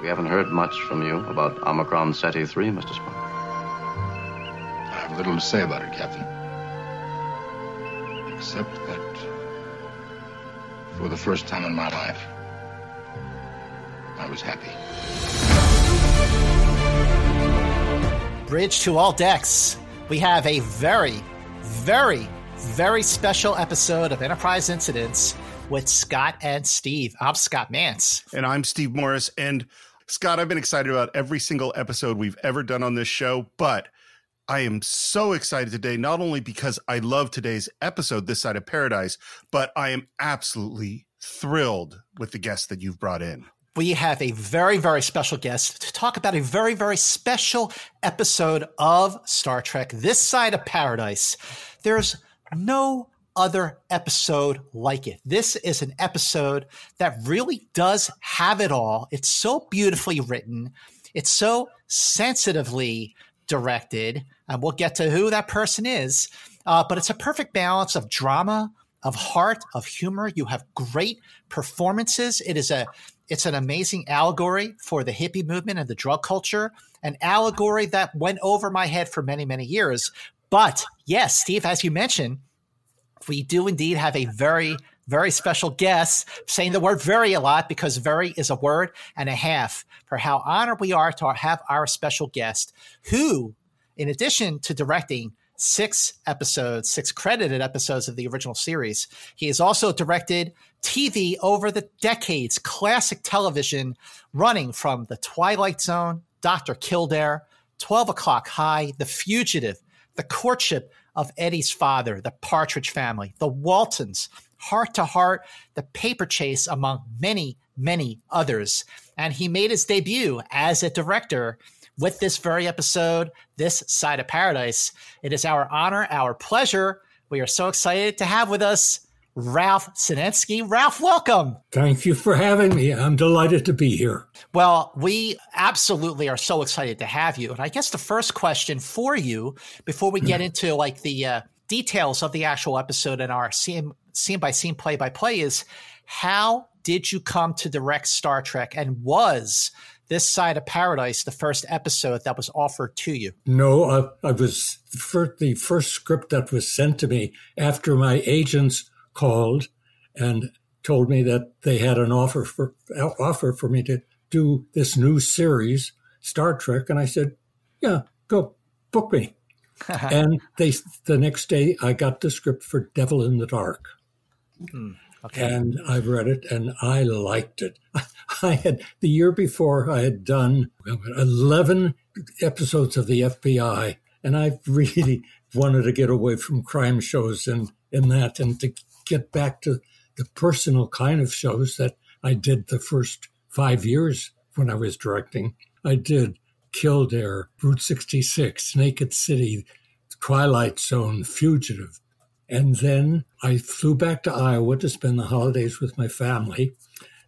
We haven't heard much from you about Omicron Ceti 3, Mr. Spock. I have little to say about it, Captain. Except that for the first time in my life, I was happy. Bridge to all decks. We have a very, very, very special episode of Enterprise Incidents with Scott and Steve. I'm Scott Mantz. And I'm Steve Morris. And Scott, I've been excited about every single episode we've ever done on this show, but I am so excited today, not only because I love today's episode, This Side of Paradise, but I am absolutely thrilled with the guests that you've brought in we have a very, very special guest to talk about a very, very special episode of Star Trek, This Side of Paradise. There's no other episode like it. This is an episode that really does have it all. It's so beautifully written, it's so sensitively directed, and we'll get to who that person is. Uh, but it's a perfect balance of drama, of heart, of humor. You have great performances. It is a it's an amazing allegory for the hippie movement and the drug culture, an allegory that went over my head for many, many years. But yes, Steve, as you mentioned, we do indeed have a very, very special guest saying the word very a lot because very is a word and a half for how honored we are to have our special guest who, in addition to directing six episodes, six credited episodes of the original series. He has also directed TV over the decades, classic television running from The Twilight Zone, Dr. Kildare, 12 O'Clock High, The Fugitive, The Courtship of Eddie's Father, The Partridge Family, The Waltons, Heart to Heart, The Paper Chase, among many, many others. And he made his debut as a director with this very episode, This Side of Paradise. It is our honor, our pleasure. We are so excited to have with us Ralph Senensky. Ralph, welcome. Thank you for having me. I'm delighted to be here. Well, we absolutely are so excited to have you. And I guess the first question for you, before we get into like the uh, details of the actual episode and our scene, scene by scene, play by play, is how did you come to direct Star Trek? And was this side of paradise the first episode that was offered to you no i, I was for the first script that was sent to me after my agents called and told me that they had an offer for offer for me to do this new series star trek and i said yeah go book me and they the next day i got the script for devil in the dark hmm. Okay. And I read it and I liked it. I had, the year before, I had done 11 episodes of the FBI, and I really wanted to get away from crime shows and, and that, and to get back to the personal kind of shows that I did the first five years when I was directing. I did Kildare, Route 66, Naked City, Twilight Zone, Fugitive, and then I flew back to Iowa to spend the holidays with my family.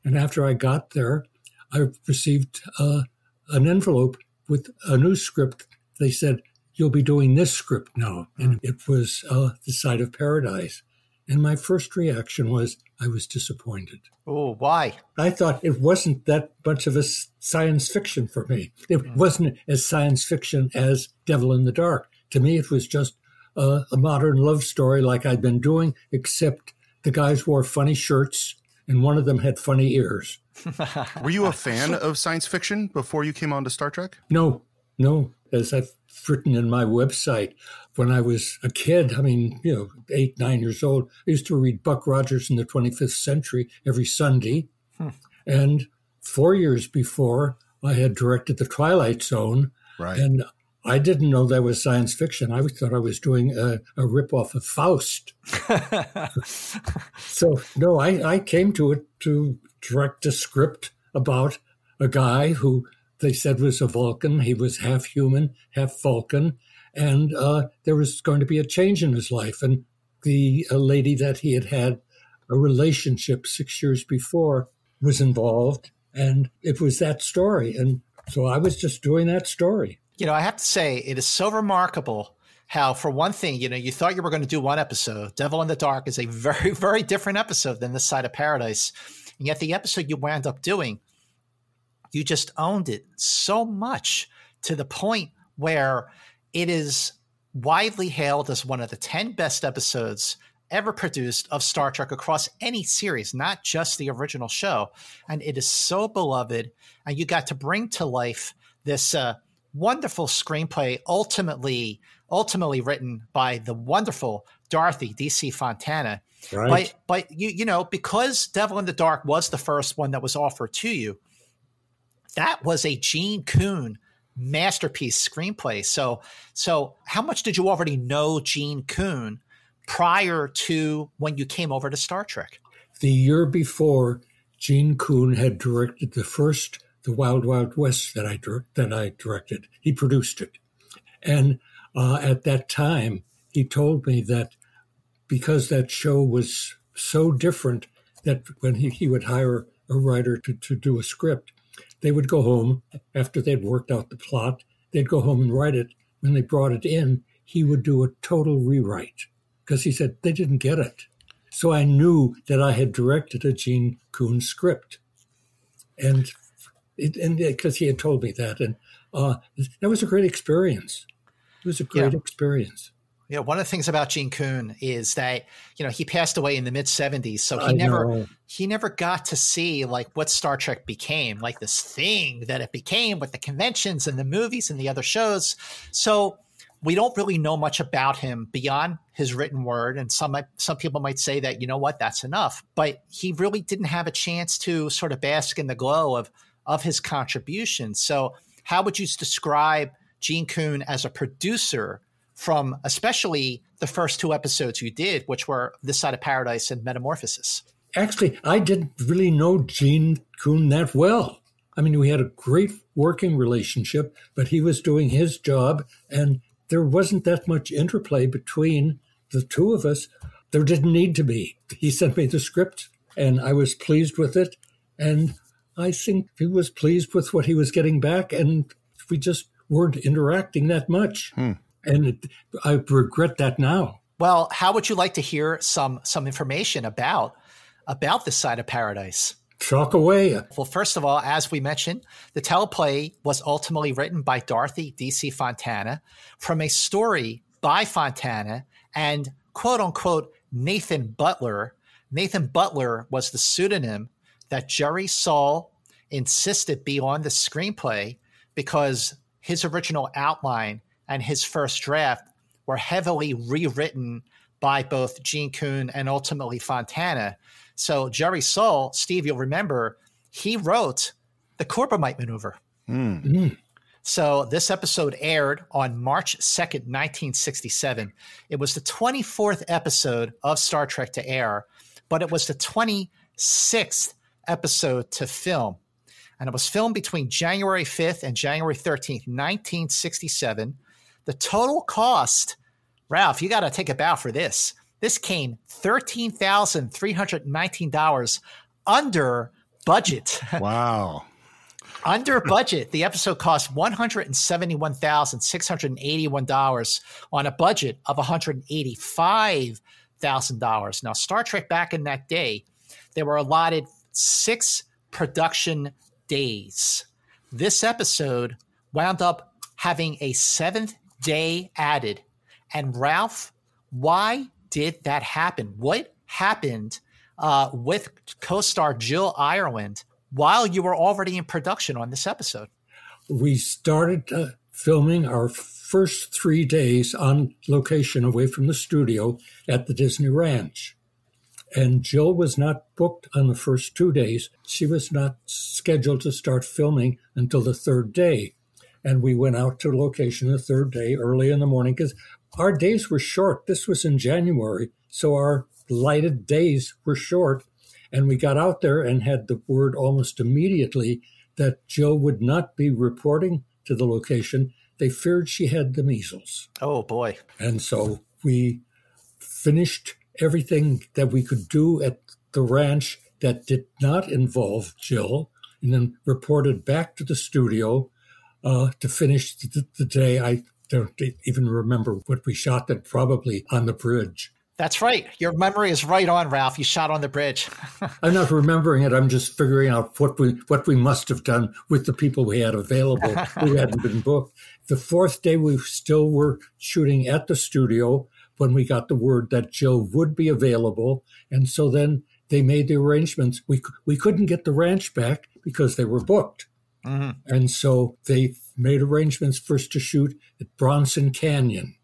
And after I got there, I received uh, an envelope with a new script. They said, You'll be doing this script now. And it was uh, The Side of Paradise. And my first reaction was, I was disappointed. Oh, why? I thought it wasn't that much of a science fiction for me. It mm. wasn't as science fiction as Devil in the Dark. To me, it was just a, a modern love story like I'd been doing, except the guys wore funny shirts and one of them had funny ears. Were you a fan of science fiction before you came on to Star Trek? No, no. As I've written in my website, when I was a kid, I mean, you know, eight, nine years old, I used to read Buck Rogers in the 25th century every Sunday. Hmm. And four years before, I had directed The Twilight Zone. Right. And I didn't know that was science fiction. I thought I was doing a, a ripoff of Faust. so, no, I, I came to it to direct a script about a guy who they said was a Vulcan. He was half human, half Vulcan. And uh, there was going to be a change in his life. And the lady that he had had a relationship six years before was involved. And it was that story. And so I was just doing that story you know, I have to say, it is so remarkable how, for one thing, you know, you thought you were going to do one episode. Devil in the Dark is a very, very different episode than This Side of Paradise. And yet, the episode you wound up doing you just owned it so much to the point where it is widely hailed as one of the 10 best episodes ever produced of Star Trek across any series, not just the original show. And it is so beloved. And you got to bring to life this uh, wonderful screenplay, ultimately, ultimately written by the wonderful Dorothy D.C. Fontana. Right. But, but you, you know, because Devil in the Dark was the first one that was offered to you, that was a Gene Coon masterpiece screenplay. So, so how much did you already know Gene Coon prior to when you came over to Star Trek? The year before, Gene Coon had directed the first The Wild Wild West that I that I directed. He produced it, and uh, at that time, he told me that because that show was so different, that when he, he would hire a writer to, to do a script, they would go home after they'd worked out the plot. They'd go home and write it. When they brought it in, he would do a total rewrite because he said they didn't get it. So I knew that I had directed a Gene Coon script, and it, and because he had told me that, and uh, that was a great experience. It was a great yeah. experience. Yeah, one of the things about Gene Coon is that you know he passed away in the mid '70s, so he I never know. he never got to see like what Star Trek became, like this thing that it became with the conventions and the movies and the other shows. So we don't really know much about him beyond his written word, and some some people might say that you know what that's enough, but he really didn't have a chance to sort of bask in the glow of of his contribution. So, how would you describe Gene Coon as a producer? From especially the first two episodes you did, which were This Side of Paradise and Metamorphosis? Actually, I didn't really know Gene Coon that well. I mean, we had a great working relationship, but he was doing his job, and there wasn't that much interplay between the two of us. There didn't need to be. He sent me the script, and I was pleased with it. And I think he was pleased with what he was getting back, and we just weren't interacting that much. Hmm and it, I regret that now. Well, how would you like to hear some some information about about this side of paradise? Talk away. Well, first of all, as we mentioned, the teleplay was ultimately written by Dorothy D.C. Fontana from a story by Fontana and quote unquote Nathan Butler. Nathan Butler was the pseudonym that Jerry Sohl insisted be on the screenplay because his original outline and his first draft were heavily rewritten by both Gene Coon and ultimately Fontana. So Jerry Sohl, Steve, you'll remember, he wrote the Corbomite maneuver. Mm. Mm. So this episode aired on March 2nd, 1967. It was the 24th episode of Star Trek to air, but it was the 26th episode to film. And it was filmed between January 5th and January 13th, 1967. The total cost, Ralph, you got to take a bow for this. This came $13,319 under budget. Wow. under budget. The episode cost $171,681 on a budget of $185,000. Now, Star Trek back in that day, they were allotted six production days. This episode wound up having a seventh day added. And Ralph, why did that happen? What happened uh, with co star Jill Ireland while you were already in production on this episode? We started uh, filming our first three days on location away from the studio at the Disney Ranch. And Jill was not booked on the first two days. She was not scheduled to start filming until the third day. And we went out to location the third day early in the morning because our days were short. This was in January. So our lighted days were short. And we got out there and had the word almost immediately that Jill would not be reporting to the location. They feared she had the measles. Oh, boy. And so we finished everything that we could do at the ranch that did not involve Jill and then reported back to the studio uh, to finish the, the, day. I don't even remember what we shot that probably on the bridge. That's right. Your memory is right on, Ralph. You shot on the bridge. I'm not remembering it. I'm just figuring out what we what we must have done with the people we had available who hadn't been booked. The fourth day, we still were shooting at the studio when we got the word that Jill would be available, and so then they made the arrangements. We we couldn't get the ranch back because they were booked, mm-hmm. and so they made arrangements first to shoot at Bronson Canyon.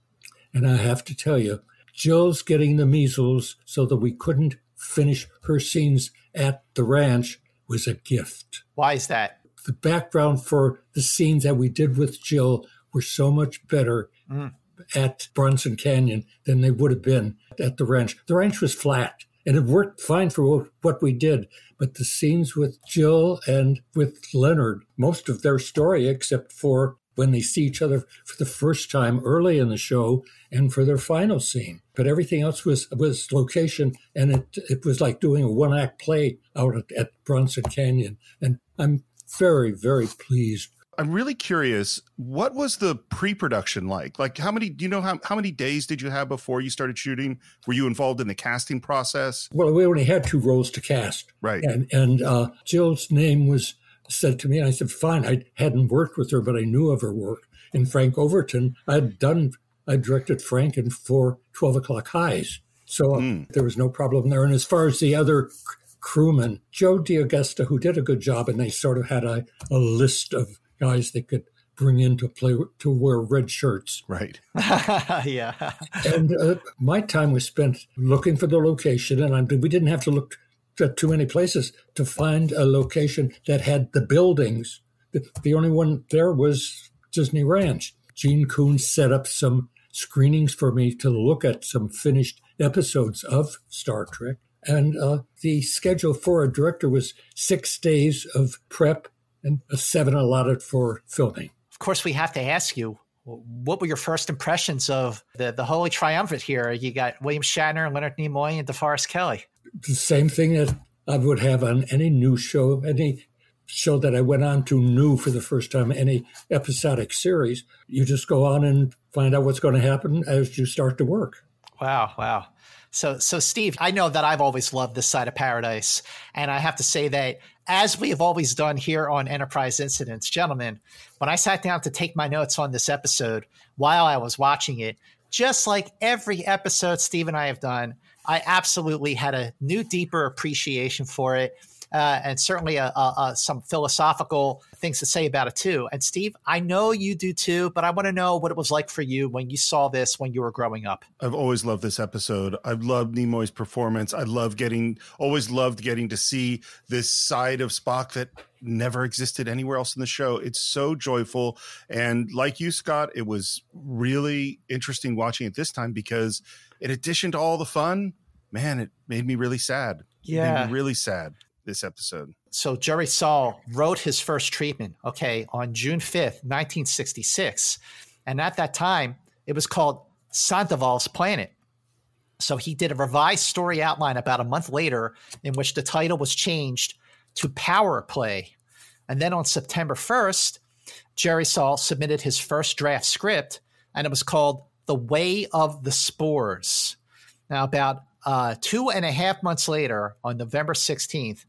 And I have to tell you, Jill's getting the measles so that we couldn't finish her scenes at the ranch was a gift. Why is that? The background for the scenes that we did with Jill were so much better mm. at Bronson Canyon than they would have been at the ranch. The ranch was flat and it worked fine for what we did. But the scenes with Jill and with Leonard, most of their story, except for when they see each other for the first time early in the show and for their final scene. But everything else was was location, and it it was like doing a one act play out at, at Bronson Canyon. And I'm very very pleased I'm really curious. What was the pre-production like? Like, how many? Do you know how how many days did you have before you started shooting? Were you involved in the casting process? Well, we only had two roles to cast, right? And and uh, Jill's name was said to me, and I said, "Fine." I hadn't worked with her, but I knew of her work. In Frank Overton, I'd done, I directed Frank in four 12 o'clock highs, so mm. there was no problem there. And as far as the other crewmen, Joe D'Agosta, who did a good job, and they sort of had a, a list of guys they could bring in to play to wear red shirts. Right. yeah. and uh, my time was spent looking for the location, and I, we didn't have to look at too many places to find a location that had the buildings. The, the only one there was Disney Ranch. Gene Coon set up some screenings for me to look at some finished episodes of Star Trek. And uh, the schedule for a director was six days of prep and a seven allotted for filming. Of course, we have to ask you what were your first impressions of the, the Holy Triumvirate here? You got William Shatner, Leonard Nimoy, and DeForest Kelley. The same thing that I would have on any new show, any show that I went on to new for the first time, any episodic series. You just go on and find out what's going to happen as you start to work. Wow, wow. So, so Steve, I know that I've always loved this side of paradise, and I have to say that as we have always done here on Enterprise Incidents, gentlemen, when I sat down to take my notes on this episode while I was watching it, just like every episode Steve and I have done, I absolutely had a new, deeper appreciation for it uh, and certainly a, a, a, some philosophical things to say about it too. And Steve, I know you do too, but I want to know what it was like for you when you saw this when you were growing up. I've always loved this episode. I've loved Nimoy's performance. I love getting, always loved getting to see this side of Spock that never existed anywhere else in the show. It's so joyful. And like you, Scott, it was really interesting watching it this time because in addition to all the fun, man, it made me really sad. Yeah. really sad this episode. So Jerry Sohl wrote his first treatment, okay, on June 5th, 1966. And at that time, it was called Sandoval's Planet. So he did a revised story outline about a month later in which the title was changed to Power Play. And then on September 1st, Jerry Sohl submitted his first draft script, and it was called The Way of the Spores. Now, about uh, two and a half months later, on November 16th,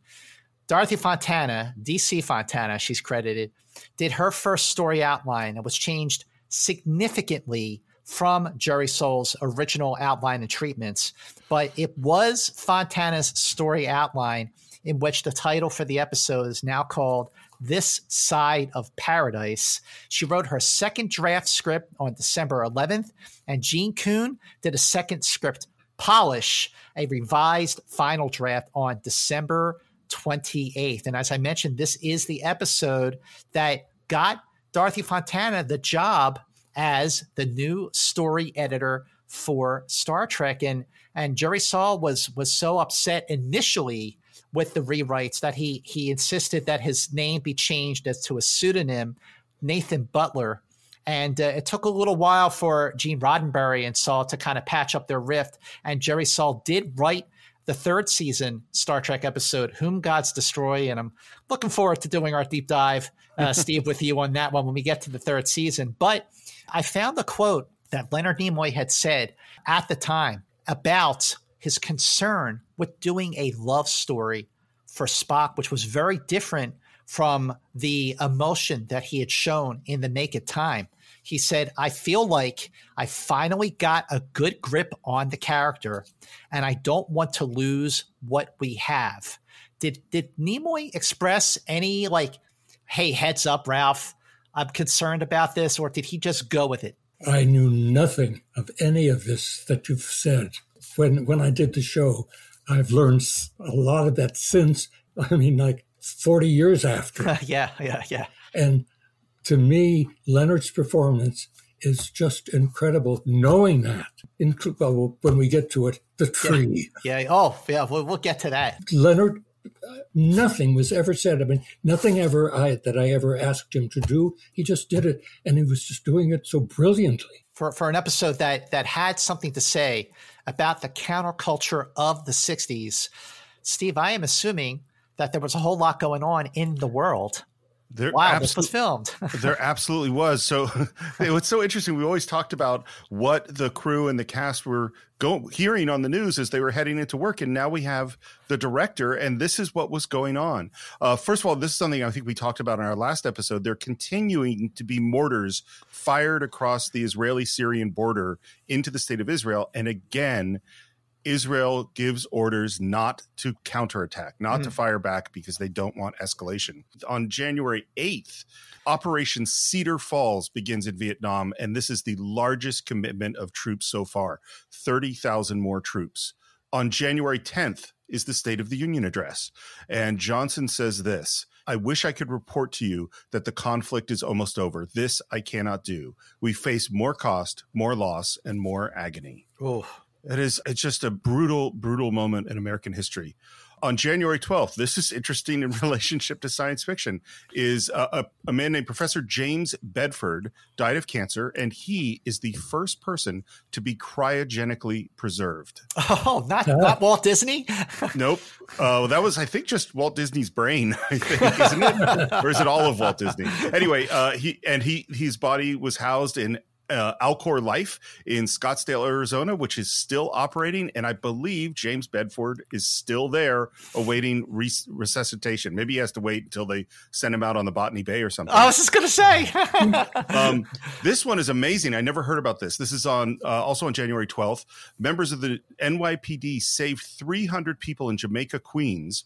Dorothy Fontana, DC Fontana, she's credited, did her first story outline and was changed significantly from Jerry Sohl's original outline and treatments. But it was Fontana's story outline in which the title for the episode is now called This Side of Paradise. She wrote her second draft script on December 11th, and Gene Coon did a second script polish a revised final draft on December 28th. And as I mentioned, this is the episode that got Dorothy Fontana the job as the new story editor for Star Trek. And and Jerry Sohl was was so upset initially with the rewrites that he he insisted that his name be changed as to a pseudonym, Nathan Butler. And uh, it took a little while for Gene Roddenberry and Sohl to kind of patch up their rift. And Jerry Sohl did write the third season Star Trek episode, Whom Gods Destroy. And I'm looking forward to doing our deep dive, uh, Steve, with you on that one when we get to the third season. But I found a quote that Leonard Nimoy had said at the time about his concern with doing a love story for Spock, which was very different from the emotion that he had shown in The Naked Time. He said, I feel like I finally got a good grip on the character and I don't want to lose what we have. Did did Nimoy express any like, hey, heads up, Ralph, I'm concerned about this, or did he just go with it? I knew nothing of any of this that you've said. When when I did the show, I've learned a lot of that since. I mean, like 40 years after. yeah, yeah, yeah. And to me, Leonard's performance is just incredible. Knowing that, in, well, when we get to it, the tree. Yeah. yeah. Oh, yeah. We'll, we'll get to that. Leonard, uh, nothing was ever said. I mean, nothing ever I, that I ever asked him to do. He just did it, and he was just doing it so brilliantly. For for an episode that that had something to say about the counterculture of the '60s, Steve, I am assuming that there was a whole lot going on in the world there wow, this was filmed. there absolutely was. So it was so interesting. We always talked about what the crew and the cast were go- hearing on the news as they were heading into work, and now we have the director, and this is what was going on. Uh, first of all, this is something I think we talked about in our last episode. There continuing to be mortars fired across the Israeli-Syrian border into the state of Israel, and again Israel gives orders not to counterattack, not mm. to fire back because they don't want escalation. On January 8th, Operation Cedar Falls begins in Vietnam, and this is the largest commitment of troops so far 30,000 more troops. On January 10th is the State of the Union address, and Johnson says this. I wish I could report to you that the conflict is almost over. This I cannot do. We face more cost, more loss, and more agony. Oh, it is it's just a brutal, brutal moment in American history. On January 12th, this is interesting in relationship to science fiction, is a, a, a, man named Professor James Bedford died of cancer, and he is the first person to be cryogenically preserved. Oh, not, not Walt Disney? nope. Uh, that was, I think, just Walt Disney's brain, I think, isn't it? or is it all of Walt Disney? Anyway, uh, he and he his body was housed in uh, Alcor Life in Scottsdale, Arizona, which is still operating. And I believe James Bedford is still there awaiting res- resuscitation. Maybe he has to wait until they send him out on the Botany Bay or something. I was just going to say. um, this one is amazing. I never heard about this. This is on uh, also on January 12th. Members of the NYPD saved 300 people in Jamaica, Queens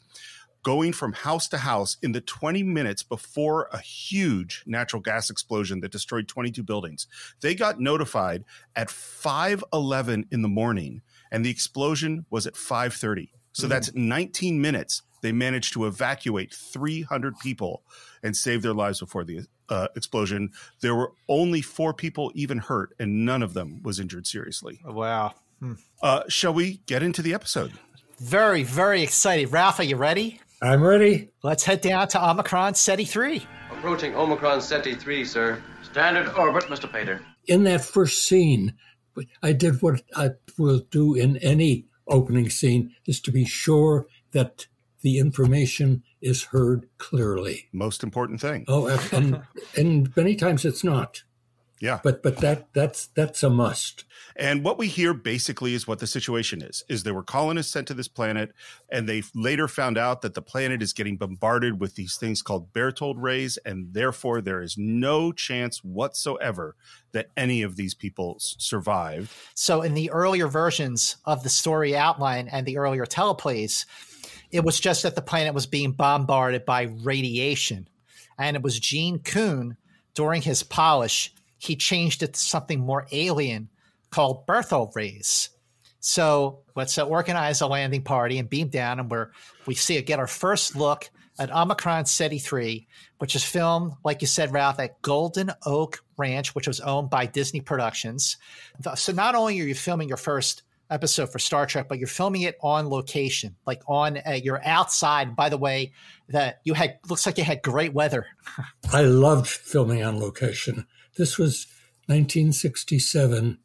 going from house to house in the 20 minutes before a huge natural gas explosion that destroyed 22 buildings. They got notified at 5:11 in the morning and the explosion was at 5:30. So mm-hmm. that's 19 minutes. They managed to evacuate 300 people and save their lives before the uh, explosion. There were only four people even hurt, and none of them was injured seriously. Wow. Hmm. Uh, shall we get into the episode? Very, very excited. Ralph, are you ready? I'm ready. Let's head down to Omicron Ceti 3. Approaching Omicron Ceti 3, sir. Standard orbit, Mr. Pater. In that first scene, I did what I will do in any opening scene is to be sure that the information is heard clearly. Most important thing. Oh, and, and many times it's not. Yeah. But but that that's that's a must. And what we hear basically is what the situation is. Is there were colonists sent to this planet and they later found out that the planet is getting bombarded with these things called Berthold rays and therefore there is no chance whatsoever that any of these people survived. So in the earlier versions of the story outline and the earlier teleplays, it was just that the planet was being bombarded by radiation. And it was Gene Coon during his polish he changed it to something more alien called Berthold rays. So let's uh, organize a landing party and beam down, and we're we see it get our first look at Omicron Ceti 3, which is filmed, like you said, Ralph, at Golden Oak Ranch, which was owned by Disney Productions. So not only are you filming your first episode for Star Trek, but you're filming it on location, like on uh, you're outside. By the way, that you had looks like you had great weather. I loved filming on location. This was 1967.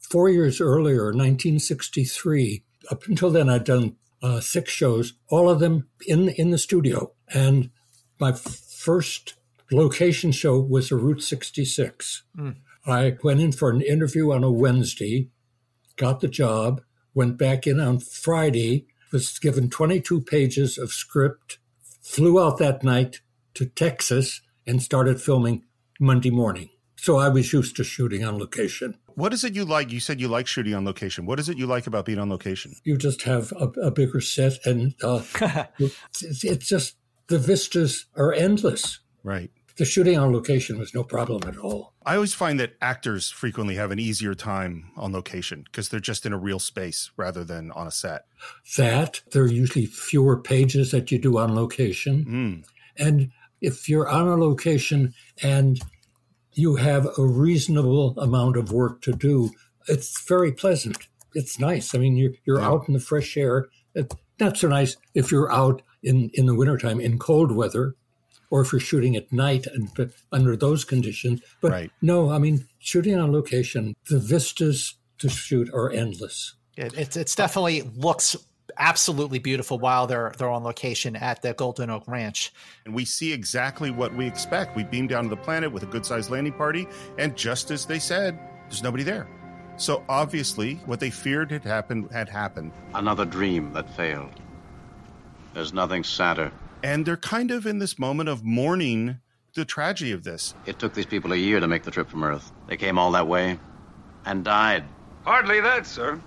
Four years earlier, 1963. Up until then, I'd done uh, six shows, all of them in in the studio. And my first location show was a Route 66. Mm. I went in for an interview on a Wednesday, got the job. went back in on Friday, was given 22 pages of script, flew out that night to Texas, and started filming Monday morning. So I was used to shooting on location. What is it you like? You said you like shooting on location. What is it you like about being on location? You just have a, a bigger set, and uh, it's, it's just the vistas are endless. Right. The shooting on location was no problem at all. I always find that actors frequently have an easier time on location because they're just in a real space rather than on a set. That there are usually fewer pages that you do on location. Mm. And if you're on a location and you have a reasonable amount of work to do, it's very pleasant. It's nice. I mean, you're, you're Yeah. out in the fresh air. It's not so nice if you're out in, in the wintertime in cold weather or if you're shooting at night and under those conditions. But Right. no, I mean, shooting on location, the vistas to shoot are endless. It, it's it's definitely looks absolutely beautiful while they're they're on location at the Golden Oak Ranch. And we see exactly what we expect. We beam down to the planet with a good sized landing party, and just as they said, there's nobody there. So obviously, what they feared had happened had happened. Another dream that failed. There's nothing sadder. And they're kind of in this moment of mourning the tragedy of this. It took these people a year to make the trip from Earth. They came all that way and died. Hardly that, sir.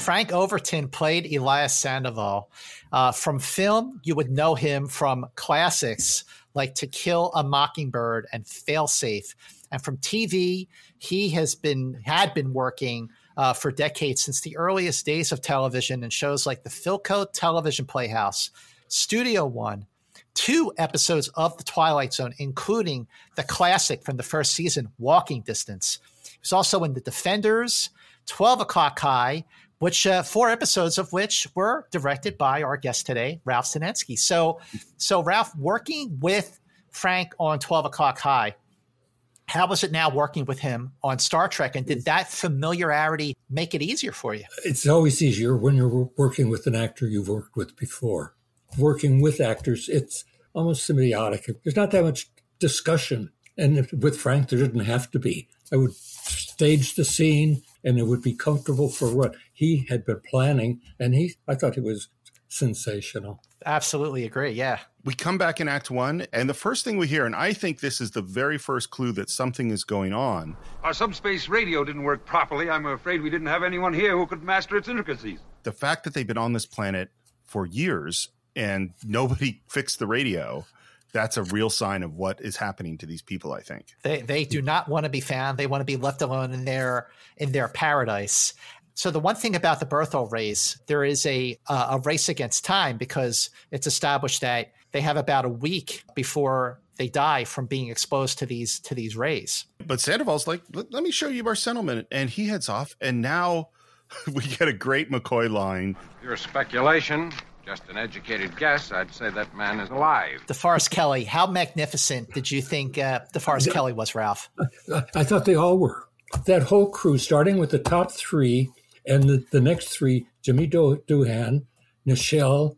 Frank Overton played Elias Sandoval. Uh, from film, you would know him from classics like To Kill a Mockingbird and Failsafe. And from TV, he has been had been working uh, for decades since the earliest days of television and shows like the Philco Television Playhouse, Studio One, two episodes of The Twilight Zone, including the classic from the first season, Walking Distance. He was also in The Defenders, 12 O'Clock High, which uh, four episodes of which were directed by our guest today, Ralph Senensky. So, so Ralph, working with Frank on 12 O'Clock High, how was it now working with him on Star Trek? And did that familiarity make it easier for you? It's always easier when you're working with an actor you've worked with before. Working with actors, it's almost symbiotic. There's not that much discussion. And with Frank, there didn't have to be. I would stage the scene and it would be comfortable for what he had been planning. And he, I thought it was sensational. Absolutely agree. Yeah. We come back in Act One, and the first thing we hear, and I think this is the very first clue that something is going on. Our subspace radio didn't work properly. I'm afraid we didn't have anyone here who could master its intricacies. The fact that they've been on this planet for years and nobody fixed the radio, that's a real sign of what is happening to these people, I think. They they do not want to be found. They want to be left alone in their in their paradise. So the one thing about the Berthold rays, there is a uh, a race against time because it's established that they have about a week before they die from being exposed to these to these rays. But Sandoval's like, let, let me show you our settlement. And he heads off. And now we get a great McCoy line. your speculation, just an educated guess. I'd say that man is alive. DeForest Kelley, how magnificent did you think uh, DeForest Kelley was, Ralph? I, I thought they all were. That whole crew, starting with the top three and the, the next three, Jimmy Do- Doohan, Nichelle,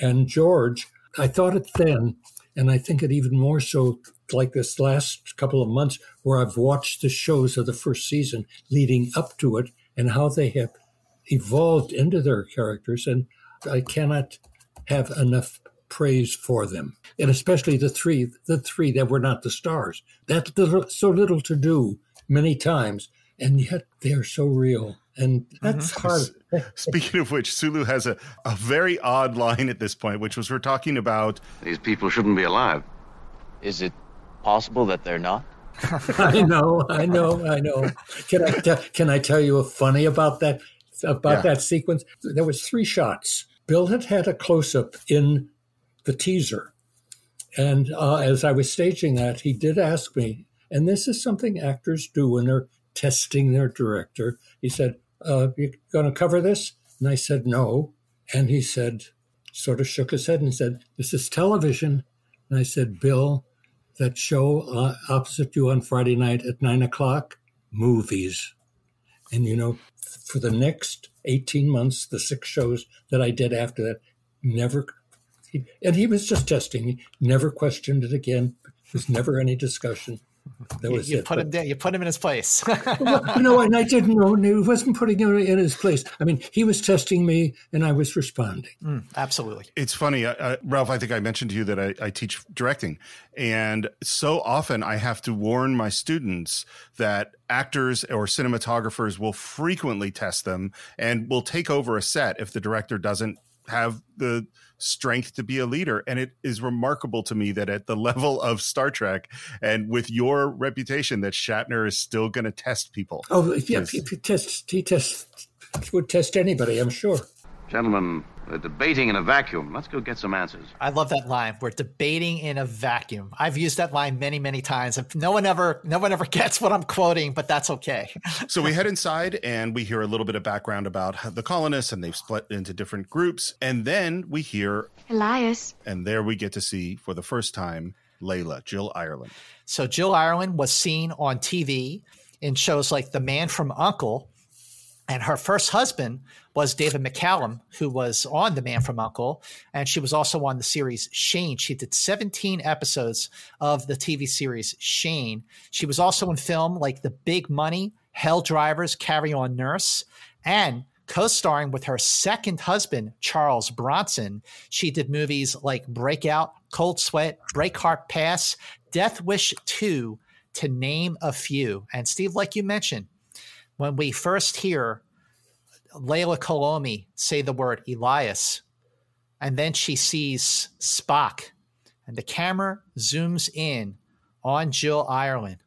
and George, I thought it then, and I think it even more so like this last couple of months where I've watched the shows of the first season leading up to it and how they have evolved into their characters. And I cannot have enough praise for them. And especially the three, the three that were not the stars. That little, so little to do many times, and yet they're so real. And that's mm-hmm. hard. Speaking of which, Sulu has a, a very odd line at this point, which was we're talking about These people shouldn't be alive. Is it possible that they're not? I know, I know, I know. Can I can I tell you a funny about that about Yeah. that sequence? There was three shots. Bill had had a close up in the teaser, and uh, as I was staging that, he did ask me, and this is something actors do when they're testing their director. He said, uh, "You going to cover this?" And I said, "No." And he said, sort of shook his head and said, "This is television." And I said, "Bill." that show uh, opposite you on Friday night at nine o'clock, movies. And you know, for the next 18 months, the six shows that I did after that, never, and he was just testing me, never questioned it again. There's never any discussion. That You, was you it. put But- him there. You put him in his place. Well, no, and I didn't know. He wasn't putting him in his place. I mean, he was testing me, and I was responding. Mm, absolutely. It's funny, uh, uh, Ralph. I think I mentioned to you that I, I teach directing, and so often I have to warn my students that actors or cinematographers will frequently test them and will take over a set if the director doesn't have the strength to be a leader. And it is remarkable to me that at the level of Star Trek and with your reputation, that Shatner is still going to test people. Oh, if, yeah, he, he tests. He tests. Would test anybody, I'm sure. Gentlemen, we're debating in a vacuum. Let's go get some answers. I love that line. We're debating in a vacuum. I've used that line many, many times. If No one ever, no one ever gets what I'm quoting, but that's okay. So we head inside and we hear a little bit of background about the colonists and they've split into different groups. And then we hear, Elias. and there we get to see for the first time Leila, Jill Ireland. So Jill Ireland was seen on TV in shows like The Man from Uncle, and her first husband was David McCallum, who was on The Man from Uncle, and she was also on the series Shane. She did 17 episodes of the TV series Shane. She was also in film like The Big Money, Hell Drivers, Carry On Nurse, and co-starring with her second husband Charles Bronson. She did movies like Breakout, Cold Sweat, Breakheart Pass, Death Wish 2 to name a few. And Steve like you mentioned, when we first hear Leila Kalomi say the word Elias and then she sees Spock and the camera zooms in on Jill Ireland.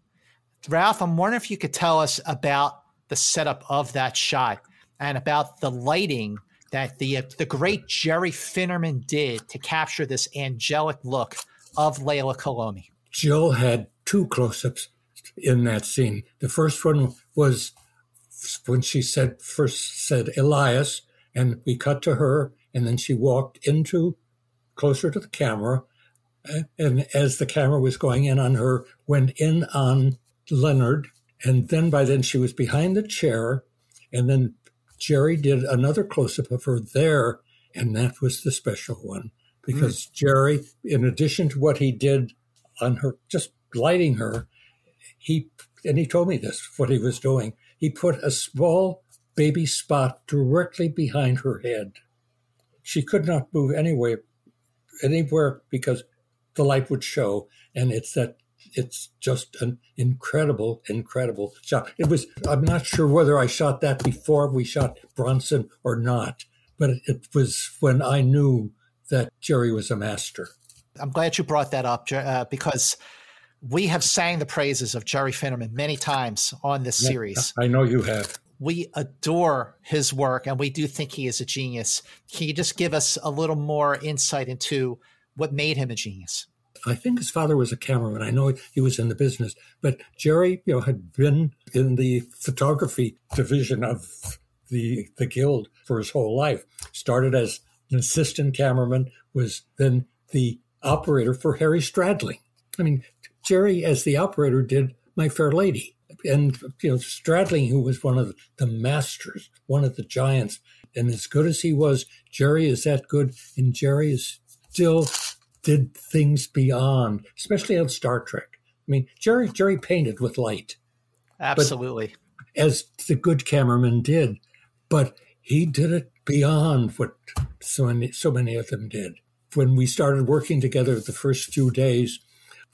Ralph, I'm wondering if you could tell us about the setup of that shot and about the lighting that the the great Jerry Finnerman did to capture this angelic look of Leila Kalomi. Jill had two close-ups in that scene. The first one was when she said first said Elias, and we cut to her, and then she walked into closer to the camera, and as the camera was going in on her, went in on Leonard, and then by then she was behind the chair, and then Jerry did another close-up of her there, and that was the special one because hmm. Jerry, in addition to what he did on her, just lighting her, he and he told me this what he was doing. He put a small baby spot directly behind her head. She could not move anywhere, anywhere because the light would show, and it's that it's just an incredible, incredible shot. It was. I'm not sure whether I shot that before we shot Bronson or not, but it was when I knew that Jerry was a master. I'm glad you brought that up uh, because we have sang the praises of Jerry Finnerman many times on this series. I know you have. We adore his work and we do think he is a genius. Can you just give us a little more insight into what made him a genius? I think his father was a cameraman. I know he was in the business, but Jerry, you know, had been in the photography division of the the guild for his whole life. Started as an assistant cameraman, was then the operator for Harry Stradling. I mean, Jerry, as the operator, did My Fair Lady, and you know, Stradling, who was one of the masters, one of the giants, and as good as he was, Jerry is that good, and Jerry is still did things beyond, especially on Star Trek. I mean, Jerry Jerry painted with light, Absolutely. as the good cameraman did, but he did it beyond what so many so many of them did. When we started working together the first few days,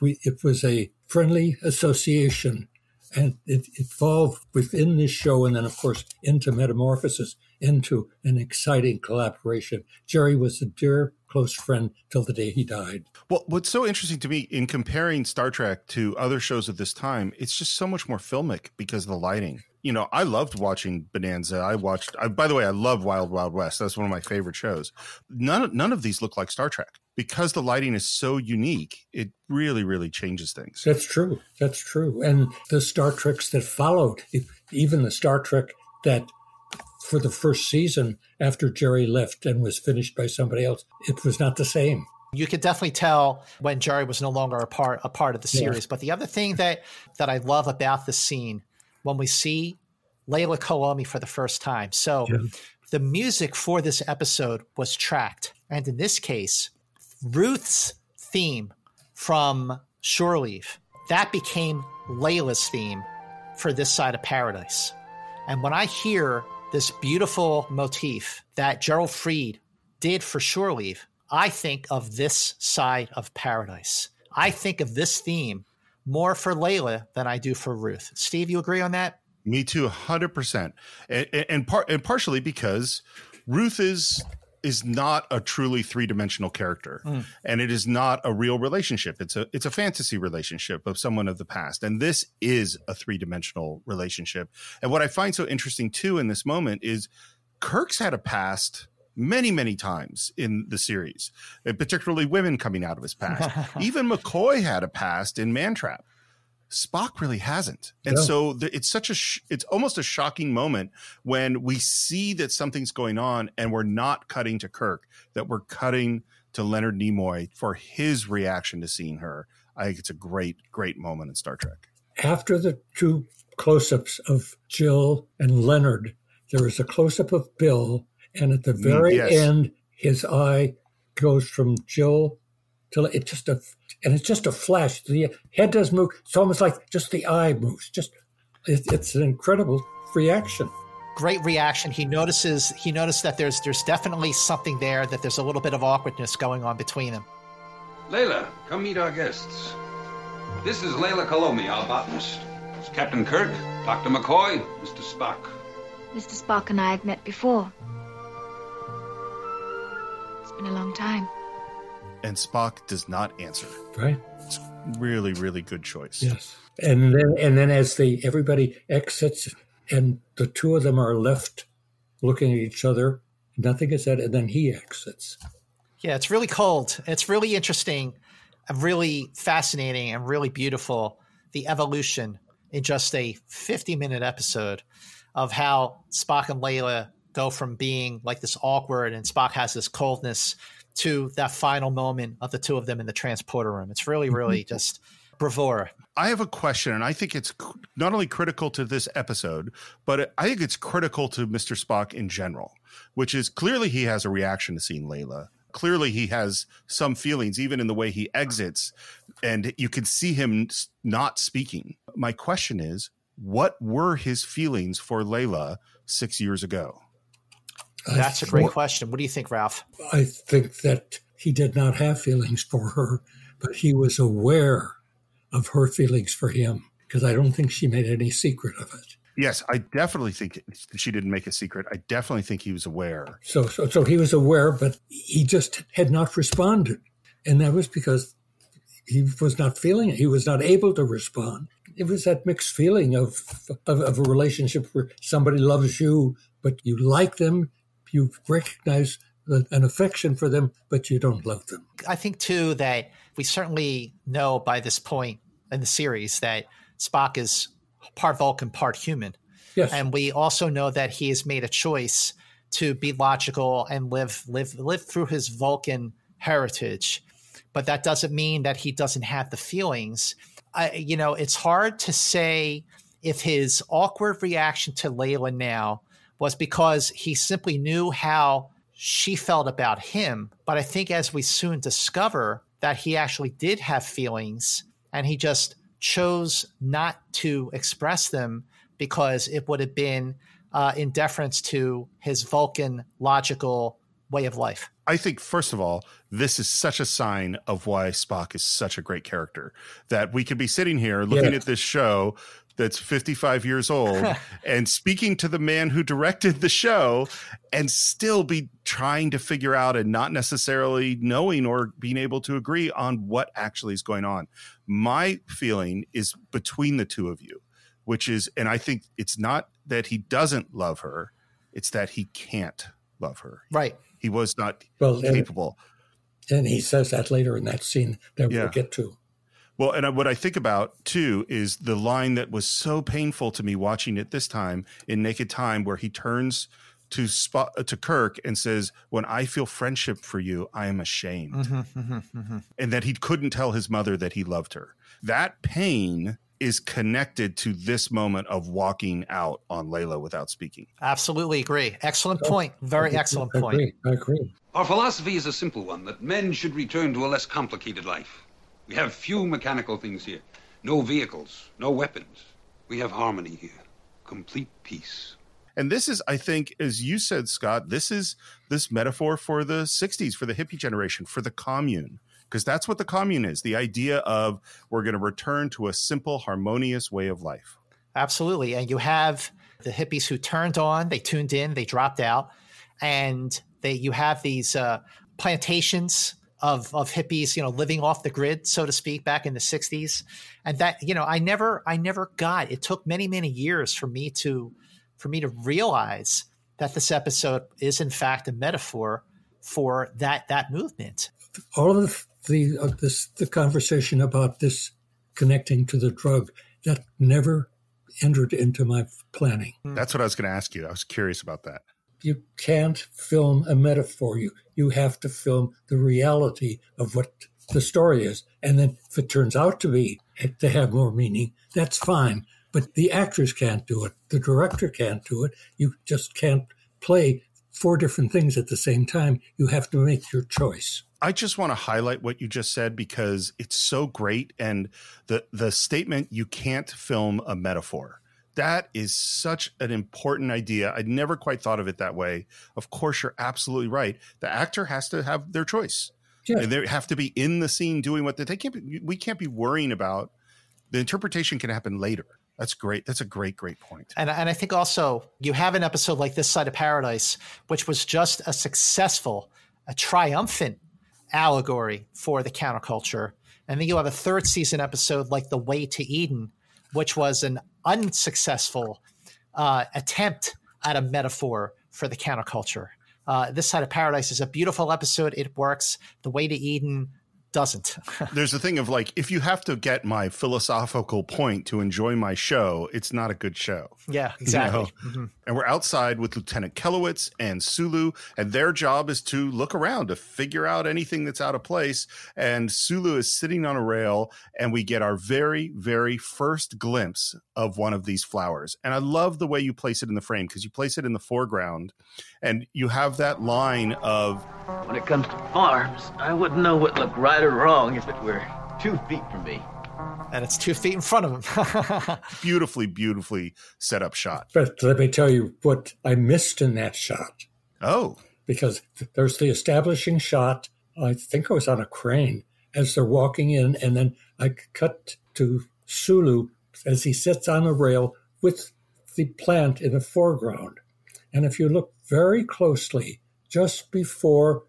we it was a friendly association and it evolved within this show and then of course into metamorphosis into an exciting collaboration. Jerry was a dear close friend till the day he died Well, what's so interesting to me in comparing Star Trek to other shows of this time, it's just so much more filmic because of the lighting. You know, I loved watching Bonanza. I watched. I, by the way, I love Wild Wild West. That's one of my favorite shows. None none of these look like Star Trek because the lighting is so unique. It really, really changes things. That's true. That's true. And the Star Treks that followed, even the Star Trek that for the first season after Jerry left and was finished by somebody else, it was not the same. You could definitely tell when Jerry was no longer a part a part of the series. But the other thing that that I love about the scene when we see Leila Kalomi for the first time. So the music for this episode was tracked, and in this case, Ruth's theme from Shore Leave that became Leila's theme for this side of paradise. And when I hear this beautiful motif that Gerald Fried did for Shore Leave, I think of this side of paradise. I think of this theme more for Leila than I do for Ruth. Steve, you agree on that? Me too, hundred percent, and and, part, and partially because Ruth is is not a truly three dimensional character, mm. and it is not a real relationship. It's a it's a fantasy relationship of someone of the past, and this is a three dimensional relationship. And what I find so interesting too in this moment is Kirk's had a past many, many times in the series, particularly women coming out of his past. Even McCoy had a past in Mantrap. Spock really hasn't. And yeah. so the, it's such a, sh- it's almost a shocking moment when we see that something's going on and we're not cutting to Kirk, that we're cutting to Leonard Nimoy for his reaction to seeing her. I think it's a great, great moment in Star Trek. After the two close ups of Jill and Leonard, there is a close up of Bill. And at the mm, very yes. end, his eye goes from Jill to it just a and it's just a flash. The head does move. It's almost like just the eye moves. Just it, it's an incredible reaction. Great reaction. He notices he noticed that there's there's definitely something there. That there's a little bit of awkwardness going on between them. Leila, come meet our guests. This is Leila Kalomi, our botanist. It's Captain Kirk, Dr. McCoy, Mr. Spock. Mr. Spock and I have met before. It's been a long time and Spock does not answer. Right. It's really, really good choice. Yes. And then and then as the everybody exits and the two of them are left looking at each other, nothing is said, and then he exits. Yeah, it's really cold. It's really interesting, uh, really fascinating, and really beautiful. The evolution in just a 50 minute episode of how Spock and Leila go from being like this awkward and Spock has this coldness to that final moment of the two of them in the transporter room. It's really, really just bravura. I have a question, and I think it's not only critical to this episode, but I think it's critical to Mr. Spock in general, which is clearly he has a reaction to seeing Leila. Clearly, he has some feelings, even in the way he exits, and you can see him not speaking. My question is, what were his feelings for Leila six years ago? That's a great question. What do you think, Ralph? I think that he did not have feelings for her, but he was aware of her feelings for him because I don't think she made any secret of it. Yes, I definitely think she didn't make a secret. I definitely think he was aware. So, so, so he was aware, but he just had not responded, and that was because he was not feeling it. He was not able to respond. It was that mixed feeling of, of, of a relationship where somebody loves you, but you like them, you recognize an affection for them, but you don't love them. I think too that we certainly know by this point in the series that Spock is part Vulcan, part human. Yes. And we also know that he has made a choice to be logical and live live live through his Vulcan heritage. But that doesn't mean that he doesn't have the feelings. I, you know, it's hard to say if his awkward reaction to Leila now was because he simply knew how she felt about him. But I think as we soon discover that he actually did have feelings and he just chose not to express them because it would have been uh, in deference to his Vulcan logical way of life. I think, first of all, this is such a sign of why Spock is such a great character that we could be sitting here looking at this show that's 55 years old and speaking to the man who directed the show and still be trying to figure out and not necessarily knowing or being able to agree on what actually is going on. My feeling is between the two of you, which is, and I think it's not that he doesn't love her, it's that he can't love her. Right. He was not well, capable. And, and he says that later in that scene that yeah. we'll get to. Well, and what I think about too is the line that was so painful to me watching it this time in Naked Time, where he turns to spot uh, to Kirk and says, "When I feel friendship for you, I am ashamed," mm-hmm, mm-hmm, mm-hmm. and that he couldn't tell his mother that he loved her. That pain is connected to this moment of walking out on Leila without speaking. Absolutely agree. Excellent point. Very excellent point. I agree. I agree. Our philosophy is a simple one: that men should return to a less complicated life. We have few mechanical things here. No vehicles, no weapons. We have harmony here. Complete peace. And this is, I think, as you said, Scott, this is this metaphor for the 60s, for the hippie generation, for the commune, because that's what the commune is the idea of we're going to return to a simple, harmonious way of life. Absolutely. And you have the hippies who turned on, they tuned in, they dropped out, and they you have these uh, plantations of of hippies, you know, living off the grid, so to speak, back in the '60s, and that you know, I never, I never got. It took many, many years for me to for me to realize that this episode is in fact a metaphor for that that movement. All of the uh, this the conversation about this connecting to the drug that never entered into my planning. That's what I was going to ask you. I was curious about that. You can't film a metaphor. You you have to film the reality of what the story is, and then if it turns out to be to have more meaning, that's fine. But the actors can't do it. The director can't do it. You just can't play four different things at the same time. You have to make your choice. I just want to highlight what you just said because it's so great and the the statement you can't film a metaphor. That is such an important idea. I'd never quite thought of it that way. Of course you're absolutely right. The actor has to have their choice. Yeah. And they have to be in the scene doing what they, they can't be, we can't be worrying about the interpretation can happen later. That's great. That's a great, great point. And, and I think also you have an episode like This Side of Paradise, which was just a successful, a triumphant allegory for the counterculture. And then you have a third season episode like The Way to Eden, which was an unsuccessful uh, attempt at a metaphor for the counterculture. Uh, this Side of Paradise is a beautiful episode. It works. The Way to Eden doesn't. There's a thing of like, if you have to get my philosophical point to enjoy my show, it's not a good show. Yeah, exactly. You know? mm-hmm. And we're outside with Lieutenant Kelowitz and Sulu, and their job is to look around to figure out anything that's out of place. And Sulu is sitting on a rail, and we get our very, very first glimpse of one of these flowers. And I love the way you place it in the frame because you place it in the foreground, and you have that line of When it comes to farms, I wouldn't know what looked right or wrong if it were two feet from me. And it's two feet in front of him. beautifully, beautifully set up shot. But let me tell you what I missed in that shot. Oh. Because there's the establishing shot. I think I was on a crane as they're walking in, and then I cut to Sulu as he sits on a rail with the plant in the foreground. And if you look very closely, just before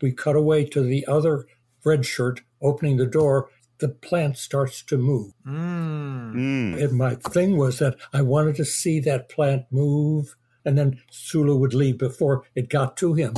we cut away to the other red shirt opening the door, the plant starts to move. Mm. And my thing was that I wanted to see that plant move, and then Sulu would leave before it got to him.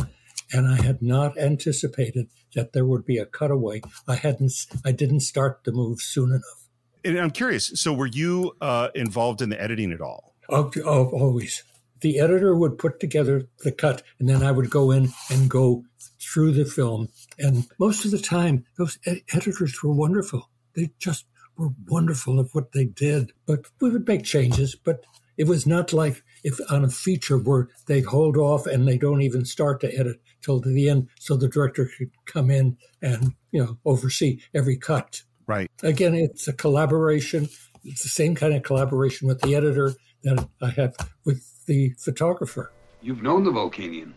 And I had not anticipated that there would be a cutaway. I hadn't. I didn't start the move soon enough. And I'm curious. So, were you uh, involved in the editing at all? Oh, oh, always. The editor would put together the cut, and then I would go in and go through the film. And most of the time, those ed- editors were wonderful. They just were wonderful of what they did. But we would make changes. But it was not like if on a feature where they hold off and they don't even start to edit till the end, so the director could come in and you know oversee every cut. Right. Again, it's a collaboration. It's the same kind of collaboration with the editor that I have with the photographer. You've known the Vulcanian.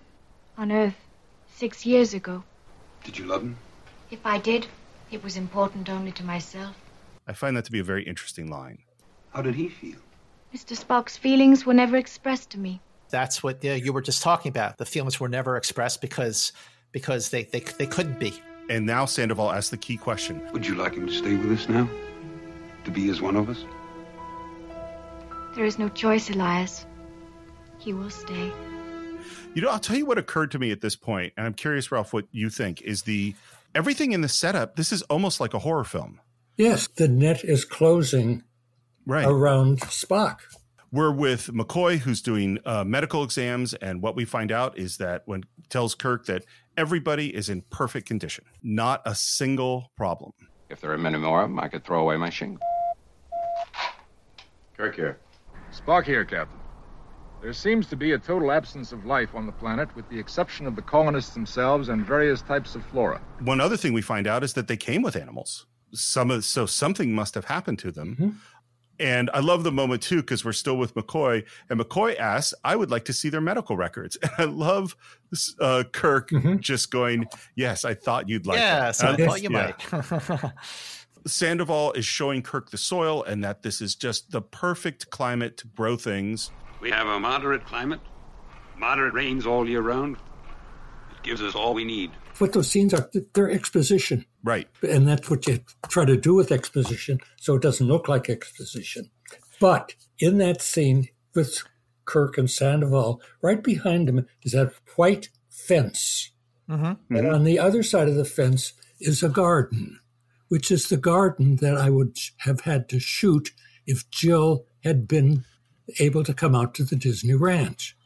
On Earth, six years ago. Did you love him? If I did, it was important only to myself. I find that to be a very interesting line. How did he feel? Mr. Spock's feelings were never expressed to me. That's what uh, you were just talking about. The feelings were never expressed because because they, they, they couldn't be. And now Sandoval asks the key question Would you like him to stay with us now? To be as one of us? There is no choice, Elias. He will stay. You know, I'll tell you what occurred to me at this point, and I'm curious, Ralph, what you think is the everything in the setup. This is almost like a horror film. Yes, the net is closing right around Spock. We're with McCoy, who's doing uh, medical exams, and what we find out is that when tells Kirk that everybody is in perfect condition, not a single problem. If there are many more of them, I could throw away my shingle. Kirk here. Spock here, Captain. There seems to be a total absence of life on the planet, with the exception of the colonists themselves and various types of flora. One other thing we find out is that they came with animals. some of so something must have happened to them. Mm-hmm. And I love the moment too because we're still with McCoy, and McCoy asks, "I would like to see their medical records." And I love uh, Kirk Mm-hmm. just going, "Yes, I thought you'd like yeah, that." so I thought you yeah. might. Sandoval is showing Kirk the soil, and that this is just the perfect climate to grow things. We have a moderate climate, moderate rains all year round. It gives us all we need. What those scenes are, they're exposition. Right. And that's what you try to do with exposition, so it doesn't look like exposition. But in that scene with Kirk and Sandoval, right behind them is that white fence. Mm-hmm. And on the other side of the fence is a garden, which is the garden that I would have had to shoot if Jill had been able to come out to the Disney Ranch.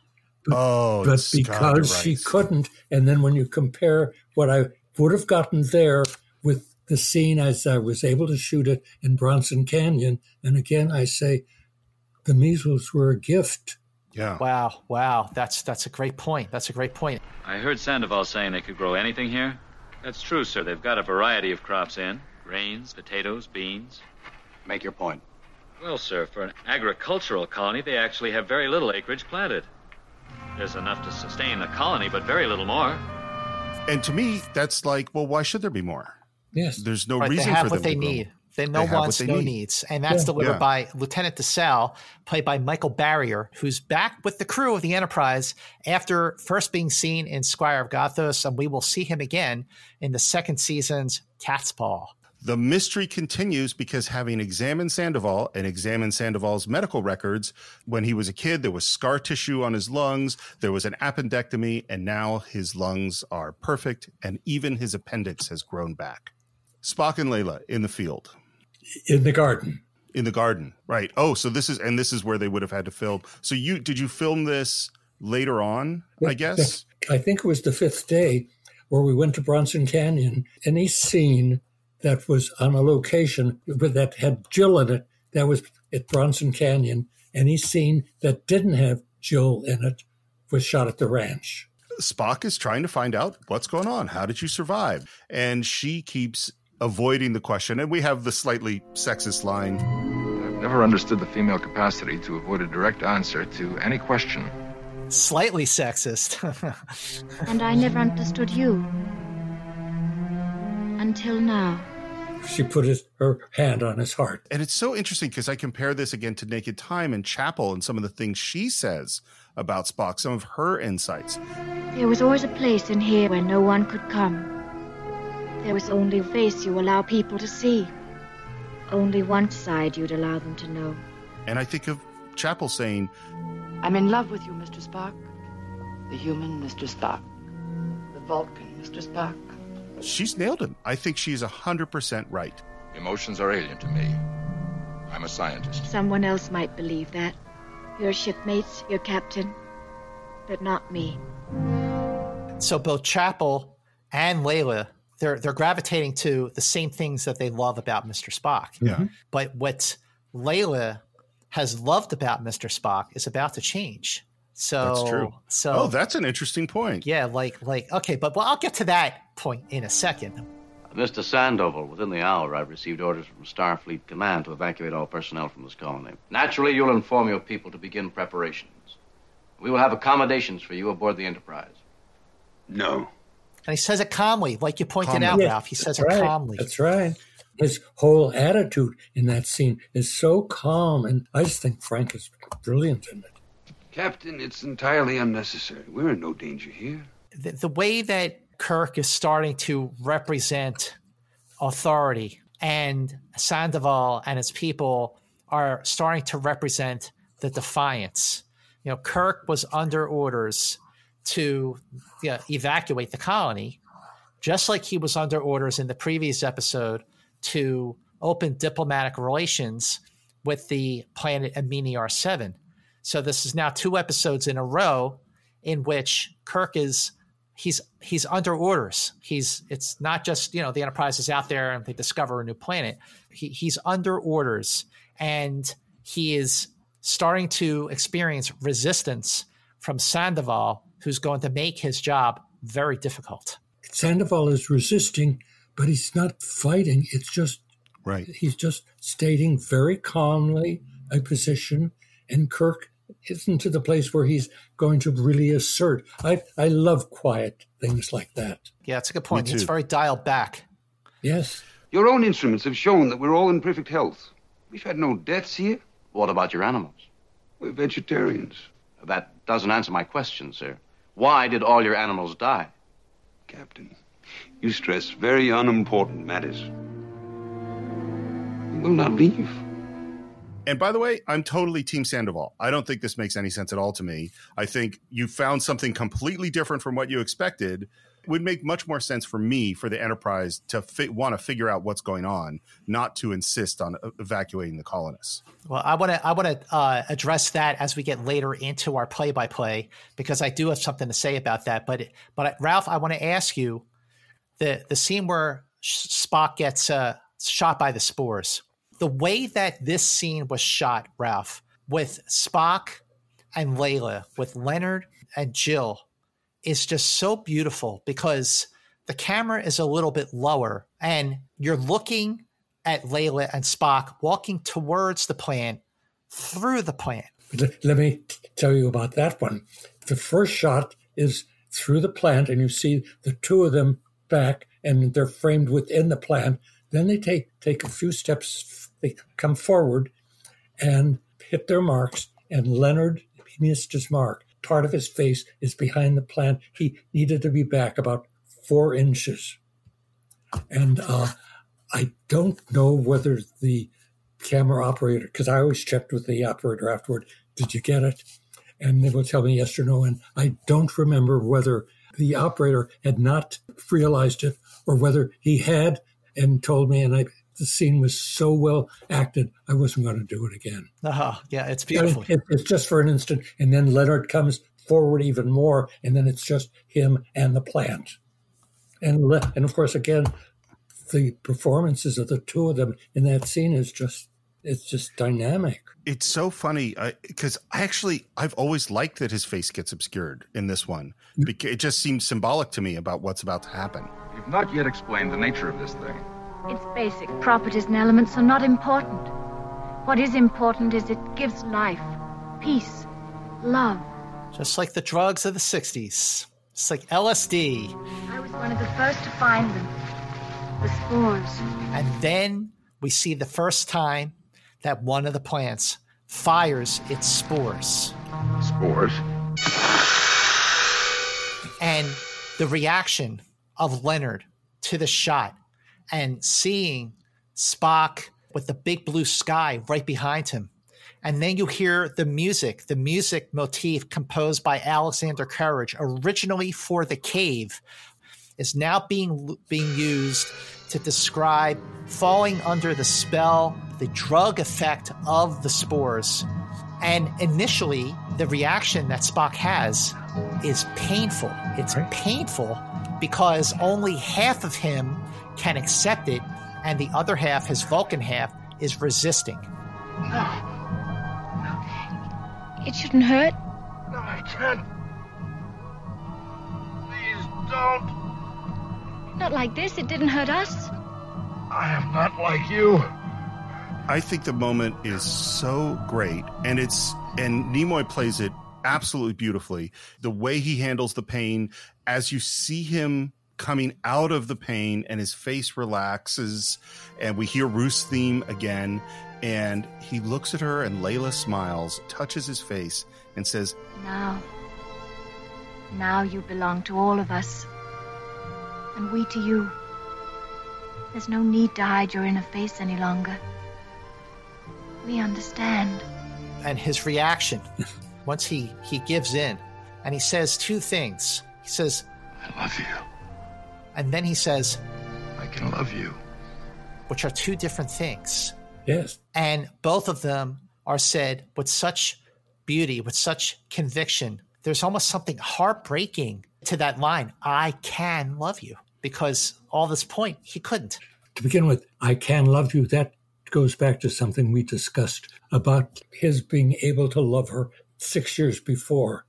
Oh, but because she right. couldn't, and then when you compare what I would have gotten there with the scene as I was able to shoot it in Bronson Canyon, and again I say the measles were a gift. Yeah. Wow, wow, that's that's a great point. That's a great point. I heard Sandoval saying they could grow anything here. That's true, sir. They've got a variety of crops in grains, potatoes, beans. Make your point. Well, sir, for an agricultural colony, they actually have very little acreage planted. There's enough to sustain the colony, but very little more. And to me, that's like, well, why should there be more? Yes. There's no Right, reason they have for what them they to need. more. They no They wants, they no need. needs, and that's Yeah. delivered Yeah. by Lieutenant DeSalle, played by Michael Barrier, who's back with the crew of the Enterprise after first being seen in Squire of Gothos, and we will see him again in the second season's Cat's Paw. The mystery continues because having examined Sandoval and examined Sandoval's medical records, when he was a kid, there was scar tissue on his lungs, there was an appendectomy, and now his lungs are perfect, and even his appendix has grown back. Spock and Leila in the field, In the garden. in the garden, right? Oh, so this is, and this is where they would have had to film. So you did you film this later on? I guess. I think it was the fifth day where we went to Bronson Canyon. Any scene that was on a location with- that had Jill in it, that was at Bronson Canyon. Any scene that didn't have Jill in it was shot at the ranch. Spock is trying to find out what's going on. How did you survive? And she keeps avoiding the question. And we have the slightly sexist line. I've never understood the female capacity to avoid a direct answer to any question. Slightly sexist. And I never understood you. Until now. She put his, her hand on his heart. And it's so interesting because I compare this again to Naked Time and Chapel and some of the things she says about Spock, some of her insights. There was always a place in here where no one could come. There was only a face you allow people to see. Only one side you'd allow them to know. And I think of Chapel saying, I'm in love with you, Mr. Spock. The human, Mr. Spock. The Vulcan, Mr. Spock. She's nailed him. I think she's 100% right. Emotions are alien to me. I'm a scientist. Someone else might believe that. Your shipmates, your captain. But not me. so both Chapel and Leila, they're they're gravitating to the same things that they love about Mr. Spock. Yeah. Mm-hmm. But what Leila has loved about Mr. Spock is about to change. So That's true. So oh, that's an interesting point. yeah, like like okay, but well, I'll get to that point in a second. Mr. Sandoval, within the hour, I've received orders from Starfleet Command to evacuate all personnel from this colony. Naturally, you'll inform your people to begin preparations. We will have accommodations for you aboard the Enterprise. No. And he says it calmly, like you pointed Calmly. out, Yeah, Ralph. He says that's it right. calmly. That's right. His whole attitude in that scene is so calm, and I just think Frank is brilliant in it. Captain, it's entirely unnecessary. We're in no danger here. the, the way that Kirk is starting to represent authority and Sandoval and his people are starting to represent the defiance. You know, Kirk was under orders to you know, evacuate the colony, just like he was under orders in the previous episode to open diplomatic relations with the planet Amini 7. So this is now two episodes in a row in which Kirk is he's he's under orders. He's it's not just you know the Enterprise is out there and they discover a new planet. He, he's under orders and he is starting to experience resistance from Sandoval, who's going to make his job very difficult. Sandoval is resisting, but he's not fighting. It's just Right. He's just stating very calmly a position, and Kirk isn't to the place where he's going to really assert. I, I love quiet things like that. Yeah, it's a good point. It's very dialed back. Yes. Your own instruments have shown that we're all in perfect health. We've had no deaths here. What about your animals? We're vegetarians. That doesn't answer my question, sir. Why did all your animals die? Captain, you stress very unimportant matters. We will not leave. And by the way, I'm totally Team Sandoval. I don't think this makes any sense at all to me. I think you found something completely different from what you expected. It would make much more sense for me, for the Enterprise, to fi- want to figure out what's going on, not to insist on uh, evacuating the colonists. Well, I want to I want to uh, address that as we get later into our play by play because I do have something to say about that. But but Ralph, I want to ask you the the scene where Spock gets uh, shot by the spores. The way that this scene was shot, Ralph, with Spock and Leila, with Leonard and Jill, is just so beautiful because the camera is a little bit lower and you're looking at Leila and Spock walking towards the plant through the plant. Let, me tell you about that one. The first shot is through the plant, and you see the two of them back, and they're framed within the plant. Then they take take a few steps. They come forward and hit their marks, and Leonard missed his mark. Part of his face is behind the plant. He needed to be back about four inches, and uh, I don't know whether the camera operator, because I always checked with the operator afterward, did you get it? And they will tell me yes or no. And I don't remember whether the operator had not realized it or whether he had and told me. And I, the scene was so well acted, I wasn't going to do it again. Uh-huh. Yeah, it's beautiful. It, it's just for an instant. And then Leonard comes forward even more. And then it's just him and the plant. And, Le- and of course, again, the performances of the two of them in that scene is just it's just dynamic. It's so funny because I, actually I've always liked that his face gets obscured in this one. Because it just seems symbolic to me about what's about to happen. You've not yet explained the nature of this thing. Its basic properties and elements are not important. What is important is it gives life, peace, love. Just like the drugs of the 60s. It's like LSD. I was one of the first to find them. The spores. And then we see the first time that one of the plants fires its spores. Spores? And the reaction of Leonard to the shot and seeing Spock with the big blue sky right behind him. And then you hear the music, the music motif composed by Alexander Courage, originally for the cave, is now being being used to describe falling under the spell, the drug effect of the spores. And initially, the reaction that Spock has is painful. It's painful because only half of him can accept it, and the other half, his Vulcan half, is resisting. It shouldn't hurt. No, I can't. Please don't. Not like this. It didn't hurt us. I am not like you. I think the moment is so great, and it's and Nimoy plays it absolutely beautifully. The way he handles the pain, as you see him coming out of the pain, and his face relaxes, and we hear Ruth's theme again, and he looks at her, and Leila smiles, touches his face, and says, Now, now you belong to all of us, and we to you. There's no need to hide your inner face any longer. We understand. And his reaction, once he, he gives in, and he says two things. He says, I love you. And then he says, I can love you. Which are two different things. Yes. And both of them are said with such beauty, with such conviction. There's almost something heartbreaking to that line I can love you, because all this point, he couldn't. To begin with, I can love you. That goes back to something we discussed about his being able to love her six years before.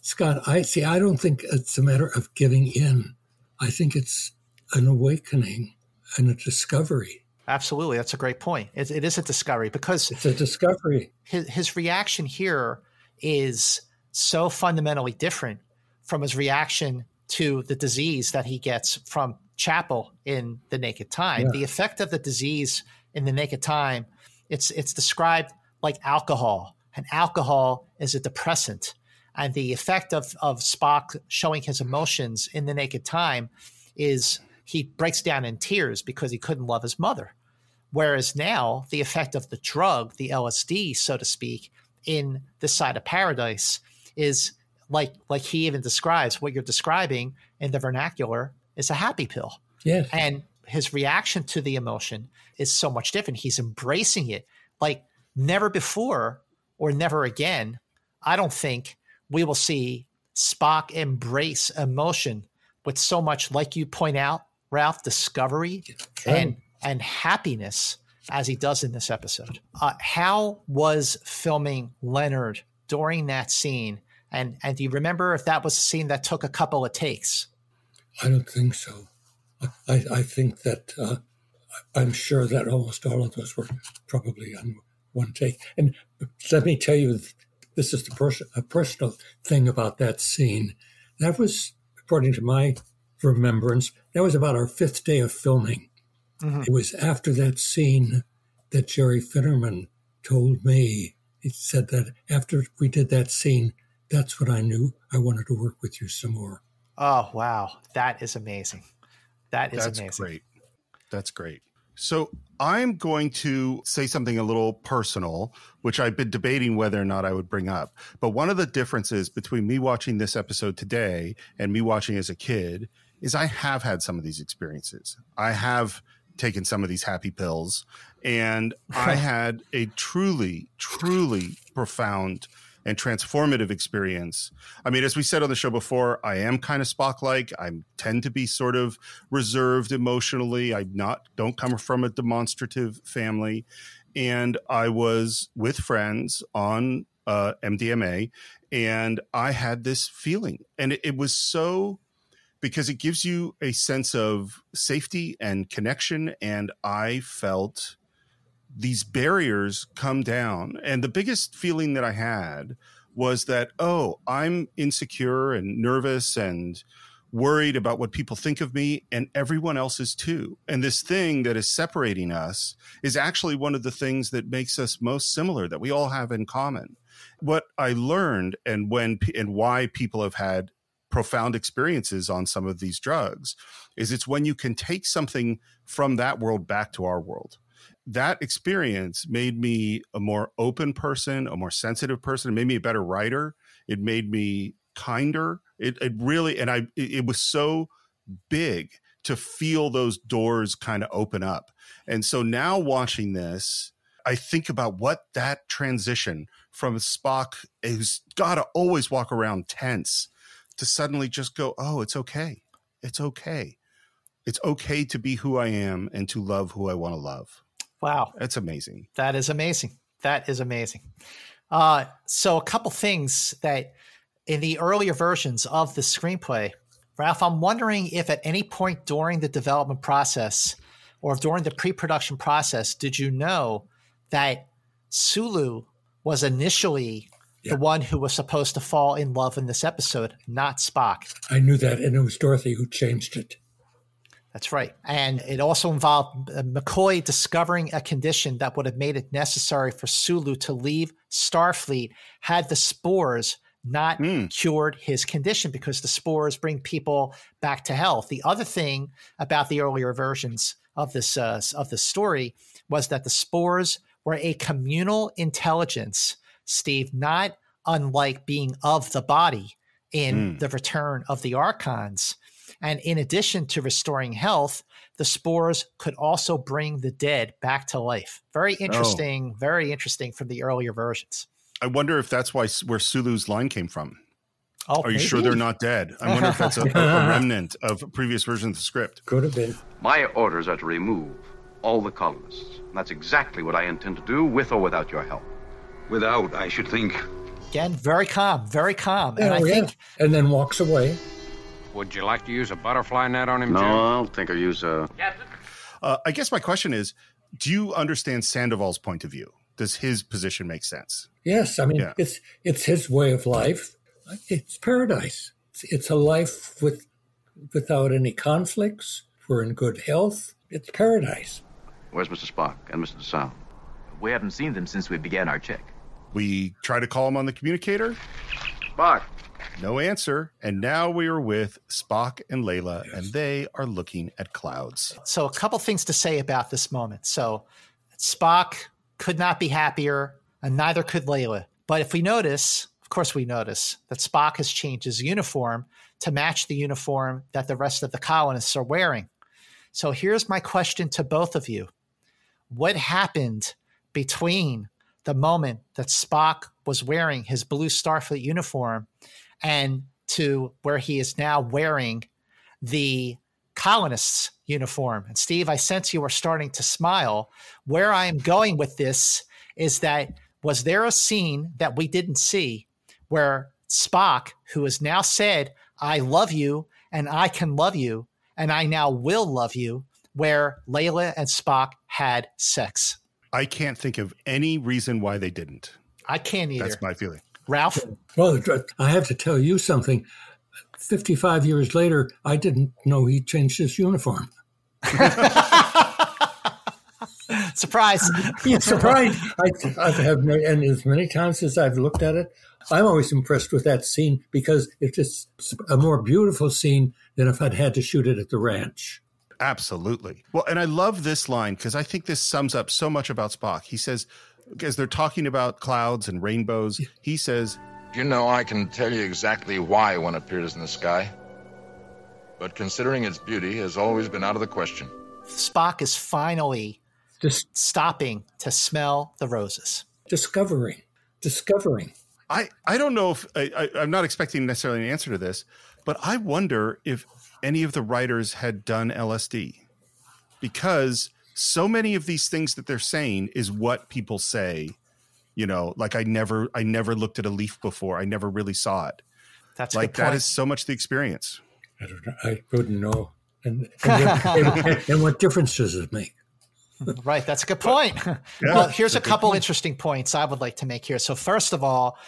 Scott, I see, I don't think it's a matter of giving in. I think it's an awakening and a discovery. Absolutely, that's a great point. It, it is a discovery because it's a discovery. His his reaction here is so fundamentally different from his reaction to the disease that he gets from Chapel in The Naked Time. Yeah. The effect of the disease in The Naked Time, it's it's described like alcohol, and alcohol is a depressant. And the effect of, of Spock showing his emotions in The Naked Time is he breaks down in tears because he couldn't love his mother. Whereas now, the effect of the drug, the LSD, so to speak, in this side of paradise is like like he even describes what you're describing in the vernacular is a happy pill. Yes. And his reaction to the emotion is so much different. He's embracing it like never before or never again. I don't think we will see Spock embrace emotion with so much, like you point out, Ralph, discovery and and happiness as he does in this episode. Uh, how was filming Leonard during that scene? And and do you remember if that was a scene that took a couple of takes? I don't think so. I, I think that uh, I'm sure that almost all of those were probably on one take. And let me tell you, this is the pers- a personal thing about that scene. That was, according to my remembrance, that was about our fifth day of filming. Mm-hmm. It was after that scene that Jerry Finnerman told me. He said that after we did that scene, that's when I knew I wanted to work with you some more. Oh wow, that is amazing. That is That's amazing. great. That's great. So I'm going to say something a little personal, which I've been debating whether or not I would bring up. But one of the differences between me watching this episode today and me watching as a kid is I have had some of these experiences. I have taken some of these happy pills and I had a truly, truly profound and transformative experience. I mean, as we said on the show before, I am kind of Spock like. I tend to be sort of reserved emotionally. I not don't come from a demonstrative family, and I was with friends on uh, MDMA, and I had this feeling, and it, it was so because it gives you a sense of safety and connection, and I felt these barriers come down. And the biggest feeling that I had was that, oh, I'm insecure and nervous and worried about what people think of me, and everyone else is too. And this thing that is separating us is actually one of the things that makes us most similar, that we all have in common. What I learned and when and why people have had profound experiences on some of these drugs is it's when you can take something from that world back to our world that experience made me a more open person, a more sensitive person. It made me a better writer. It made me kinder. It, it really, and I, it, it was so big to feel those doors kind of open up. And so now watching this, I think about what that transition from Spock, who's got to always walk around tense, to suddenly just go, oh, it's okay. It's okay. It's okay to be who I am and to love who I want to love. Wow. That's amazing. That is amazing. That is amazing. Uh, so, a couple things that in the earlier versions of the screenplay, Ralph, I'm wondering if at any point during the development process or during the pre production process, did you know that Sulu was initially yeah. the one who was supposed to fall in love in this episode, not Spock? I knew that, and it was Dorothy who changed it. That's right. And it also involved uh, McCoy discovering a condition that would have made it necessary for Sulu to leave Starfleet had the spores not mm. cured his condition because the spores bring people back to health. The other thing about the earlier versions of this uh, of the story was that the spores were a communal intelligence, Steve, not unlike being of the body in mm. the Return of the Archons. And in addition to restoring health, the spores could also bring the dead back to life. Very oh. interesting, oh. very interesting from the earlier versions. I wonder if that's why where Sulu's line came from. Oh, Are you maybe. sure they're not dead? I wonder if that's a, a, remnant of previous versions of the script. Could have been. My orders are to remove all the colonists. And that's exactly what I intend to do, with or without your help. Without, I should think. Again, very calm, very calm. and oh, I yeah. think. And then walks away. Would you like to use a butterfly net on him, no, Jim? No, I'll think I'll use a. Captain? Uh, I guess my question is do you understand Sandoval's point of view? Does his position make sense? Yes, I mean Yeah. it's it's his way of life. It's paradise. It's, it's a life with without any conflicts. We're in good health. It's paradise. Where's Mr. Spock and Mr. DeSalle? We haven't seen them since we began our check. We try to call him on the communicator. Spock. No answer. And now we are with Spock and Leila, and they are looking at clouds. So, a couple things to say about this moment. So, Spock could not be happier, and neither could Leila. But if we notice, of course, we notice that Spock has changed his uniform to match the uniform that the rest of the colonists are wearing. So, here's my question to both of you What happened between the moment that Spock was wearing his blue Starfleet uniform and to where he is now wearing the colonists uniform. And Steve, I sense you are starting to smile. Where I am going with this is that was there a scene that we didn't see where Spock, who has now said, I love you and I can love you and I now will love you, where Leila and Spock had sex? I can't think of any reason why they didn't. I can't either. That's my feeling. Ralph? Well, I have to tell you something. 55 years later, I didn't know he changed his uniform. Surprise. yeah, surprise. I, I've had, and as many times as I've looked at it, I'm always impressed with that scene because it's just a more beautiful scene than if I'd had to shoot it at the ranch. Absolutely. Well, and I love this line because I think this sums up so much about Spock. He says, as they're talking about clouds and rainbows, he says, You know, I can tell you exactly why one appears in the sky. But considering its beauty has always been out of the question. Spock is finally just stopping to smell the roses. Discovering, discovering. I, I don't know if I, I, I'm not expecting necessarily an answer to this, but I wonder if any of the writers had done LSD because so many of these things that they're saying is what people say. You know, like I never, I never looked at a leaf before. I never really saw it. That's like that is so much the experience. I don't know. I wouldn't know. And, and, what, and, and what difference does it make? Right, that's a good point. well, here's a couple interesting points I would like to make here. So, first of all,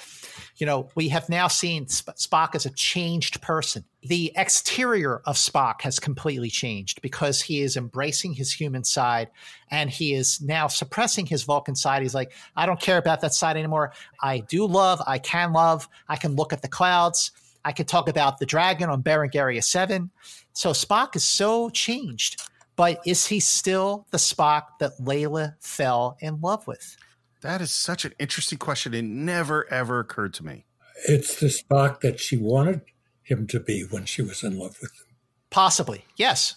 you know, we have now seen Sp- Spock as a changed person. The exterior of Spock has completely changed because he is embracing his human side and he is now suppressing his Vulcan side. He's like, I don't care about that side anymore. I do love, I can love, I can look at the clouds. I can talk about the dragon on Berengaria 7. So Spock is so changed. But is he still the Spock that Leila fell in love with? That is such an interesting question. It never ever occurred to me. It's the Spock that she wanted him to be when she was in love with him. Possibly, yes.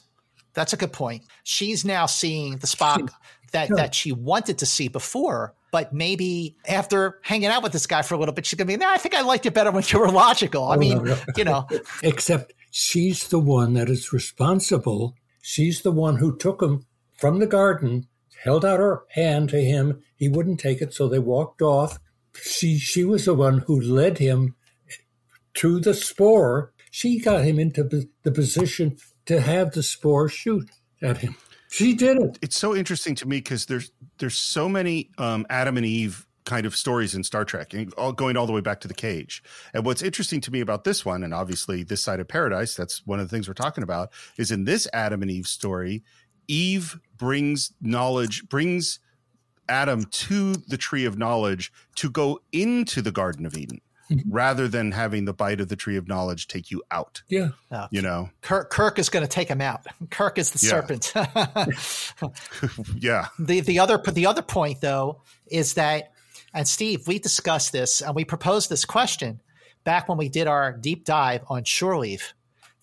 That's a good point. She's now seeing the Spock that, that she wanted to see before, but maybe after hanging out with this guy for a little bit, she's gonna be, nah, I think I liked you better when you were logical. I Oh, mean, no, no. you know, Except she's the one that is responsible. She's the one who took him from the garden, held out her hand to him. He wouldn't take it, so they walked off. She she was the one who led him to the spore. She got him into the position to have the spore shoot at him. She did it. It's so interesting to me because there's there's so many um, Adam and Eve kind of stories in Star Trek, and all going all the way back to the cage. And what's interesting to me about this one, and obviously this side of paradise, that's one of the things we're talking about, is in this Adam and Eve story, Eve brings knowledge, brings Adam to the tree of knowledge to go into the Garden of Eden. Mm-hmm. Rather than having the bite of the tree of knowledge take you out, Yeah. No. you know, Kirk, Kirk is going to take him out. Kirk is the Yeah. serpent. yeah, the the other the other point though is that and Steve, we discussed this and we proposed this question back when we did our deep dive on shore leave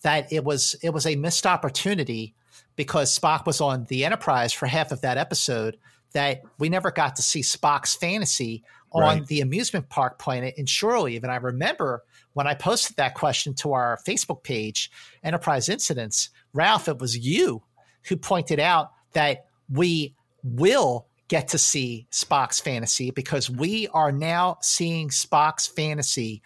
that it was it was a missed opportunity because Spock was on the Enterprise for half of that episode that we never got to see Spock's fantasy on Right. the amusement park planet in shore leave. And I remember when I posted that question to our Facebook page, Enterprise Incidents, Ralph, it was you who pointed out that we will get to see Spock's fantasy because we are now seeing Spock's fantasy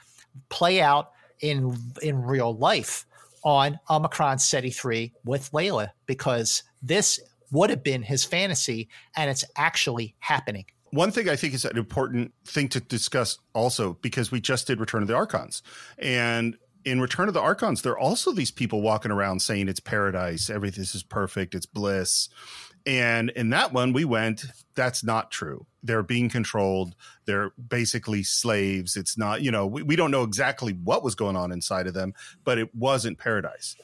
play out in in real life on Omicron Ceti 3 with Leila because this would have been his fantasy, and it's actually happening. One thing I think is an important thing to discuss also because we just did Return of the Archons. And in Return of the Archons, there are also these people walking around saying it's paradise, everything is perfect, it's bliss. And in that one, we went, that's not true. They're being controlled. They're basically slaves. It's not, you know, we, we don't know exactly what was going on inside of them, but it wasn't paradise.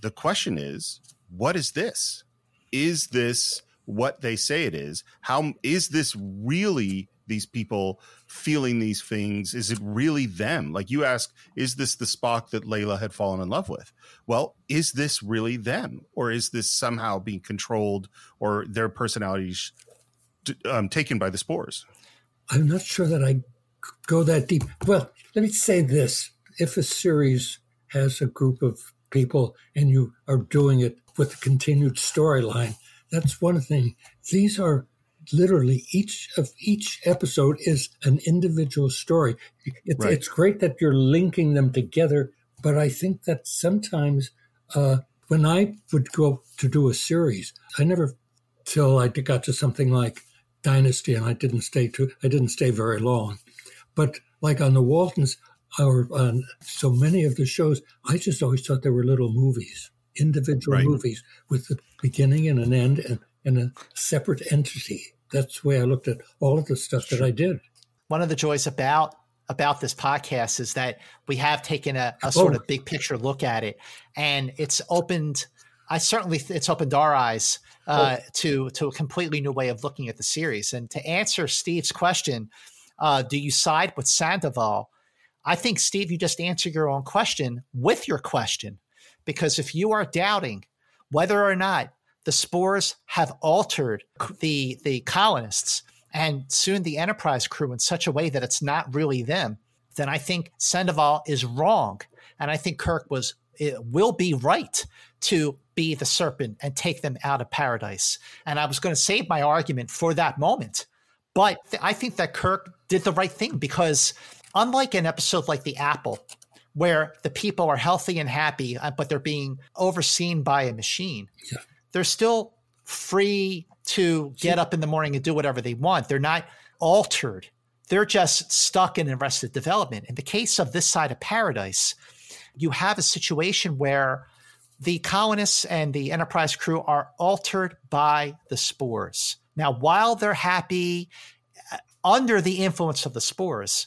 The question is, what is this? Is this what they say it is? How is this really these people feeling these things? Is it really them? Like you ask, is this the Spock that Leila had fallen in love with? Well, is this really them? Or is this somehow being controlled or their personalities um, taken by the spores? I'm not sure that I go that deep. Well, let me say this. If a series has a group of people and you are doing it with a continued storyline, that's one thing. These are literally each of each episode is an individual story. It's, right. it's great that you're linking them together, but I think that sometimes uh, when I would go to do a series, I never till I got to something like Dynasty, and I didn't stay too. I didn't stay very long, but like on the Waltons or on so many of the shows, I just always thought they were little movies, individual right. movies with the beginning and an end and, and a separate entity that's the way I looked at all of the stuff that I did. One of the joys about about this podcast is that we have taken a, a sort oh. of big picture look at it, and it's opened. I certainly it's opened our eyes uh, to to a completely new way of looking at the series. And to answer Steve's question, uh, do you side with Sandoval? I think Steve, you just answer your own question with your question, because if you are doubting whether or not the spores have altered the the colonists and soon the Enterprise crew in such a way that it's not really them, then I think Sandoval is wrong, and I think Kirk was will be right to be the serpent and take them out of paradise. And I was going to save my argument for that moment, but th- I think that Kirk did the right thing because unlike an episode like the Apple, where the people are healthy and happy, uh, but they're being overseen by a machine. Yeah they're still free to get up in the morning and do whatever they want. They're not altered. They're just stuck in arrested development. In the case of this side of paradise, you have a situation where the colonists and the Enterprise crew are altered by the spores. Now, while they're happy uh, under the influence of the spores,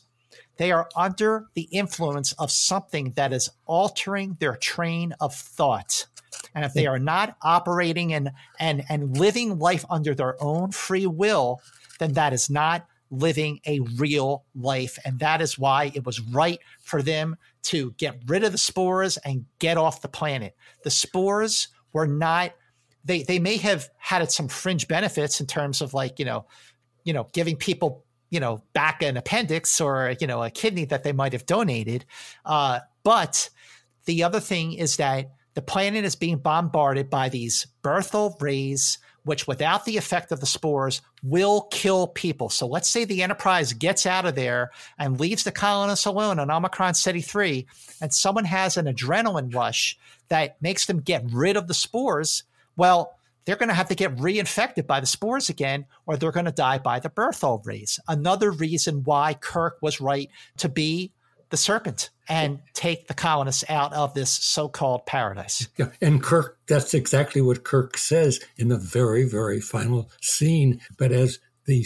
they are under the influence of something that is altering their train of thought. And if they are not operating and and and living life under their own free will, then that is not living a real life. And that is why it was right for them to get rid of the spores and get off the planet. The spores were not they they may have had some fringe benefits in terms of like, you know, you know, giving people you know back an appendix or you know a kidney that they might have donated uh, but the other thing is that the planet is being bombarded by these Berthold rays, which, without the effect of the spores, will kill people. So let's say the Enterprise gets out of there and leaves the colonists alone on Omicron Ceti 3, and someone has an adrenaline rush that makes them get rid of the spores. Well, they're going to have to get reinfected by the spores again, or they're going to die by the Berthold rays. Another reason why Kirk was right to be the serpent and take the colonists out of this so-called paradise. Yeah, and Kirk, that's exactly what Kirk says in the very, very final scene. But as the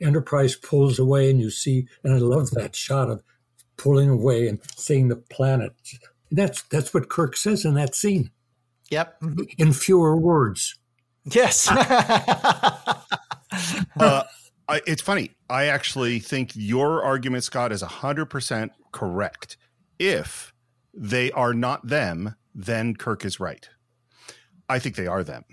Enterprise pulls away, and you see, and I love that shot of pulling away and seeing the planet. That's that's what Kirk says in that scene. Yep. In fewer words. Yes. uh, I, it's funny. I actually think your argument, Scott, is 100% correct. If they are not them, then Kirk is right. I think they are them.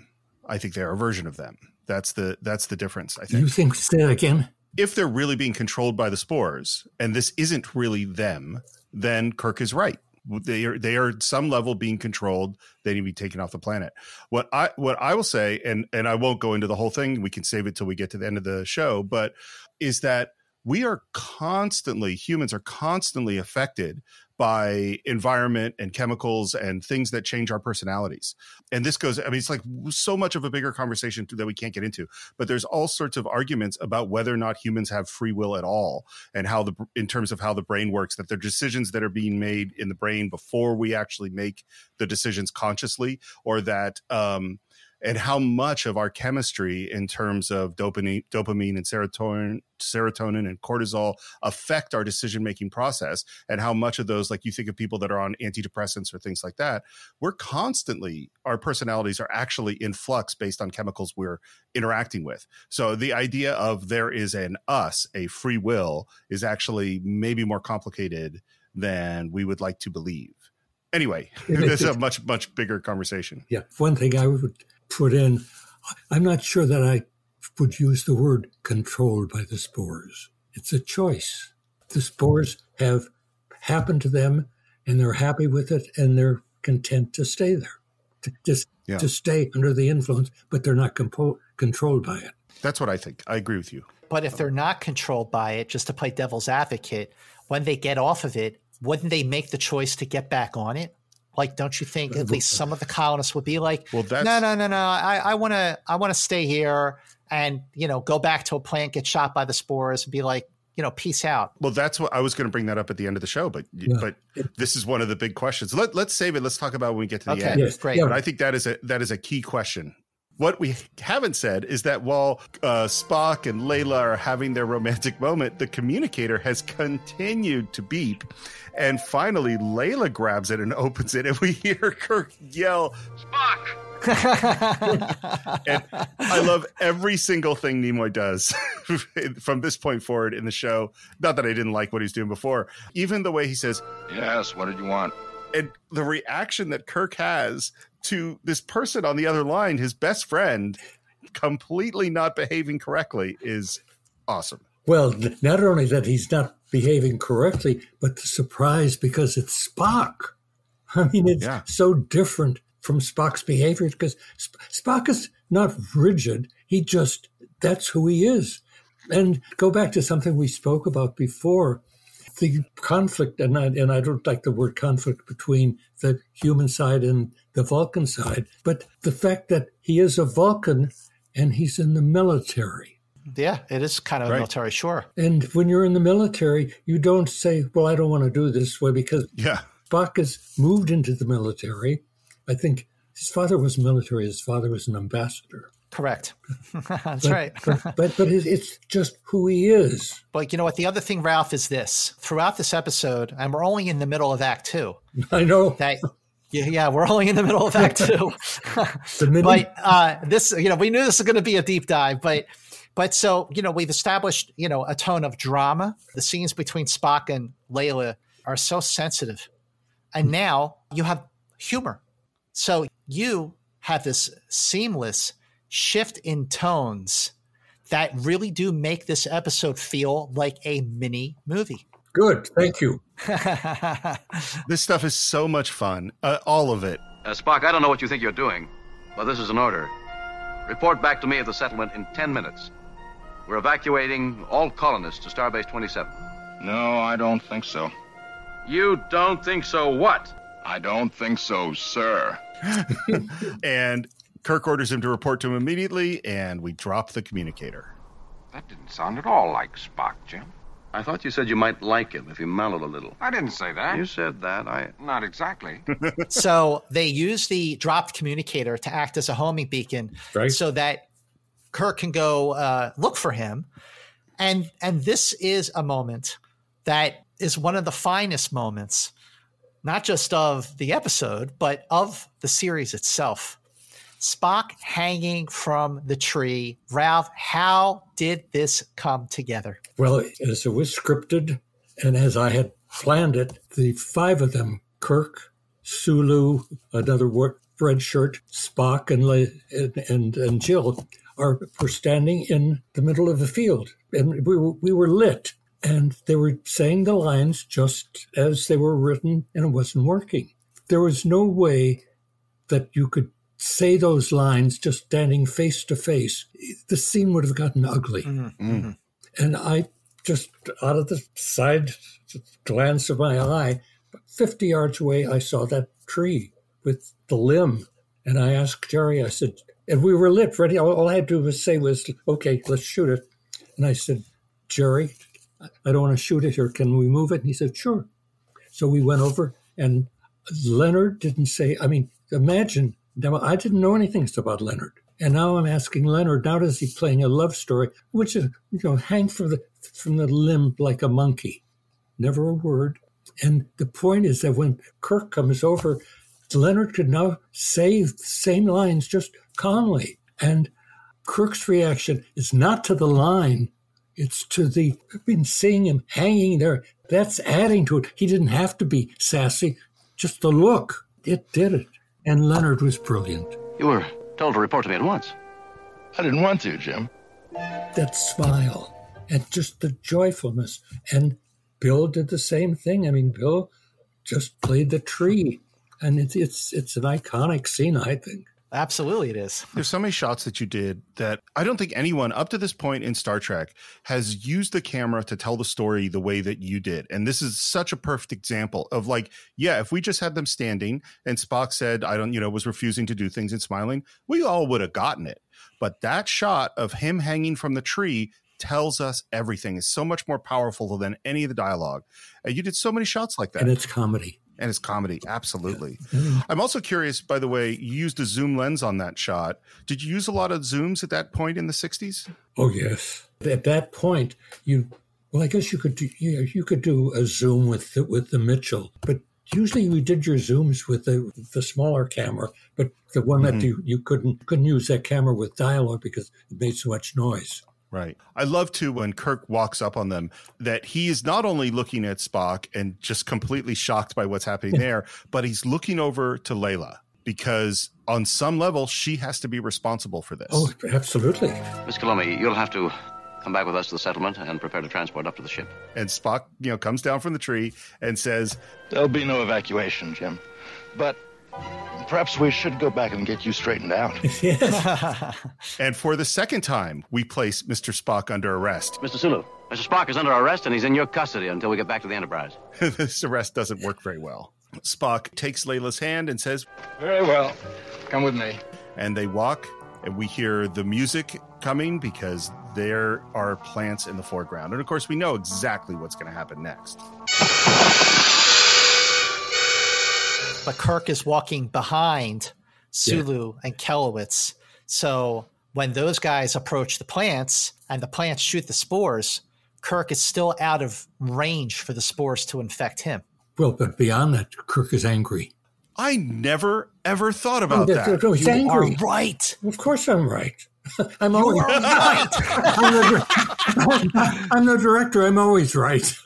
I think they are a version of them. That's the that's the difference. I think. You think say that again? If they're really being controlled by the spores, and this isn't really them, then Kirk is right. They are they are some level being controlled. They need to be taken off the planet. What I what I will say, and and I won't go into the whole thing. We can save it till we get to the end of the show. But is that we are constantly humans are constantly affected by environment and chemicals and things that change our personalities. And this goes, I mean, it's like so much of a bigger conversation that we can't get into, but there's all sorts of arguments about whether or not humans have free will at all and how the, in terms of how the brain works, that there are decisions that are being made in the brain before we actually make the decisions consciously or that, um, and how much of our chemistry in terms of dopamine, dopamine and serotonin, serotonin and cortisol affect our decision making process, and how much of those, like you think of people that are on antidepressants or things like that, we're constantly our personalities are actually in flux based on chemicals we're interacting with. So the idea of there is an us, a free will, is actually maybe more complicated than we would like to believe. Anyway, this is a much much bigger conversation. Yeah, one thing I would put in. I'm not sure that I would use the word controlled by the spores. It's a choice. The spores have happened to them and they're happy with it and they're content to stay there, to, just Yeah. to stay under the influence, but they're not compo- controlled by it. That's what I think. I agree with you. But if they're not controlled by it, just to play devil's advocate, when they get off of it, wouldn't they make the choice to get back on it? Like, don't you think at least some of the colonists would be like, well, that's- no, no, no, no, I, I want to, I want to stay here and you know go back to a plant, get shot by the spores, and be like, you know, peace out. Well, that's what I was going to bring that up at the end of the show, but but this is one of the big questions. Let let's save it. Let's talk about when we get to the Okay, end. Yes, great. But I think that is a that is a key question. What we haven't said is that while uh, Spock and Leila are having their romantic moment, the communicator has continued to beep, and finally Leila grabs it and opens it, and we hear Kirk yell, Spock! and I love every single thing Nimoy does from this point forward in the show. Not that I didn't like what he's doing before, even the way he says, Yes, what did you want? and the reaction that Kirk has to this person on the other line, his best friend, completely not behaving correctly is awesome. Well, not only that he's not behaving correctly, but the surprise because it's Spock. I mean, it's Yeah. so different from Spock's behavior because Sp- Spock is not rigid. He just, that's who he is. And go back to something we spoke about before the conflict, and I, and I don't like the word conflict between the human side and the Vulcan side, but the fact that he is a Vulcan and he's in the military. Yeah, it is kind of Right. military, sure. And when you're in the military, you don't say, "Well, I don't want to do this way," because yeah, Spock has moved into the military. I think his father was military. His father was an ambassador. Correct. That's But- right. but but, but it's just who he is. But you know what? The other thing, Ralph, is this. Throughout this episode, and we're only in the middle of Act Two. I know. That yeah, yeah, we're only in the middle of Act Two. But uh, this, you know, we knew this was going to be a deep dive, but but so you know, we've established you know a tone of drama. The scenes between Spock and Leila are so sensitive, and now you have humor. So you have this seamless shift in tones that really do make this episode feel like a mini movie. Good, thank you. This stuff is so much fun. Uh, all of it. Uh, Spock, I don't know what you think you're doing, but this is an order. Report back to me at the settlement in 10 minutes. We're evacuating all colonists to Starbase 27. No, I don't think so. You don't think so what? I don't think so, sir. and Kirk orders him to report to him immediately, and we drop the communicator. That didn't sound at all like Spock, Jim. I thought you said you might like him if he mellowed a little. I didn't say that. You said that. I. Not exactly. so they use the dropped communicator to act as a homing beacon Right. so that Kirk can go uh, look for him. And and this is a moment that is one of the finest moments, not just of the episode, but of the series itself. Spock hanging from the tree. Ralph, how did this come together? Well, as it was scripted and as I had planned it, the five of them Kirk, Sulu, another red shirt, Spock, and, Le- and, and Jill are were standing in the middle of the field. And we were, we were lit. And they were saying the lines just as they were written, and it wasn't working. There was no way that you could say those lines just standing face to face. The scene would have gotten ugly. Mm-hmm. Mm-hmm. And I just out of the side glance of my eye, 50 yards away, I saw that tree with the limb. And I asked Jerry, I said, and we were lit, ready. All I had to say was, okay, let's shoot it. And I said, Jerry, I don't want to shoot it here. Can we move it? And he said, sure. So we went over, and Leonard didn't say, I mean, imagine, I didn't know anything about Leonard. And now I'm asking Leonard, now does he playing a love story, which is, you know, hang from the, from the limb like a monkey. Never a word. And the point is that when Kirk comes over, Leonard could now say the same lines just calmly. And Kirk's reaction is not to the line, it's to the, I've been seeing him hanging there. That's adding to it. He didn't have to be sassy, just the look. It did it. And Leonard was brilliant. You were told to report to me at once. I didn't want to, Jim. That smile and just the joyfulness. And Bill did the same thing. I mean, Bill just played the tree. And it's it's it's an iconic scene, I think. Absolutely, it is. There's so many shots that you did that I don't think anyone up to this point in Star Trek has used the camera to tell the story the way that you did. And this is such a perfect example of like, yeah, if we just had them standing and Spock said, I don't, you know, was refusing to do things and smiling, we all would have gotten it. But that shot of him hanging from the tree tells us everything. is so much more powerful than any of the dialogue. And you did so many shots like that. And it's comedy and it's comedy absolutely. Mm-hmm. i'm also curious by the way you used a zoom lens on that shot. Did you use a lot of zooms at that point in the 60s oh yes. At that point you well i guess you could do you, know, you could do a zoom with the, with the mitchell but usually we did your zooms with the the smaller camera but the one mm-hmm. that you, you couldn't couldn't use that camera with dialogue because it made so much noise Right. I love to when Kirk walks up on them that he is not only looking at Spock and just completely shocked by what's happening there, but he's looking over to Leila because on some level she has to be responsible for this. Oh, absolutely. Miss Kalomi, you'll have to come back with us to the settlement and prepare to transport up to the ship. And Spock, you know, comes down from the tree and says, "There'll be no evacuation, Jim. But Perhaps we should go back and get you straightened out. and for the second time, we place Mr. Spock under arrest. Mr. Sulu, Mr. Spock is under arrest and he's in your custody until we get back to the Enterprise. this arrest doesn't work very well. Spock takes Leila's hand and says, Very well. Come with me. And they walk, and we hear the music coming because there are plants in the foreground. And of course, we know exactly what's going to happen next. But Kirk is walking behind Sulu yeah. and Kelowitz. So when those guys approach the plants and the plants shoot the spores, Kirk is still out of range for the spores to infect him. Well, but beyond that, Kirk is angry. I never ever thought about oh, that. No, he's you angry. Are right. Of course, I'm right. I'm always right. I'm, the, I'm the director. I'm always right.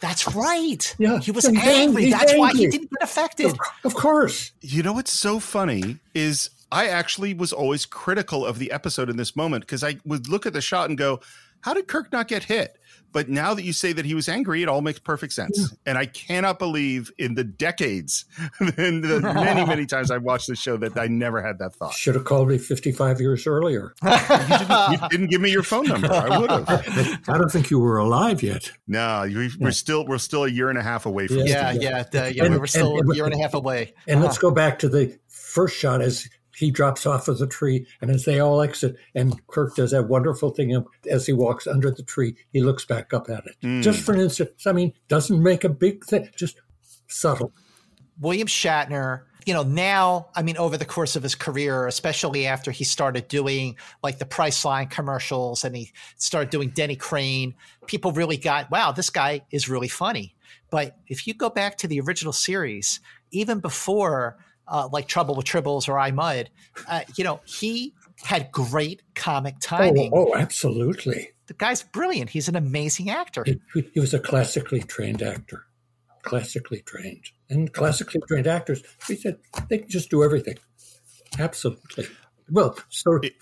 That's right. Yeah, he was angry. angry. That's angry. why he didn't get affected. Of, of course. You know what's so funny is I actually was always critical of the episode in this moment because I would look at the shot and go, "How did Kirk not get hit?" But now that you say that he was angry, it all makes perfect sense. Yeah. And I cannot believe in the decades, in the many, many times I've watched the show that I never had that thought. Should have called me 55 years earlier. you, didn't, you, didn't, give me your phone number. I would have. I don't think you were alive yet. No, we, are still we're still a year and a half away from. Yeah, yeah, yeah. yeah and, we were still and, a year and a half away. And uh-huh. let's go back to the first shot as he drops off of the tree, and as they all exit, and Kirk does that wonderful thing as he walks under the tree, he looks back up at it. Mm. Just for an instant. I mean, doesn't make a big thing, just subtle. William Shatner, you know, now, I mean, over the course of his career, especially after he started doing like the Priceline commercials and he started doing Denny Crane, people really got, wow, this guy is really funny. But if you go back to the original series, even before uh, like Trouble with Tribbles or I Mudd, uh, you know, he had great comic timing. Oh, oh, absolutely. The guy's brilliant. He's an amazing actor. He, he, was a classically trained actor, classically trained. And classically trained actors, he said, they can just do everything. Absolutely. Well, so it,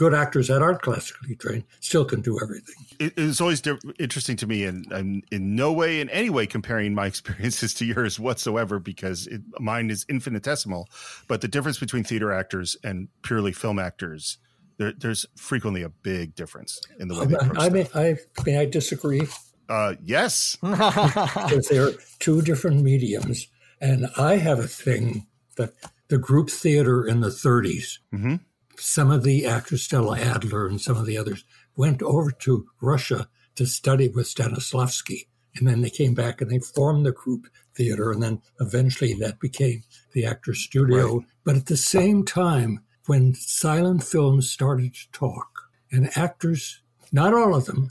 good actors that aren't classically trained still can do everything. It is always interesting to me, and I'm in no way, in any way, comparing my experiences to yours whatsoever, because it, mine is infinitesimal. But the difference between theater actors and purely film actors there, there's frequently a big difference in the way they approach I, may, I, may I disagree? Uh, yes. because there are two different mediums. And I have a thing that the group theater in the 30s, mm-hmm. Some of the actors, Stella Adler and some of the others, went over to Russia to study with Stanislavski. And then they came back and they formed the group theater. And then eventually that became the Actors Studio. Right. But at the same time, when silent films started to talk, and actors, not all of them,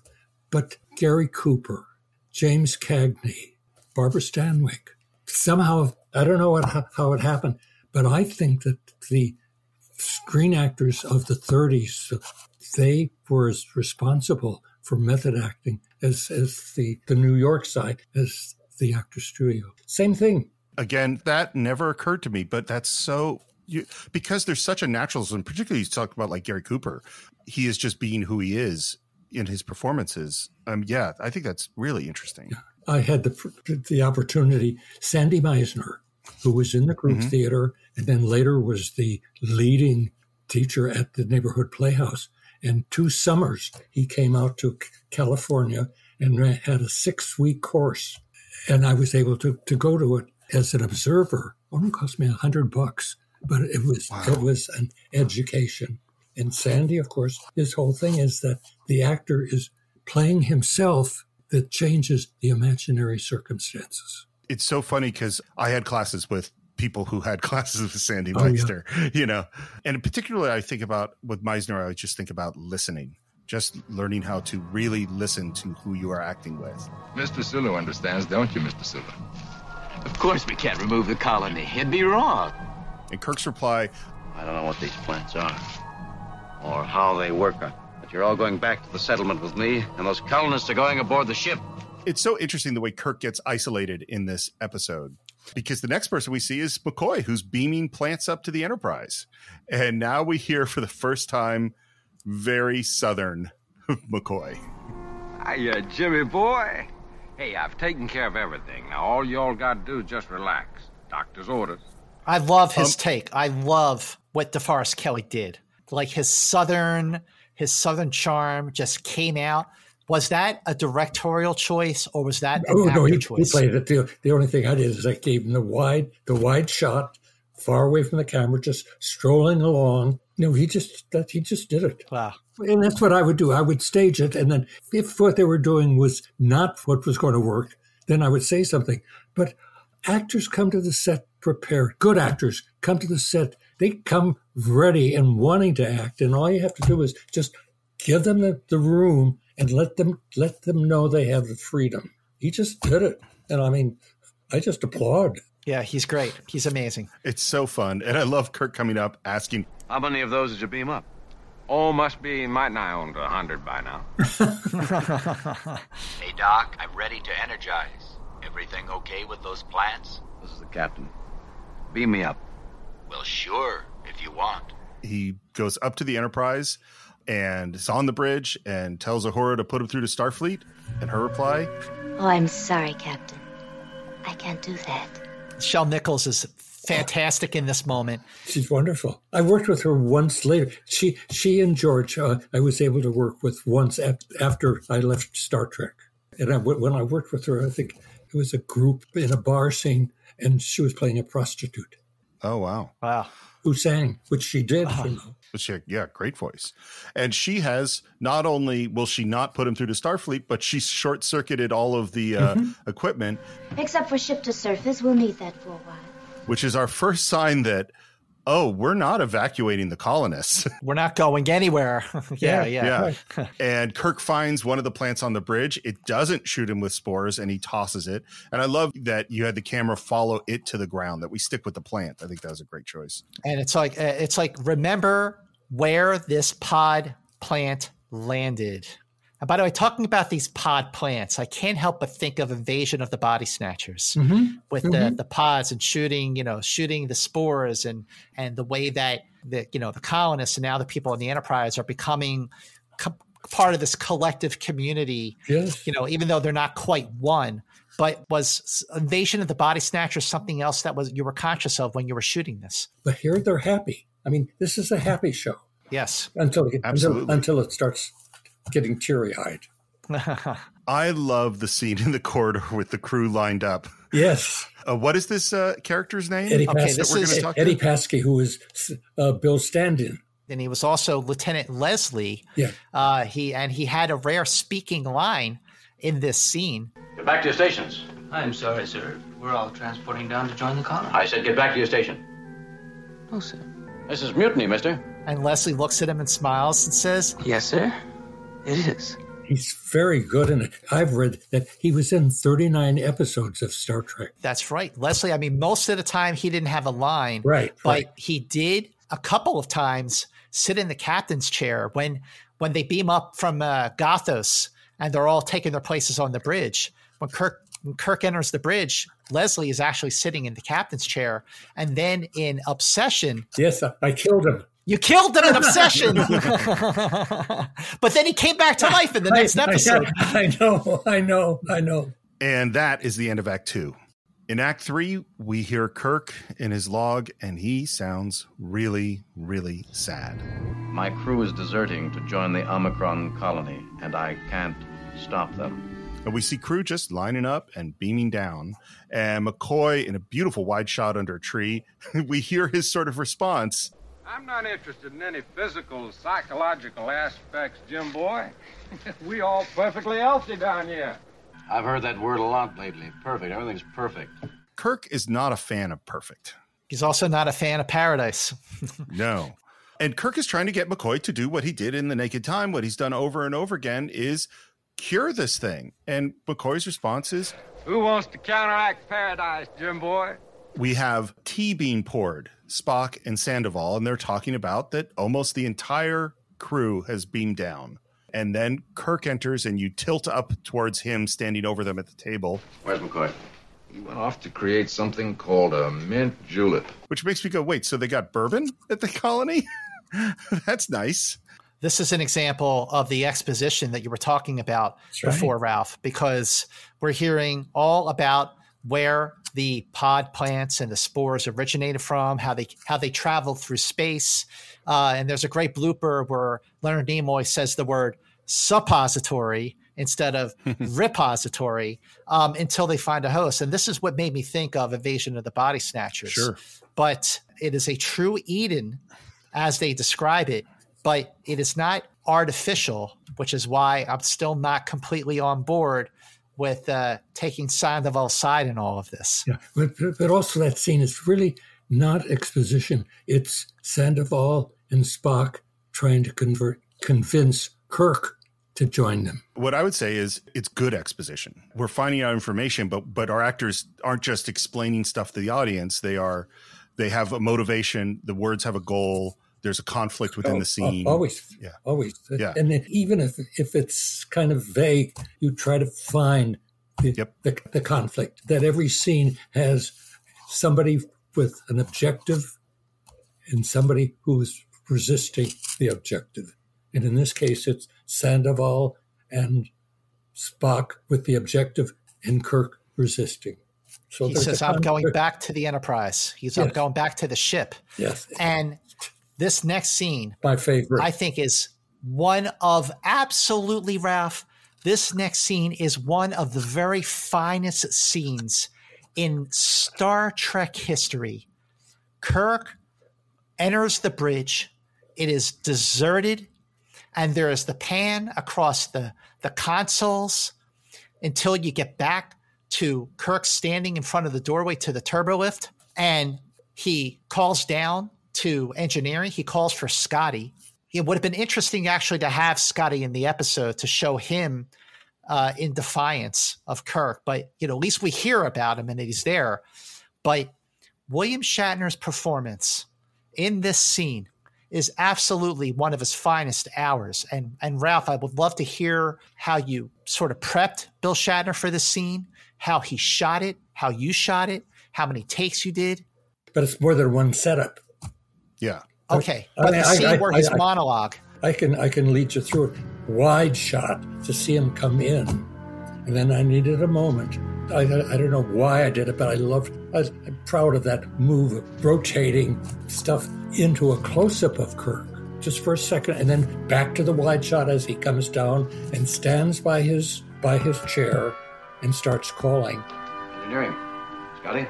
but Gary Cooper, James Cagney, Barbara Stanwyck, somehow, I don't know what, how it happened, but I think that the screen actors of the 30s, they were as responsible for method acting as, as the, the New York side, as the actor studio. Same thing. Again, that never occurred to me, but that's so you, because there's such a naturalism, particularly you talk about like Gary Cooper, he is just being who he is in his performances. Um, yeah, I think that's really interesting. I had the the opportunity. Sandy Meisner, who was in the group mm-hmm. theater and then later was the leading teacher at the neighborhood playhouse. And two summers he came out to California and had a six week course, and I was able to to go to it as an observer. It only cost me a hundred bucks, but it was wow. it was an education. And Sandy, of course, his whole thing is that the actor is playing himself that changes the imaginary circumstances. It's so funny because I had classes with people who had classes with Sandy Meisner, oh, yeah. you know, and particularly I think about with Meisner, I just think about listening, just learning how to really listen to who you are acting with. Mr. Sulu understands, don't you, Mr. Sulu? Of course we can't remove the colony. It'd be wrong. And Kirk's reply, I don't know what these plants are or how they work, but you're all going back to the settlement with me, and those colonists are going aboard the ship. It's so interesting the way Kirk gets isolated in this episode because the next person we see is McCoy, who's beaming plants up to the Enterprise. And now we hear for the first time very southern McCoy. Hiya, Jimmy boy. Hey, I've taken care of everything. Now all y'all got to do is just relax. Doctor's orders. I love his um, take. I love what DeForest Kelley did. Like his southern, his southern charm just came out. Was that a directorial choice or was that oh, no, he, choice? He played it. The, the only thing I did is I gave him the wide, the wide shot, far away from the camera, just strolling along. No, he just that he just did it. Wow. And that's what I would do. I would stage it, and then if what they were doing was not what was going to work, then I would say something. But actors come to the set prepared. Good actors come to the set. They come ready and wanting to act, and all you have to do is just give them the, the room and let them let them know they have the freedom. He just did it, and I mean, I just applaud. Yeah, he's great. He's amazing. It's so fun, and I love Kirk coming up asking, "How many of those did you beam up?" Oh, must be might nigh on to a hundred by now. hey, Doc, I'm ready to energize. Everything okay with those plants? This is the captain. Beam me up. Well, sure, if you want. He goes up to the Enterprise and is on the bridge and tells Uhura to put him through to Starfleet. And her reply, Oh, I'm sorry, Captain. I can't do that. Nichelle Nichols is fantastic in this moment. She's wonderful. I worked with her once later. She she and George, uh, I was able to work with once after I left Star Trek. And I, when I worked with her, I think it was a group in a bar scene, and she was playing a prostitute. Oh wow! Wow. Who sang, which she did. Uh-huh. She, yeah, great voice. And she has not only will she not put him through to Starfleet, but she's short circuited all of the uh, mm-hmm. equipment. Except for ship to surface, we'll need that for a while. Which is our first sign that oh, we're not evacuating the colonists. We're not going anywhere. yeah, yeah. yeah. and Kirk finds one of the plants on the bridge. It doesn't shoot him with spores and he tosses it. And I love that you had the camera follow it to the ground, that we stick with the plant. I think that was a great choice. And it's like, uh, it's like, remember where this pod plant landed. And by the way, talking about these pod plants, I can't help but think of Invasion of the Body Snatchers mm-hmm. with mm-hmm. the the pods and shooting, you know, shooting the spores and and the way that the you know the colonists and now the people in the Enterprise are becoming co- part of this collective community. Yes. You know, even though they're not quite one. But was Invasion of the Body Snatchers something else that was you were conscious of when you were shooting this? But here they're happy. I mean, this is a happy show. Yes. Until until, until it starts getting teary eyed. I love the scene in the corridor with the crew lined up. Yes. Uh, what is this uh, character's name? Eddie, Okay, Paskey, this is- Eddie to? Paskey, who is uh, Bill Standin. and he was also Lieutenant Leslie. Yeah. Uh, he and he had a rare speaking line in this scene. Get back to your stations. I'm sorry, sir. We're all transporting down to join the colony. I said get back to your station. No, sir. This is mutiny, mister. And Leslie looks at him and smiles and says, Yes, sir. It is. He's very good in it. I've read that he was in 39 episodes of Star Trek. That's right. Leslie, I mean, most of the time he didn't have a line. Right, But right. he did a couple of times sit in the captain's chair when when they beam up from uh, Gothos and they're all taking their places on the bridge. When Kirk when Kirk enters the bridge, Leslie is actually sitting in the captain's chair. And then in Obsession, Yes, I, I killed him. You killed him in Obsession. but then he came back to life in the next I, I- episode. I, know, I know, I know. And that is the end of Act Two. In Act Three, we hear Kirk in his log, and he sounds really, really sad. My crew is deserting to join the Omicron colony, and I can't stop them. And we see crew just lining up and beaming down. And McCoy in a beautiful wide shot under a tree. we hear his sort of response. I'm not interested in any physical, psychological aspects, Jim boy. we all perfectly healthy down here. I've heard that word a lot lately. Perfect. Everything's perfect. Kirk is not a fan of perfect. He's also not a fan of Paradise. No. And Kirk is trying to get McCoy to do what he did in The Naked Time. What he's done over and over again is cure this thing. And McCoy's response is Who wants to counteract paradise, Jim boy? We have tea being poured, Spock and Sandoval, and they're talking about that almost the entire crew has beamed down. And then Kirk enters and you tilt up towards him standing over them at the table, Where's McCoy? He went off to create something called a mint julep. which makes me go, wait, so they got bourbon at the colony? That's nice. this is an example of the exposition that you were talking about right. before, Ralph, because we're hearing all about where the pod plants and the spores originated from, how they how they traveled through space, uh, and there's a great blooper where Leonard Nimoy says the word suppository instead of repository um, until they find a host, and this is what made me think of Invasion of the Body Snatchers. Sure. but it is a true Eden as they describe it, but it is not artificial, which is why I'm still not completely on board with uh, taking Sandoval's side in all of this. Yeah, but, but also that scene is really not exposition. It's Sandoval and Spock trying to convert, convince Kirk to join them. What I would say is it's good exposition. We're finding out information, but but our actors aren't just explaining stuff to the audience. They are they have a motivation, the words have a goal, there's a conflict within Oh, the oh, scene. al- Always, Yeah. always. Yeah. And then even if if it's kind of vague, you try to find the, the, the conflict. That every scene has somebody with an objective and somebody who is resisting the objective. And in this case, it's Sandoval and Spock with the objective and Kirk resisting. So he says, I'm going back to the Enterprise. He's I'm going back to the ship. Yes. And this next scene, My favorite. I think, is one of absolutely, Ralph. This next scene is one of the very finest scenes in Star Trek history. Kirk enters the bridge. It is deserted, and there is the pan across the, the consoles until you get back to Kirk standing in front of the doorway to the turbolift. And he calls down to engineering. He calls for Scotty. It would have been interesting actually to have Scotty in the episode to show him uh, in defiance of Kirk. But you know, at least we hear about him and he's there. But William Shatner's performance in this scene is absolutely one of his finest hours. And and Ralph, I would love to hear how you sort of prepped Bill Shatner for this scene, how he shot it, how you shot it, how many takes you did. but it's more than one setup. Yeah. Okay, I- but the I- scene I- where I- his I- monologue. I can I can lead you through it. Wide shot to see him come in, and then I needed a moment. I, I don't know why I did it, but I loved. I, I'm proud of that move, of rotating stuff into a close up of Kirk, just for a second, and then back to the wide shot as he comes down and stands by his by his chair and starts calling. Engineering. Scotty?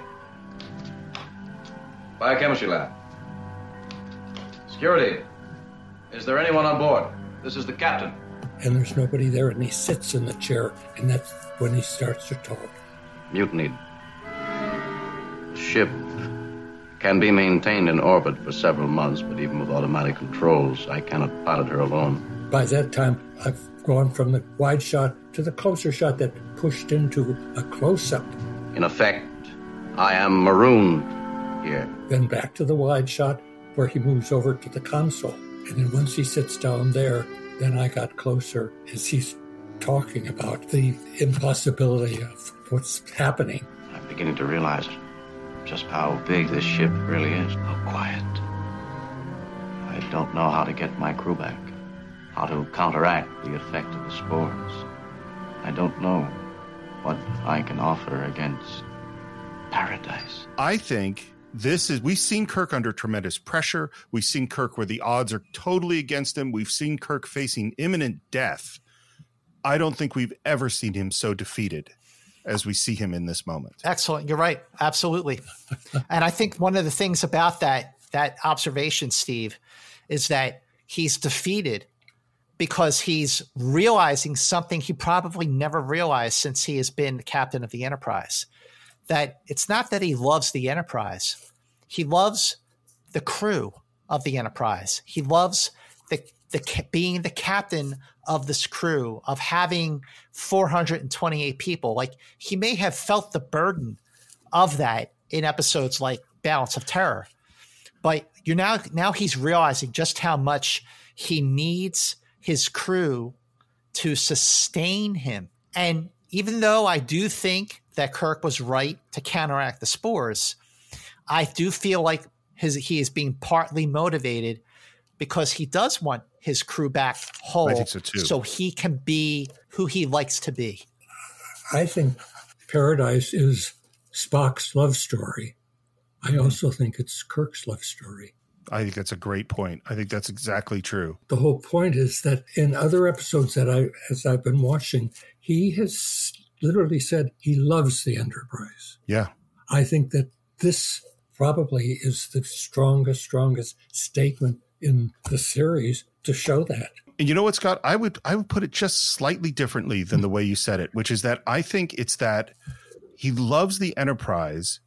Biochemistry lab. Security. Is there anyone on board? This is the captain. And there's nobody there, and he sits in the chair, and that's when he starts to talk. Mutinied. The ship can be maintained in orbit for several months, but even with automatic controls, I cannot pilot her alone. By that time, I've gone from the wide shot to the closer shot that pushed into a close up. In effect, I am marooned here. Then back to the wide shot where he moves over to the console. And then once he sits down there, then I got closer as he's talking about the impossibility of what's happening. I'm beginning to realize just how big this ship really is, how quiet. I don't know how to get my crew back, how to counteract the effect of the spores. I don't know what I can offer against paradise. I think this is we've seen Kirk under tremendous pressure. We've seen Kirk where the odds are totally against him. We've seen Kirk facing imminent death. I don't think we've ever seen him so defeated as we see him in this moment. Excellent. You're right. Absolutely. and I think one of the things about that that observation, Steve, is that he's defeated because he's realizing something he probably never realized since he has been the captain of the Enterprise. That it's not that he loves the Enterprise, he loves the crew of the Enterprise. He loves the the being the captain of this crew of having 428 people. Like he may have felt the burden of that in episodes like balance of terror but you're now now he's realizing just how much he needs his crew to sustain him. And even though i do think that kirk was right to counteract the spores i do feel like his he is being partly motivated because he does want his crew back whole. I think so too. So he can be who he likes to be. I think Paradise is Spock's love story. I also think it's Kirk's love story. I think that's a great point. I think that's exactly true. The whole point is that in other episodes that I, as I've been watching, he has literally said he loves the Enterprise. Yeah. I think that this probably is the strongest, strongest statement in the series to show that. And you know what, Scott? I would I would put it just slightly differently than the way you said it, which is that I think it's that he loves the Enterprise,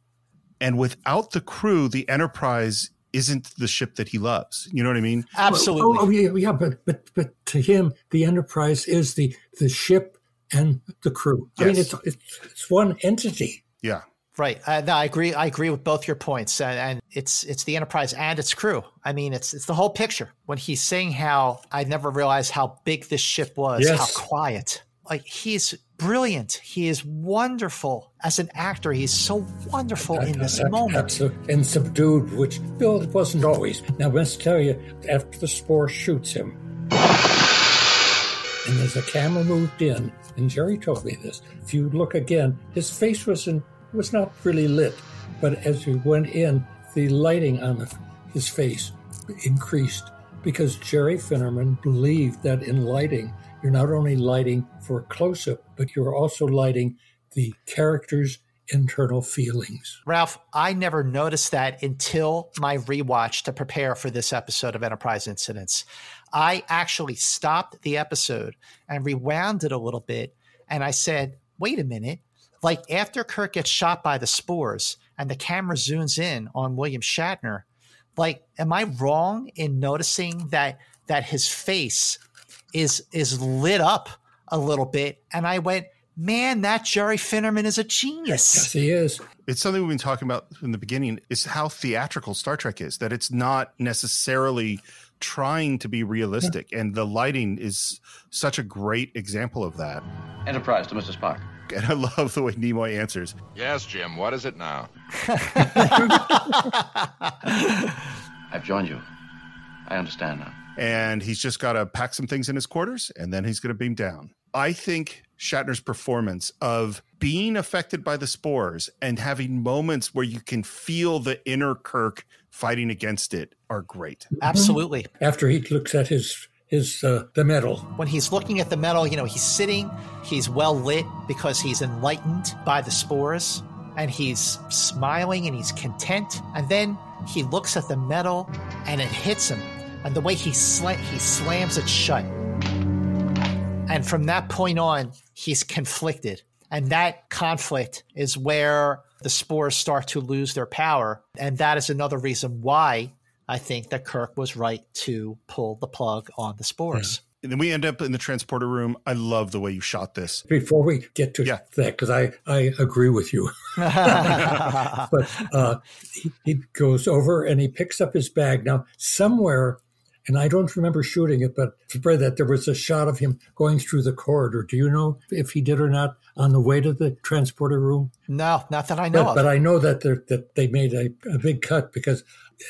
and without the crew, the Enterprise isn't the ship that he loves. You know what I mean? Absolutely. Oh, oh yeah, yeah, but but but to him, the Enterprise is the the ship and the crew. I mean, it's, it's it's one entity. Yeah. Right. Uh, no, I agree. I agree with both your points, and, and, it's it's the Enterprise and its crew. I mean, it's it's the whole picture. When he's saying how I never realized how big this ship was, Yes. how quiet. Like he's brilliant. He is wonderful as an actor. He's so wonderful in this Ab- moment. absolute- and subdued, which Bill it wasn't always. Now, let's tell you, after the spore shoots him, and there's a camera moved in, and Jerry told me this. If you look again, his face was in, was not really lit, but as you went in, the lighting on the, his face increased because Jerry Finnerman believed that in lighting, you're not only lighting for close up, but you're also lighting the character's internal feelings. Ralph, I never noticed that until my rewatch to prepare for this episode of Enterprise Incidents. I actually stopped the episode and rewound it a little bit. And I said, wait a minute. Like after Kirk gets shot by the spores and the camera zooms in on William Shatner, like, am I wrong in noticing that that his face is is lit up a little bit? And I went, man, that Jerry Finnerman is a genius. Yes, he is. It's something we've been talking about in the beginning is how theatrical Star Trek is, that it's not necessarily trying to be realistic. And the lighting is such a great example of that. Enterprise to Mr. Spock. And I love the way Nimoy answers. Yes, Jim. What is it now? I've joined you. I understand now. And he's just got to pack some things in his quarters and then he's going to beam down. I think Shatner's performance of being affected by the spores and having moments where you can feel the inner Kirk fighting against it are great. Absolutely. After he looks at his his uh, the medal. When he's looking at the medal, you know, he's sitting, he's well lit because he's enlightened by the spores, and he's smiling and he's content. And then he looks at the medal and it hits him. And the way he sla- he slams it shut. And from that point on, he's conflicted. And that conflict is where the spores start to lose their power. And that is another reason why I think that Kirk was right to pull the plug on the spores. Yeah. And then we end up in the transporter room. I love the way you shot this. Before we get to yeah. that, because I, I agree with you. but uh, he, he goes over and he picks up his bag. Now, somewhere and I don't remember shooting it, but to spread that there was a shot of him going through the corridor. Do you know if he did or not on the way to the transporter room? No, not that I know but, of. But I know that that they made a, a big cut because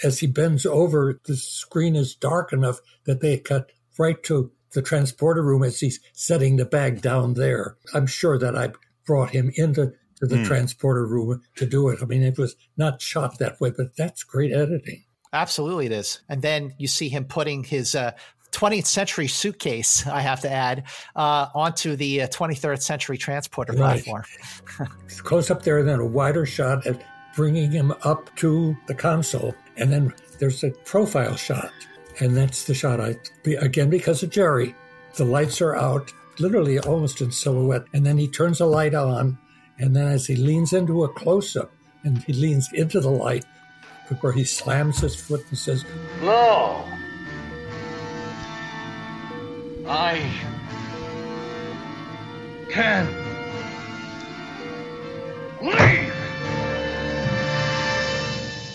as he bends over, the screen is dark enough that they cut right to the transporter room as he's setting the bag down there. I'm sure that I brought him into to the mm. transporter room to do it. I mean, it was not shot that way, but that's great editing. Absolutely, it is. And then you see him putting his uh, 20th century suitcase, I have to add, uh, onto the uh, 23rd century transporter right. platform. Close up there, and then a wider shot at bringing him up to the console. And then there's a profile shot. And that's the shot I, again, because of Jerry, the lights are out, literally almost in silhouette. And then he turns a light on. And then as he leans into a close up and he leans into the light, where he slams his foot and says, No! I can leave!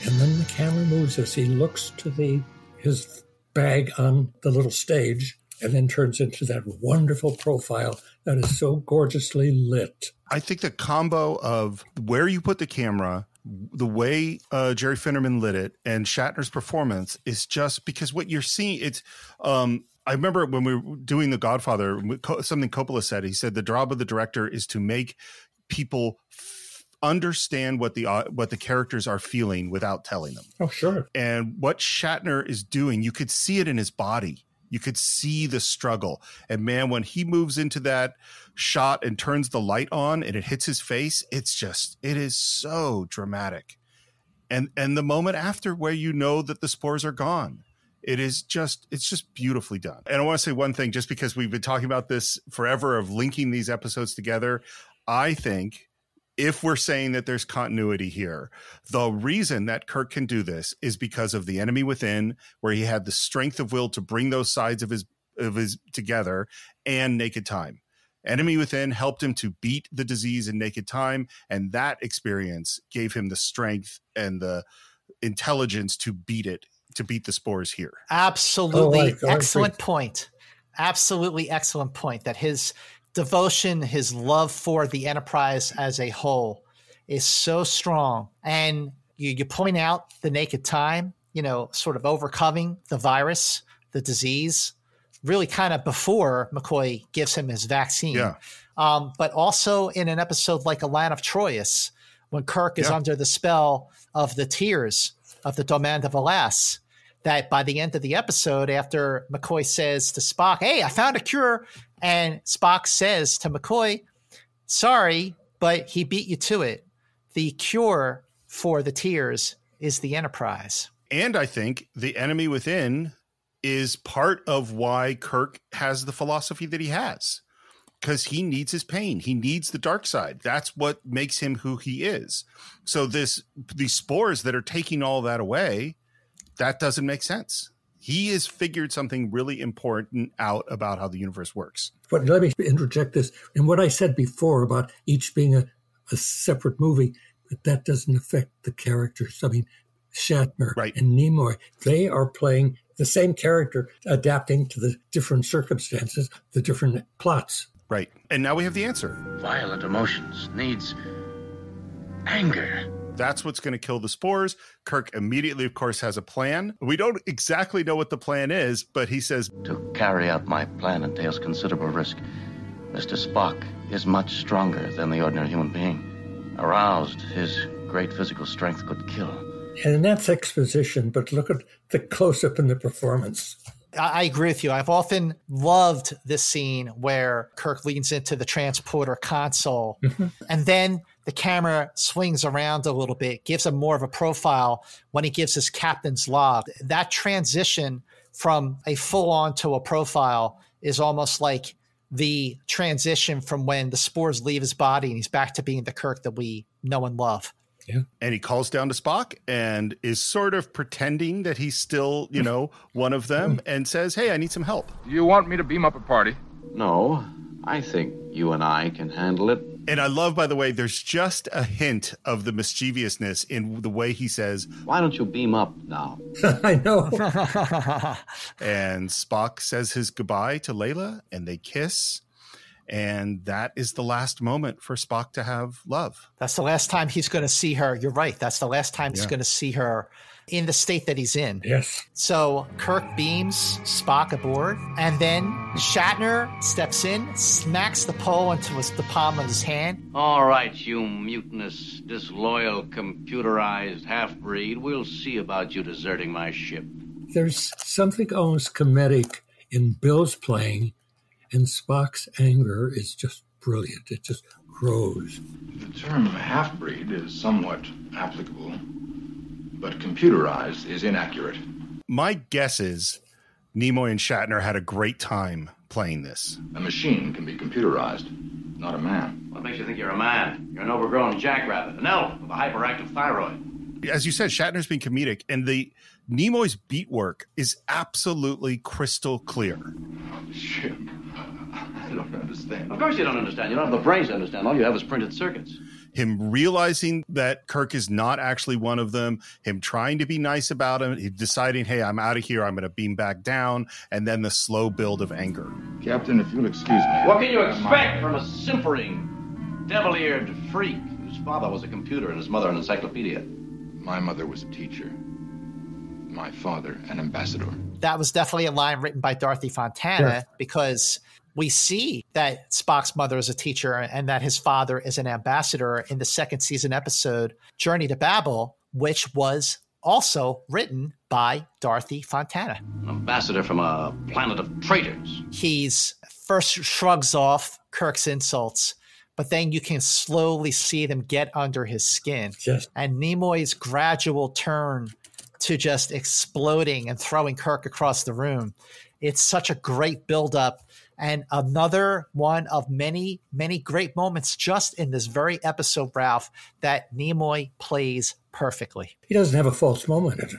And then the camera moves as he looks to the his bag on the little stage and then turns into that wonderful profile that is so gorgeously lit. I think the combo of where you put the camera the way uh, Jerry Finnerman lit it and Shatner's performance is just because what you're seeing. It's um, I remember when we were doing The Godfather, something Coppola said. He said the job of the director is to make people f- understand what the uh, what the characters are feeling without telling them. Oh, sure. And what Shatner is doing, you could see it in his body. You could see the struggle. And man, when he moves into that shot and turns the light on and it hits his face, it's just it is so dramatic. And and the moment after where you know that the spores are gone. It is just it's just beautifully done. And I want to say one thing just because we've been talking about this forever of linking these episodes together, I think if we're saying that there's continuity here, the reason that Kirk can do this is because of the enemy within, where he had the strength of will to bring those sides of his of his together, and Naked Time. Enemy Within helped him to beat the disease in naked time, and that experience gave him the strength and the intelligence to beat it, to beat the spores here. Absolutely. Oh, excellent point. Absolutely excellent point that his devotion, his love for the enterprise as a whole is so strong. And you, you point out the naked time, you know, sort of overcoming the virus, the disease, really kind of before McCoy gives him his vaccine. Yeah. Um, but also in an episode like Elaan of Troyius, when Kirk is yeah. under the spell of the tears of the Dohlman of Elas, that by the end of the episode, after McCoy says to Spock, Hey, I found a cure. And Spock says to McCoy, Sorry, but he beat you to it. The cure for the tears is the Enterprise. And I think the enemy within is part of why Kirk has the philosophy that he has because he needs his pain. He needs the dark side. That's what makes him who he is. So this these spores that are taking all that away, that doesn't make sense. He has figured something really important out about how the universe works. But let me interject this. And what I said before about each being a, a separate movie, that that doesn't affect the characters. I mean, Shatner right. and Nimoy, they are playing the same character adapting to the different circumstances, the different plots. Right. And now we have the answer. Violent emotions needs anger. That's what's going to kill the spores. Kirk immediately, of course, has a plan. We don't exactly know what the plan is, but he says To carry out my plan entails considerable risk. Mr. Spock is much stronger than the ordinary human being. Aroused, his great physical strength could kill. And that's exposition, but look at the close up in the performance. I agree with you. I've often loved this scene where Kirk leans into the transporter console mm-hmm. and then the camera swings around a little bit, gives him more of a profile when he gives his captain's log. That transition from a full on to a profile is almost like the transition from when the spores leave his body and he's back to being the Kirk that we know and love. Yeah. And he calls down to Spock and is sort of pretending that he's still, you know, one of them and says, Hey, I need some help. You want me to beam up a party? No, I think you and I can handle it. And I love, by the way, there's just a hint of the mischievousness in the way he says, Why don't you beam up now? I know. and Spock says his goodbye to Leila and they kiss. And that is the last moment for Spock to have love. That's the last time he's going to see her. You're right. That's the last time he's going to see her in the state that he's in. Yes. So Kirk beams Spock aboard, and then Shatner steps in, smacks the pole into his, the palm of his hand. All right, you mutinous, disloyal, computerized half breed. We'll see about you deserting my ship. There's something almost comedic in Bill's playing, and Spock's anger is just brilliant. It just grows. The term half breed is somewhat applicable, but computerized is inaccurate. My guess is Nimoy and Shatner had a great time playing this. A machine can be computerized, not a man. What makes you think you're a man? You're an overgrown jackrabbit, an elf with a hyperactive thyroid. As you said, Shatner's been comedic, and the Nimoy's beat work is absolutely crystal clear. Shit. I don't understand. Of course you don't understand. You don't have the brains to understand. All you have is printed circuits. Him realizing that Kirk is not actually one of them, him trying to be nice about him, he deciding, hey, I'm out of here, I'm going to beam back down, and then the slow build of anger. Captain, if you'll excuse me. What can you expect from a simpering, devil-eared freak whose father was a computer and his mother an encyclopedia? My mother was a teacher. My father, an ambassador. That was definitely a line written by Dorothy Fontana Yeah. because we see that Spock's mother is a teacher and that his father is an ambassador in the second season episode, Journey to Babel, which was also written by Dorothy Fontana. An ambassador from a planet of traitors. He's first shrugs off Kirk's insults, but then you can slowly see them get under his skin. Yes. And Nimoy's gradual turn to just exploding and throwing Kirk across the room. It's such a great buildup and another one of many, many great moments just in this very episode, Ralph, that Nimoy plays perfectly. He doesn't have a false moment in it,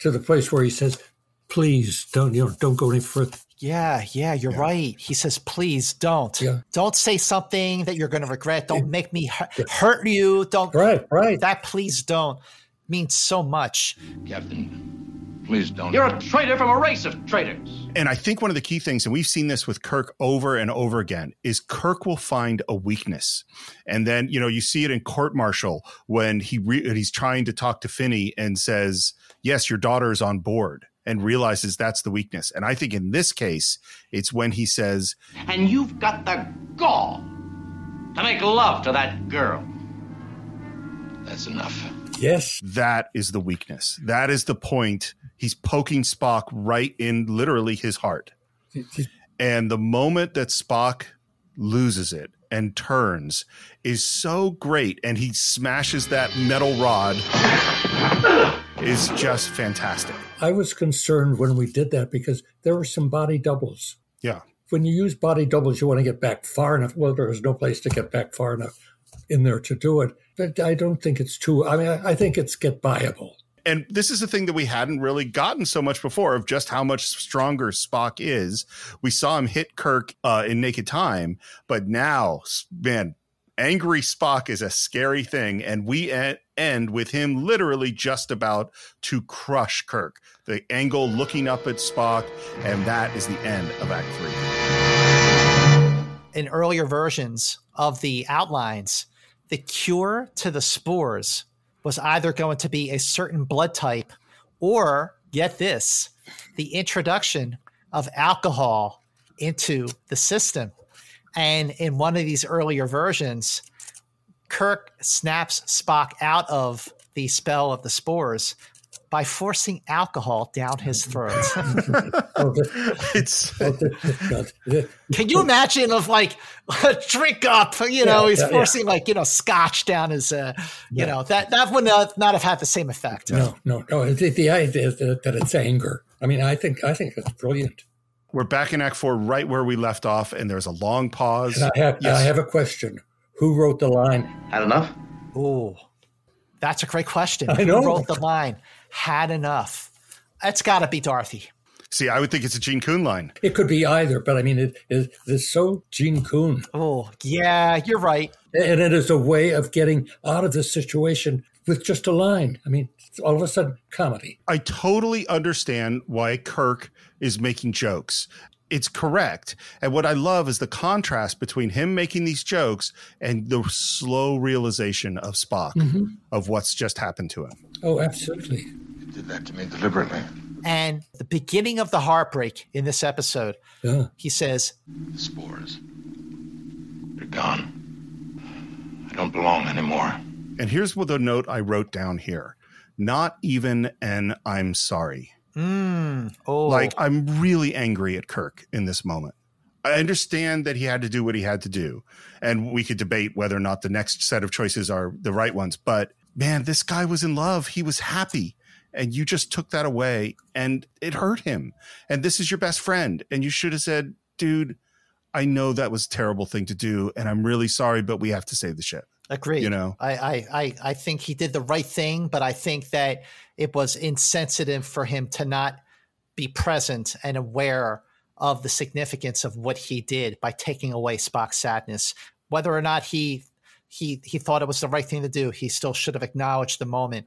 to the place where he says, "Please don't, you know, don't go any further." Yeah, yeah, you're right. He says, please don't. Don't say something that you're going to regret. Don't make me hu- hurt you. Don't. Right, right. That please don't means so much. Captain, please don't. You're a traitor from a race of traitors. And I think one of the key things, and we've seen this with Kirk over and over again, is Kirk will find a weakness, and then you know you see it in court martial when he re- he's trying to talk to Finney and says, "Yes, your daughter is on board," and realizes that's the weakness. And I think in this case, it's when he says, And you've got the gall to make love to that girl. That's enough. Yes. That is the weakness. That is the point. He's poking Spock right in literally his heart. And the moment that Spock loses it and turns is so great. And he smashes that metal rod is just fantastic. I was concerned when we did that because there were some body doubles. Yeah. When you use body doubles, you want to get back far enough. Well, there was no place to get back far enough in there to do it. But I don't think it's too. I mean, I, I think it's get buyable. And this is a thing that we hadn't really gotten so much before of just how much stronger Spock is. We saw him hit Kirk uh, in Naked Time, but now, man, angry Spock is a scary thing. And we end with him literally just about to crush Kirk. The angle looking up at Spock, and that is the end of Act Three. In earlier versions of the outlines, the cure to the spores was either going to be a certain blood type or, get this, the introduction of alcohol into the system. And in one of these earlier versions, Kirk snaps Spock out of the spell of the spores by forcing alcohol down his throat. it's Can you imagine of like a drink up? You know, Yeah, he's yeah, forcing like you know scotch down his. Uh, You Yeah. know that that would not, not have had the same effect. No, no, no. The, the idea is that, that it's anger. I mean, I think I think it's brilliant. We're back in Act Four, right where we left off, and there's a long pause. And I have I have a question. Who wrote the line? Had enough? Ooh, that's a great question. I know. Who wrote the line? Had enough. That's got to be Dorothy. See, I would think it's a Gene Coon line. It could be either, but I mean, it is it's so Gene Coon. Oh, yeah, you're right. And it is a way of getting out of this situation with just a line. I mean, it's all of a sudden comedy. I totally understand why Kirk is making jokes. It's correct. And what I love is the contrast between him making these jokes and the slow realization of Spock Mhm. of what's just happened to him. Oh, absolutely. He did that to me deliberately. And the beginning of the heartbreak in this episode, Yeah. he says, The spores. They're gone. I don't belong anymore. And here's what the note I wrote down here. Not even an I'm sorry. Mm, "Oh, Like I'm really angry at Kirk in this moment. I understand that he had to do what he had to do, and we could debate whether or not the next set of choices are the right ones. But man, this guy was in love. He was happy, and you just took that away, and it hurt him. And this is your best friend, and you should have said, "Dude, I know that was a terrible thing to do, and I'm really sorry, but we have to save the ship." Agreed. You know? I, I, I, I think he did the right thing, but I think that it was insensitive for him to not be present and aware of the significance of what he did by taking away Spock's sadness. Whether or not he he he thought it was the right thing to do, he still should have acknowledged the moment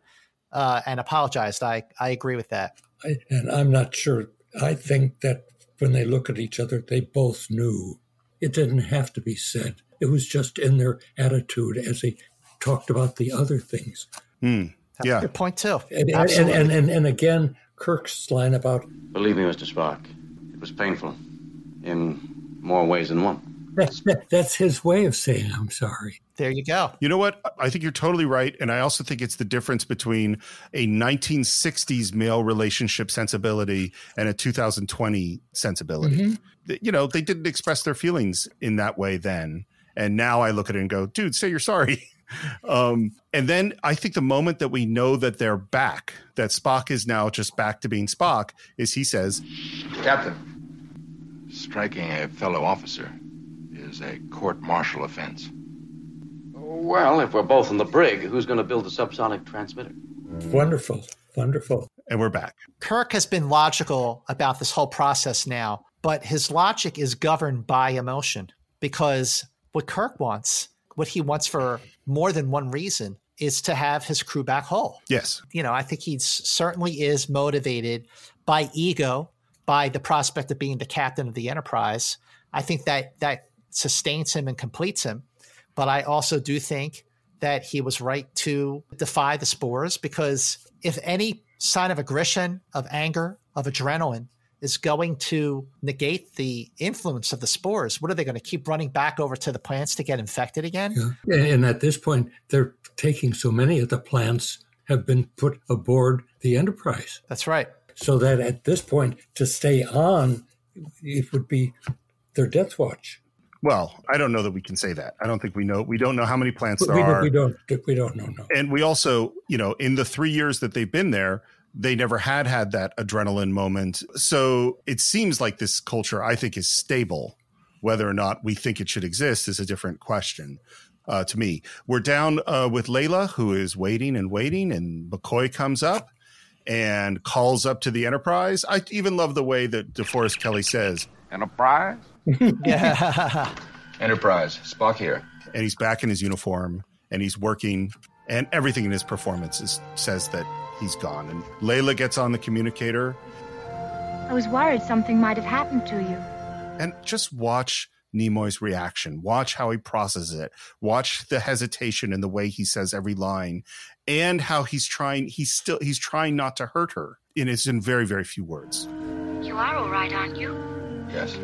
uh, and apologized. I, I agree with that. I, and I'm not sure. I think that when they look at each other, they both knew. It didn't have to be said. It was just in their attitude as they talked about the other things. That's a good point too. And, and, Absolutely. and, and, and again, Kirk's line about Believe me, Mr. Spock, it was painful in more ways than one. that, that, that's his way of saying, I'm sorry. There you go. You know what? I think you're totally right. And I also think it's the difference between a 1960s male relationship sensibility and a 2020 sensibility. Mhm. You know, they didn't express their feelings in that way then. And now I look at it and go, dude, say you're sorry. Um, and then I think the moment that we know that they're back, that Spock is now just back to being Spock, is he says, Captain, striking a fellow officer is a court martial offense. Well, if we're both in the brig, who's going to build the subsonic transmitter? Wonderful, wonderful. And we're back. Kirk has been logical about this whole process now, but his logic is governed by emotion because what Kirk wants, what he wants for more than one reason, is to have his crew back whole. Yes. You know, I think he certainly is motivated by ego, by the prospect of being the captain of the Enterprise. I think that that sustains him and completes him. But I also do think that he was right to defy the spores because if any sign of aggression, of anger, of adrenaline is going to negate the influence of the spores, what are they going to keep running back over to the plants to get infected again? Yeah. And, and at this point, they're taking so many of the plants have been put aboard the Enterprise. That's right. So that at this point, to stay on, it would be their death watch. Well, I don't know that we can say that. I don't think we know. We don't know how many plants But there we, are. we don't. We don't know. No. and we also, you know, in the three years that they've been there, they never had had that adrenaline moment. So it seems like this culture, I think, is stable. Whether or not we think it should exist is a different question uh, to me. We're down uh, with Leila, who is waiting and waiting, and McCoy comes up and calls up to the Enterprise. I even love the way that DeForest Kelley says, Enterprise? yeah. Enterprise, Spock here. and he's back in his uniform and he's working and everything in his performance is, says that he's gone and Leila gets on the communicator I was worried something might have happened to you. and just watch nimoy's reaction watch how he processes it watch the hesitation in the way he says every line and how he's trying he's still he's trying not to hurt her and it's in very very few words You are all right, aren't you? Yes.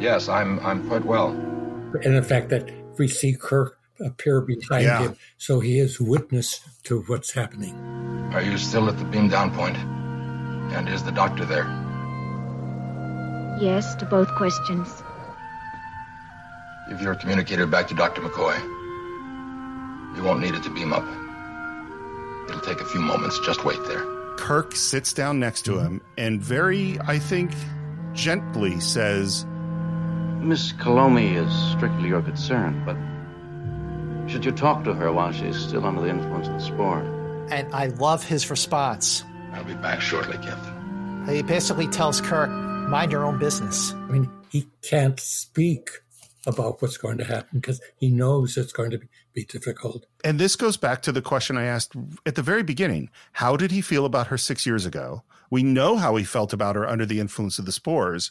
Yes, I'm I'm quite well. And the fact that we see Kirk appear behind Yeah. him, so he is witness to what's happening. Are you still at the beam down point? And is the doctor there? Yes to both questions. Give your communicator back to Dr. McCoy. You won't need it to beam up. It'll take a few moments. Just wait there. Kirk sits down next to him and very, I think, gently says, Miss Kalomi is strictly your concern, but should you talk to her while she's still under the influence of the spore? And I love his response. I'll be back shortly, Captain. He basically tells Kirk, mind your own business. I mean, he can't speak about what's going to happen because he knows it's going to be, be difficult. and this goes back to the question I asked at the very beginning. How did he feel about her six years ago? We know how he felt about her under the influence of the spores.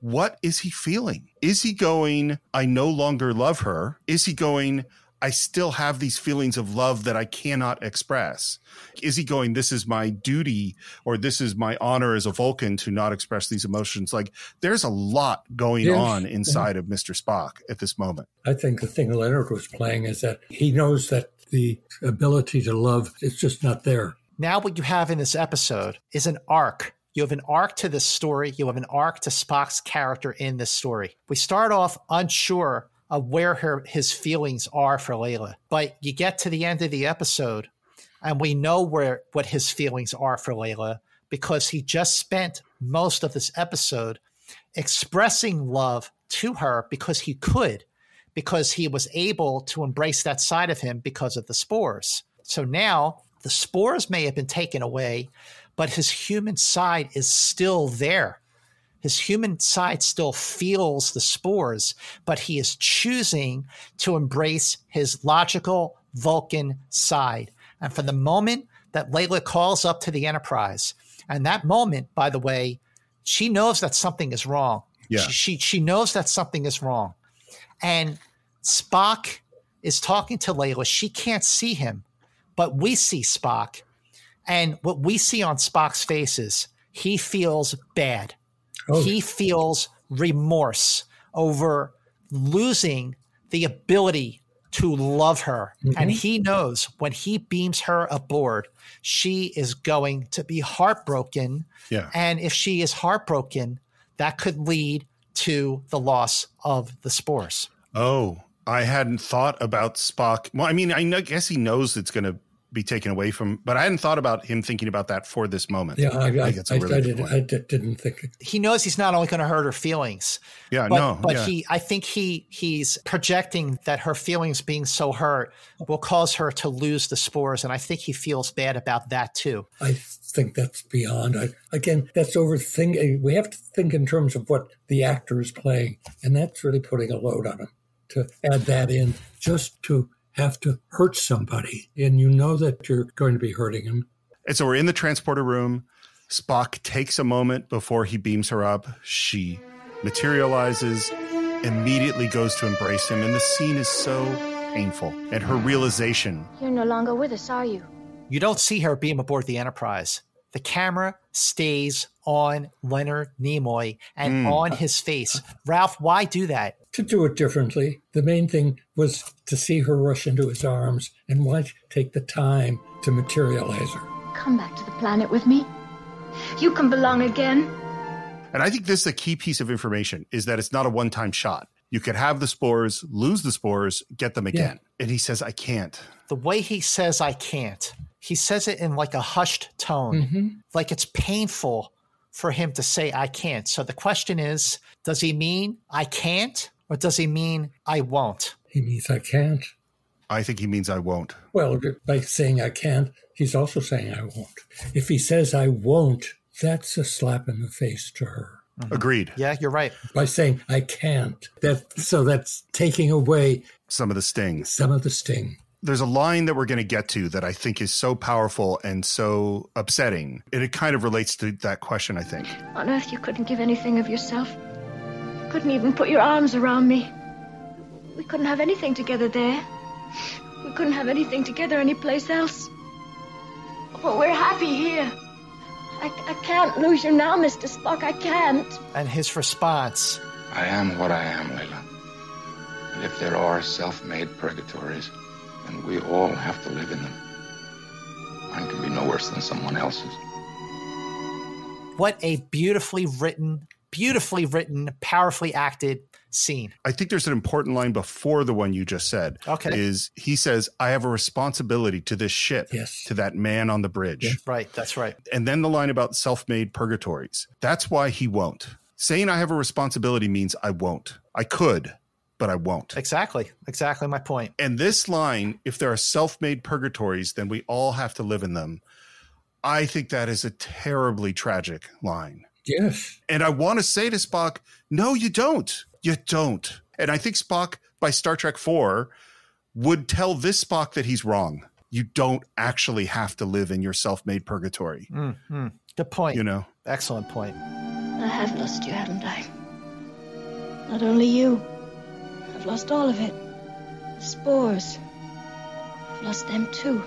What is he feeling? Is he going, I no longer love her? Is he going, I still have these feelings of love that I cannot express? Is he going, this is my duty or this is my honor as a Vulcan to not express these emotions? Like there's a lot going Yes. on inside of Mr. Spock at this moment. I think the thing Leonard was playing is that he knows that the ability to love is just not there. Now, what you have in this episode is an arc. You have an arc to this story. You have an arc to Spock's character in this story. We start off unsure of where her his feelings are for Leila, but you get to the end of the episode, and we know where what his feelings are for Leila because he just spent most of this episode expressing love to her because he could, because he was able to embrace that side of him because of the spores. So now the spores may have been taken away, but his human side is still there. His human side still feels the spores, but he is choosing to embrace his logical Vulcan side. And for the moment that Leila calls up to the Enterprise, and that moment, by the way, she knows that something is wrong. Yeah. She, she, she knows that something is wrong. And Spock is talking to Leila. She can't see him, but we see Spock. And what we see on Spock's face is he feels bad. Oh. He feels remorse over losing the ability to love her. Mm-hmm. And he knows when he beams her aboard, she is going to be heartbroken. Yeah. And if she is heartbroken, that could lead to the loss of the spores. Oh, I hadn't thought about Spock. Well, I mean, I know, guess he knows it's going to be taken away from, but I hadn't thought about him thinking about that for this moment. Yeah, I, I, think it's a I, really I did, point. I did, didn't think. he knows he's not only going to hurt her feelings. Yeah, but, no, But yeah. he, I think he he's projecting that her feelings being so hurt will cause her to lose the spores, and I think he feels bad about that too. I think that's beyond. I, again, that's overthinking. Eh, we have to think in terms of what the actor is playing, and that's really putting a load on him to add that in just to have to hurt somebody, and you know that you're going to be hurting him. And so we're in the transporter room. Spock takes a moment before he beams her up. She materializes, immediately goes to embrace him, and the scene is so painful. And her realization You're no longer with us, are you? You don't see her beam aboard the Enterprise. The camera stays on Leonard Nimoy and Mm. on his face. Ralph, why do that? To do it differently, the main thing was to see her rush into his arms and why take the time to materialize her. Come back to the planet with me. You can belong again. And I think this is a key piece of information is that it's not a one time shot. You could have the spores, lose the spores, get them again. Yeah. And he says, I can't. The way he says I can't, he says it in like a hushed tone, Mm-hmm. like it's painful for him to say I can't. So the question is, does he mean I can't or does he mean I won't? He means I can't. I think he means I won't. Well, by saying I can't, he's also saying I won't. If he says I won't, that's a slap in the face to her. Mm-hmm. Agreed. Yeah, you're right. By saying I can't, that so that's taking away some of the sting. Some of the sting. There's a line that we're going to get to that I think is so powerful and so upsetting. And it kind of relates to that question, I think. On Earth, you couldn't give anything of yourself. You couldn't even put your arms around me. We couldn't have anything together there. We couldn't have anything together anyplace else. But we're happy here. I, I can't lose you now, Mr. Spock. I can't. And his response I am what I am, Leila. And if there are self made purgatories, then we all have to live in them. Mine can be no worse than someone else's. What a beautifully written, beautifully written, powerfully acted scene. I think there's an important line before the one you just said. Okay. Is he says, I have a responsibility to this ship, yes. to that man on the bridge. Yeah. Right, that's right. And then the line about self made purgatories. That's why he won't. Saying I have a responsibility means I won't. I could, but I won't. Exactly. Exactly my point. And this line, if there are self made purgatories, then we all have to live in them. I think that is a terribly tragic line. Yes. And I want to say to Spock, no, you don't. You don't. And I think Spock by Star Trek 4 would tell this Spock that he's wrong. You don't actually have to live in your self made purgatory. Mm-hmm. Good point. You know, excellent point. I have lost you, haven't I? Not only you, I've lost all of it. The spores. I've lost them too.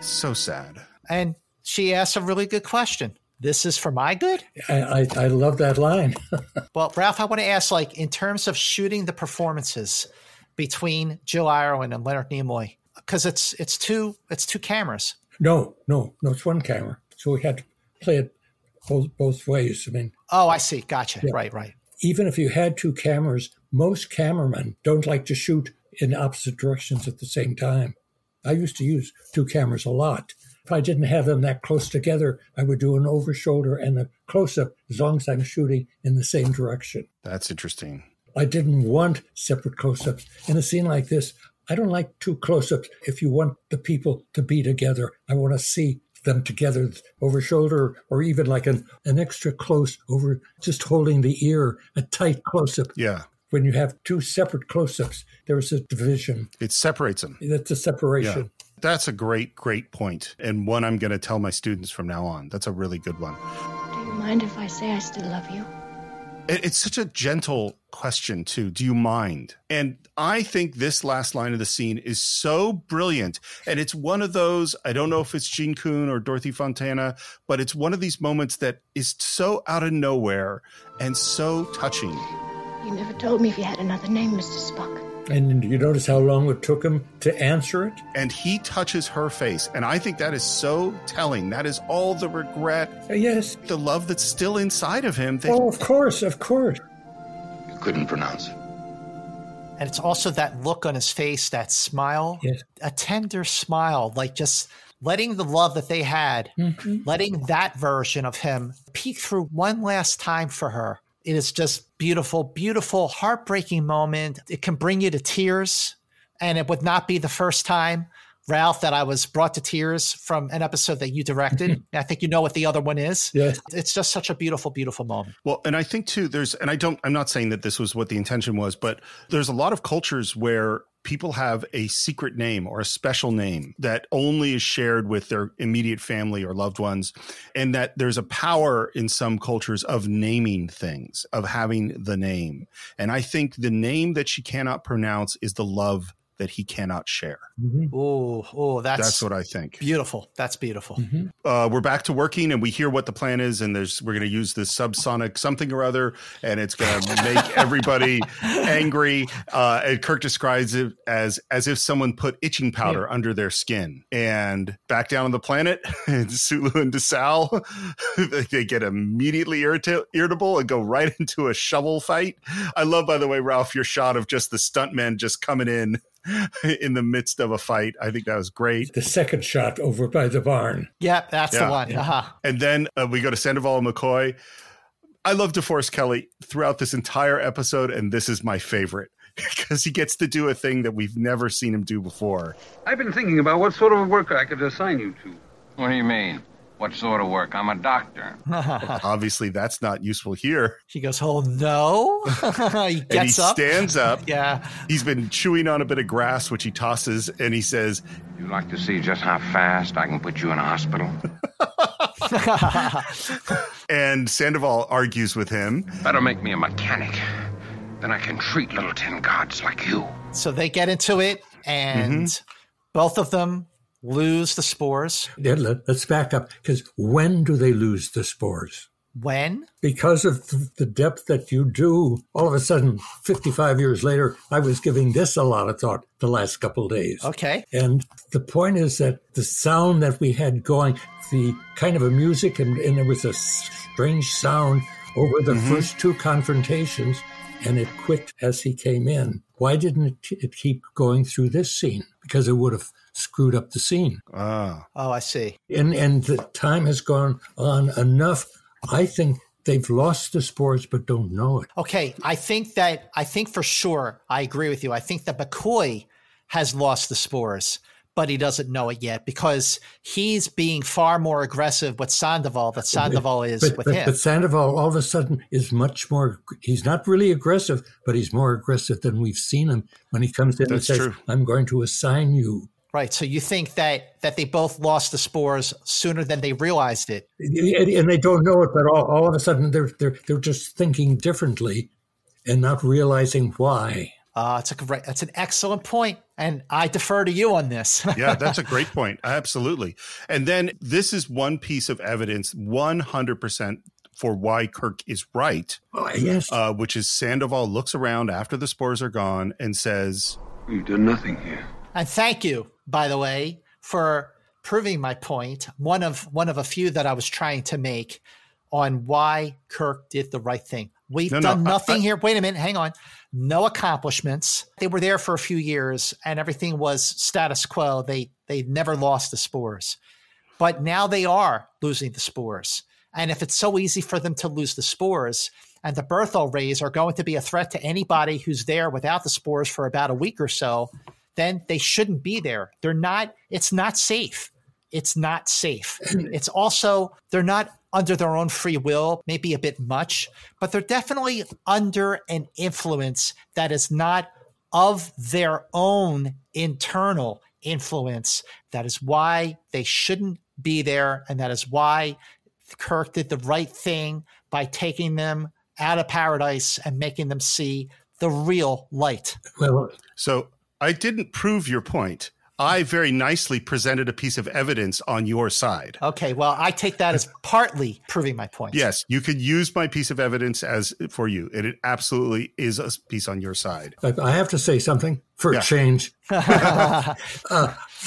So sad. And she asks a really good question. This is for my good. I I, I love that line. well, Ralph, I want to ask, like, in terms of shooting the performances between Jill Ireland and Leonard Nimoy, because it's it's two it's two cameras. No, no, no, it's one camera. So we had to play it both both ways. I mean, oh, I see. Gotcha. Yeah. Right, right. Even if you had two cameras, most cameramen don't like to shoot in opposite directions at the same time. I used to use two cameras a lot. If I didn't have them that close together, I would do an over shoulder and a close up as long as I'm shooting in the same direction. That's interesting. I didn't want separate close ups. In a scene like this, I don't like two close ups. If you want the people to be together, I want to see them together over shoulder or even like an, an extra close over just holding the ear, a tight close up. Yeah. When you have two separate close ups, there's a division. It separates them. That's a separation. Yeah. That's a great, great point, and one I'm going to tell my students from now on. That's a really good one. Do you mind if I say I still love you? It's such a gentle question, too. Do you mind? And I think this last line of the scene is so brilliant. And it's one of those, I don't know if it's Gene Coon or Dorothy Fontana, but it's one of these moments that is so out of nowhere and so touching. You never told me if you had another name, Mr. Spock. And you notice how long it took him to answer it? And he touches her face. And I think that is so telling. That is all the regret. Yes. The love that's still inside of him. That oh, of course, of course. You couldn't pronounce it. And it's also that look on his face, that smile, yes. a tender smile, like just letting the love that they had, mm-hmm. letting that version of him peek through one last time for her. It is just beautiful, beautiful, heartbreaking moment. It can bring you to tears. And it would not be the first time, Ralph, that I was brought to tears from an episode that you directed. I think you know what the other one is. Yes. It's just such a beautiful, beautiful moment. Well, and I think too, there's, and I don't, I'm not saying that this was what the intention was, but there's a lot of cultures where people have a secret name or a special name that only is shared with their immediate family or loved ones. And that there's a power in some cultures of naming things, of having the name. And I think the name that she cannot pronounce is the love that he cannot share. Mm-hmm. Oh, oh, that's that's what I think. Beautiful. That's beautiful. Mm-hmm. Uh, we're back to working, and we hear what the plan is, and there's we're going to use this subsonic something or other, and it's going to make everybody angry. Uh, and Kirk describes it as as if someone put itching powder yeah. under their skin. And back down on the planet, Sulu and DeSalle, they get immediately irrita- irritable and go right into a shovel fight. I love, by the way, Ralph, your shot of just the stuntmen just coming in in the midst of a fight. I think that was great. The second shot over by the barn. Yep, that's yeah. the one. Yeah. Uh-huh. And then uh, we go to Sandoval and McCoy. I love DeForest Kelley throughout this entire episode, and this is my favorite because he gets to do a thing that we've never seen him do before. I've been thinking about what sort of work I could assign you to. What do you mean? What sort of work? I'm a doctor. Obviously, that's not useful here. He goes, "Oh no!" he gets and he up, stands up. yeah, he's been chewing on a bit of grass, which he tosses, and he says, "You like to see just how fast I can put you in a hospital?" and Sandoval argues with him. Better make me a mechanic. Then I can treat little tin gods like you. So they get into it, and mm-hmm. both of them lose the spores. Yeah, let, us back up because when do they lose the spores? When? Because of the depth that you do, all of a sudden, 55 years later, I was giving this a lot of thought the last couple of days. Okay. And the point is that the sound that we had going, the kind of a music, and, and there was a strange sound over the mm-hmm. first two confrontations, and it quit as he came in. Why didn't it keep going through this scene? Because it would have screwed up the scene. Ah. Oh, I see. And and the time has gone on enough. I think they've lost the spores but don't know it. Okay, I think that I think for sure I agree with you. I think that McCoy has lost the spores but he doesn't know it yet because he's being far more aggressive with Sandoval than Sandoval is but, with but, him. But Sandoval all of a sudden is much more, he's not really aggressive, but he's more aggressive than we've seen him when he comes in That's and says, true. I'm going to assign you. Right. So you think that that they both lost the spores sooner than they realized it. And they don't know it, but all, all of a sudden they're, they're, they're just thinking differently and not realizing why. Uh, it's a great, that's an excellent point, and I defer to you on this. yeah, that's a great point. Absolutely. And then this is one piece of evidence, one hundred percent for why Kirk is right. Oh, yes. Uh, which is Sandoval looks around after the spores are gone and says, "We've done nothing here." And thank you, by the way, for proving my point. One of one of a few that I was trying to make on why Kirk did the right thing. We've no, done no, nothing I, I, here. Wait a minute, hang on no accomplishments. They were there for a few years and everything was status quo. They they never lost the spores. But now they are losing the spores. And if it's so easy for them to lose the spores, and the Berthold rays are going to be a threat to anybody who's there without the spores for about a week or so, then they shouldn't be there. They're not, it's not safe. It's not safe. It's also, they're not under their own free will, maybe a bit much, but they're definitely under an influence that is not of their own internal influence. That is why they shouldn't be there. And that is why Kirk did the right thing by taking them out of paradise and making them see the real light. Well, so I didn't prove your point. I very nicely presented a piece of evidence on your side. Okay, well, I take that as partly proving my point. Yes, you could use my piece of evidence as for you, and it absolutely is a piece on your side. I have to say something for yeah. a change, uh,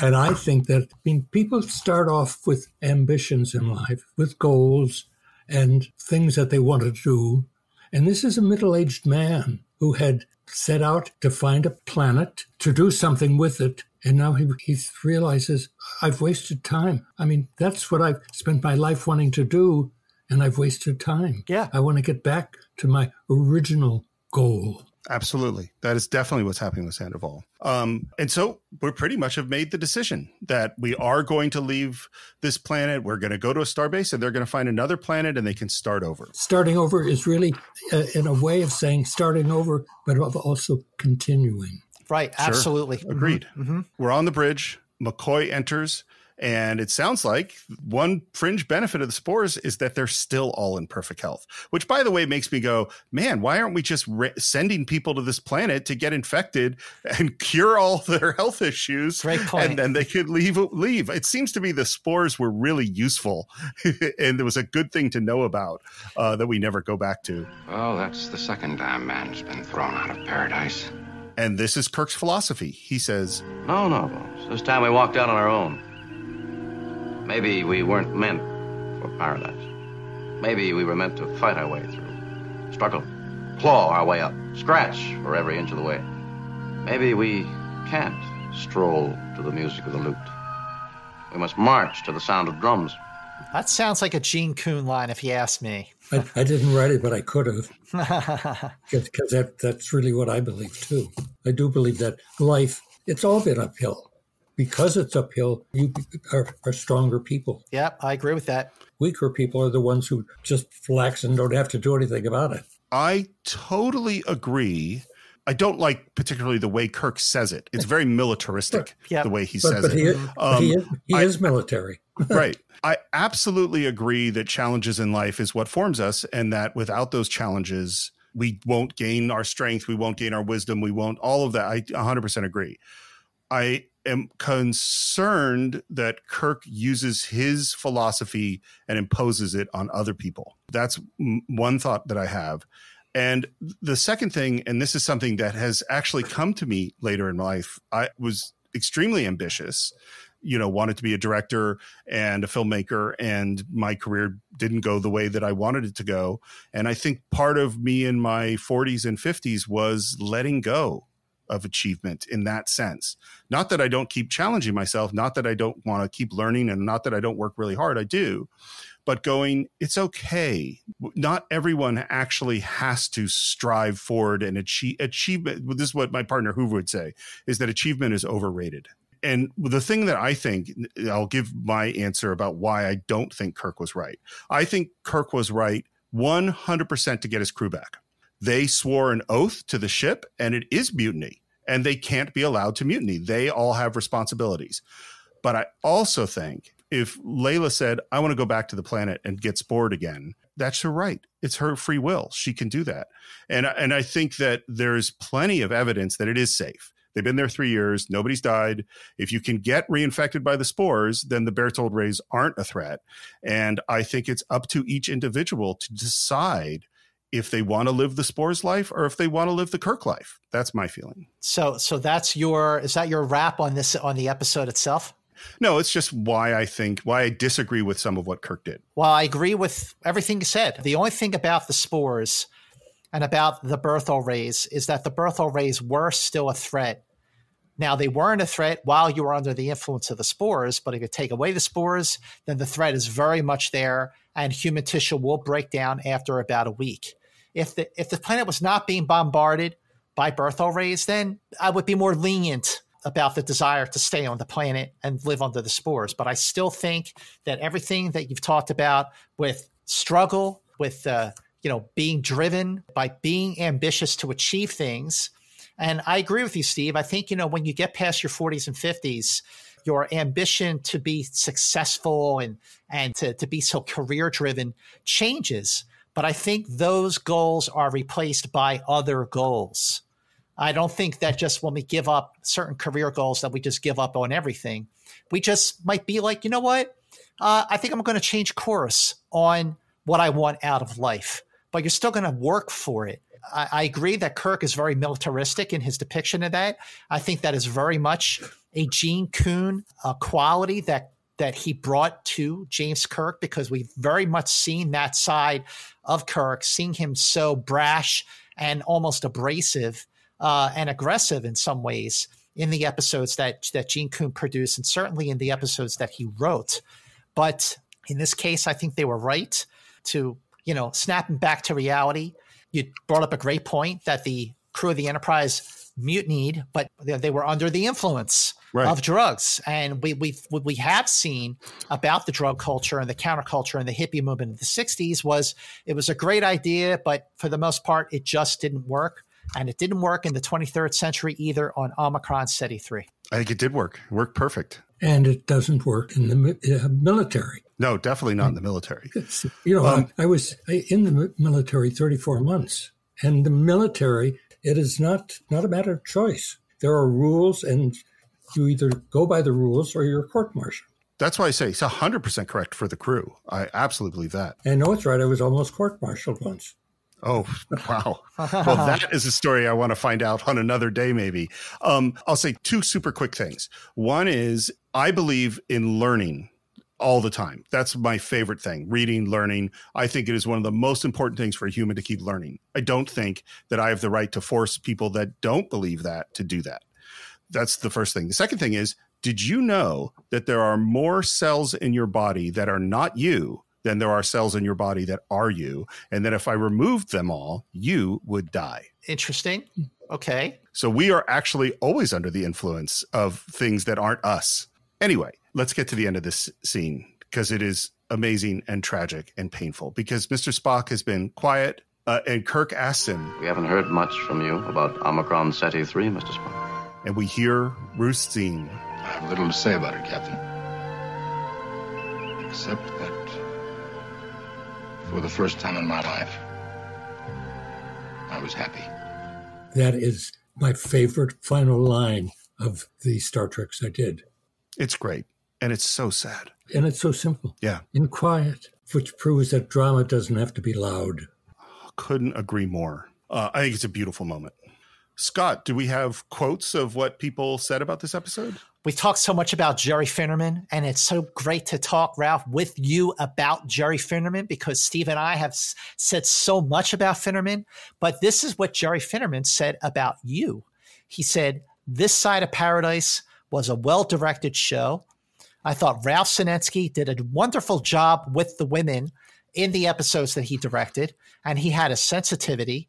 and I think that I mean people start off with ambitions in life, with goals and things that they want to do, and this is a middle-aged man who had set out to find a planet to do something with it and now he, he realizes, I've wasted time. I mean, that's what I've spent my life wanting to do, and I've wasted time. Yeah. I want to get back to my original goal. Absolutely. That is definitely what's happening with Sandoval. Um, and so we pretty much have made the decision that we are going to leave this planet. We're going to go to a starbase and they're going to find another planet and they can start over. Starting over is really, uh, in a way of saying starting over, but also continuing. Right. Sure. Absolutely. Mm-hmm. Agreed. Mm-hmm. We're on the bridge. McCoy enters. And it sounds like one fringe benefit of the spores is that they're still all in perfect health, which, by the way, makes me go, man, why aren't we just re- sending people to this planet to get infected and cure all their health issues? Great point. And then they could leave. Leave. It seems to me the spores were really useful, and it was a good thing to know about uh, that we never go back to. Well, that's the second time man's been thrown out of paradise. And this is Kirk's philosophy. He says, No, no, Bones. This time we walked out on our own. Maybe we weren't meant for paradise. Maybe we were meant to fight our way through, struggle, claw our way up, scratch for every inch of the way. Maybe we can't stroll to the music of the lute. We must march to the sound of drums. That sounds like a Gene Coon line, if you ask me. I, I didn't write it, but I could have, because that, that's really what I believe too. I do believe that life it's all been uphill. Because it's uphill, you are, are stronger people. Yep, I agree with that. Weaker people are the ones who just flex and don't have to do anything about it. I totally agree. I don't like particularly the way Kirk says it. It's very militaristic yep. the way he but, says but it. He is, um, he is, he I, is military. right. I absolutely agree that challenges in life is what forms us, and that without those challenges, we won't gain our strength, we won't gain our wisdom, we won't all of that. I 100% agree. I am concerned that Kirk uses his philosophy and imposes it on other people. That's one thought that I have. And the second thing, and this is something that has actually come to me later in life, I was extremely ambitious you know wanted to be a director and a filmmaker and my career didn't go the way that I wanted it to go. And I think part of me in my 40s and 50s was letting go of achievement in that sense. Not that I don't keep challenging myself not that I don't want to keep learning and not that I don't work really hard I do but going it's okay not everyone actually has to strive forward and achieve achievement this is what my partner hoover would say is that achievement is overrated and the thing that I think I'll give my answer about why I don't think Kirk was right. I think Kirk was right 100% to get his crew back. They swore an oath to the ship, and it is mutiny, and they can't be allowed to mutiny. They all have responsibilities. But I also think if Leila said, I want to go back to the planet and get spored again, that's her right. It's her free will. She can do that. And, and I think that there's plenty of evidence that it is safe. They've been there three years. Nobody's died. If you can get reinfected by the spores, then the Berthold rays aren't a threat. And I think it's up to each individual to decide if they want to live the spores life or if they want to live the Kirk life. That's my feeling. So, so that's your is that your wrap on this on the episode itself? No, it's just why I think why I disagree with some of what Kirk did. Well, I agree with everything you said. The only thing about the spores and about the Berthold rays is that the Berthold rays were still a threat. Now, they weren't a threat while you were under the influence of the spores, but if you take away the spores, then the threat is very much there, and human tissue will break down after about a week. If the if the planet was not being bombarded by Berthold rays, then I would be more lenient about the desire to stay on the planet and live under the spores. But I still think that everything that you've talked about with struggle, with uh, you know, being driven by being ambitious to achieve things. And I agree with you, Steve. I think, you know, when you get past your 40s and 50s, your ambition to be successful and, and to, to be so career driven changes. But I think those goals are replaced by other goals. I don't think that just when we give up certain career goals that we just give up on everything. We just might be like, you know what? Uh, I think I'm going to change course on what I want out of life but you're still going to work for it. I, I, agree that Kirk is very militaristic in his depiction of that. I think that is very much a Gene Coon uh, quality that that he brought to James Kirk because we've very much seen that side of Kirk, seeing him so brash and almost abrasive uh, and aggressive in some ways in the episodes that that Gene Coon produced, and certainly in the episodes that he wrote. But in this case, I think they were right to you know, snapping back to reality, you brought up a great point that the crew of the Enterprise mutinied, but they were under the influence right. of drugs. And we we what we have seen about the drug culture and the counterculture and the hippie movement in the '60s was it was a great idea, but for the most part, it just didn't work. And it didn't work in the 23rd century either on Omicron Ceti 3. I think it did work. It worked perfect. And it doesn't work in the uh, military. No, definitely not in the military. You know, um, I, I was in the military 34 months, and the military, it is not not a matter of choice. There are rules, and you either go by the rules or you're court-martialed. That's why I say it's 100% correct for the crew. I absolutely believe that. I know it's right. I was almost court-martialed once. Oh, wow. well, that is a story I want to find out on another day, maybe. Um, I'll say two super quick things. One is I believe in learning all the time. That's my favorite thing reading, learning. I think it is one of the most important things for a human to keep learning. I don't think that I have the right to force people that don't believe that to do that. That's the first thing. The second thing is did you know that there are more cells in your body that are not you than there are cells in your body that are you? And that if I removed them all, you would die. Interesting. Okay. So we are actually always under the influence of things that aren't us. Anyway, let's get to the end of this scene because it is amazing and tragic and painful because Mr. Spock has been quiet uh, and Kirk asks him. We haven't heard much from you about Omicron Ceti 3, Mr. Spock. And we hear Ruth's scene. I have little to say about it, Captain. Except that for the first time in my life, I was happy. That is my favorite final line of the Star Treks I did. It's great. And it's so sad. And it's so simple. Yeah. And quiet, which proves that drama doesn't have to be loud. Couldn't agree more. Uh, I think it's a beautiful moment. Scott, do we have quotes of what people said about this episode? We talked so much about Jerry Finnerman, and it's so great to talk, Ralph, with you about Jerry Finnerman because Steve and I have s- said so much about Finnerman. But this is what Jerry Finnerman said about you. He said, This Side of Paradise was a well directed show. I thought Ralph Senensky did a wonderful job with the women in the episodes that he directed, and he had a sensitivity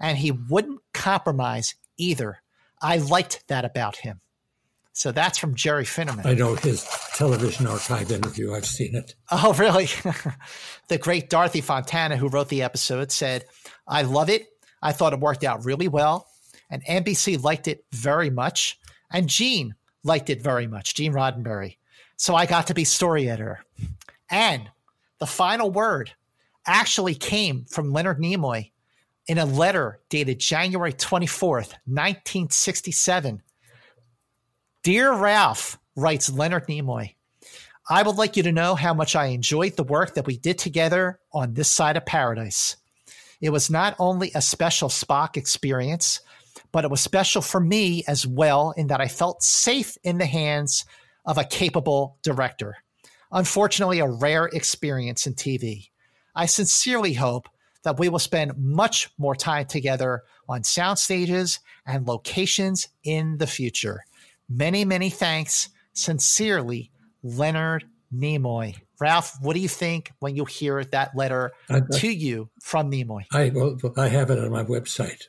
and he wouldn't compromise either. I liked that about him. So that's from Jerry Finnerman. I know his television archive interview. I've seen it. Oh, really? the great Dorothy Fontana, who wrote the episode, said, I love it. I thought it worked out really well. And NBC liked it very much. And Gene liked it very much, Gene Roddenberry. So I got to be story editor. And the final word actually came from Leonard Nimoy in a letter dated January 24th, 1967. Dear Ralph, writes Leonard Nimoy, I would like you to know how much I enjoyed the work that we did together on this side of paradise. It was not only a special Spock experience, but it was special for me as well in that I felt safe in the hands of a capable director. Unfortunately, a rare experience in TV. I sincerely hope that we will spend much more time together on sound stages and locations in the future. Many, many thanks. Sincerely, Leonard Nimoy. Ralph, what do you think when you hear that letter I- to you from Nimoy? I well, I have it on my website.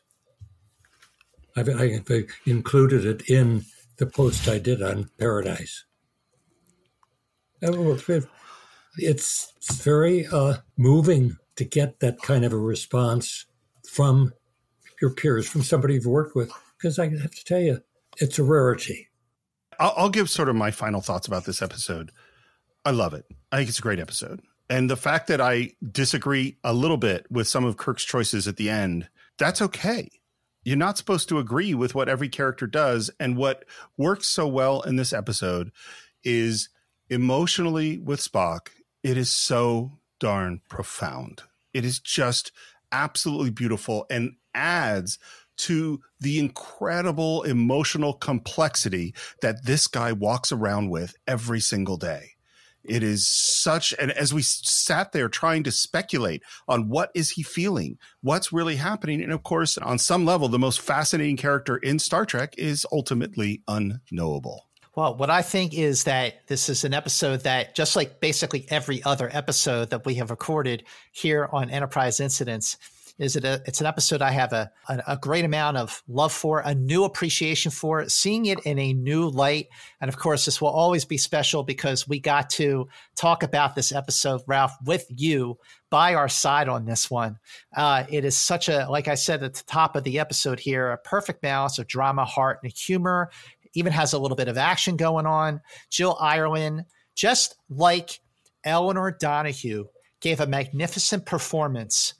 I've, I included it in the post I did on Paradise. Uh, It's very uh, moving to get that kind of a response from your peers, from somebody you've worked with, because I have to tell you, it's a rarity. I'll, I'll give sort of my final thoughts about this episode. I love it. I think it's a great episode. And the fact that I disagree a little bit with some of Kirk's choices at the end, that's okay. You're not supposed to agree with what every character does. And what works so well in this episode is emotionally with Spock, it is so darn profound. It is just absolutely beautiful and adds to the incredible emotional complexity that this guy walks around with every single day. It is such, and as we sat there trying to speculate on what is he feeling, what's really happening, and of course, on some level, the most fascinating character in Star Trek is ultimately unknowable. Well, what I think is that this is an episode that, just like basically every other episode that we have recorded here on Enterprise Incidents, is it a, it's an episode I have a, a, a great amount of love for, a new appreciation for, seeing it in a new light. And of course, this will always be special because we got to talk about this episode, Ralph, with you by our side on this one. Uh, it is such a, like I said at the top of the episode here, a perfect balance of drama, heart, and humor. Even has a little bit of action going on. Jill Ireland, just like Elinor Donahue, gave a magnificent performance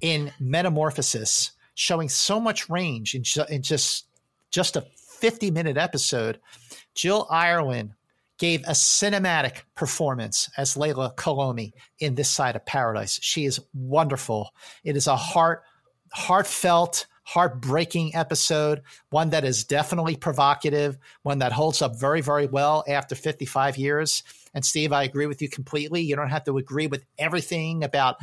in Metamorphosis, showing so much range in, in just just a 50 minute episode. Jill Ireland gave a cinematic performance as Leila Kalomi in This Side of Paradise. She is wonderful. It is a heart heartfelt heartbreaking episode, one that is definitely provocative, one that holds up very, very well after 55 years. And Steve, I agree with you completely. You don't have to agree with everything about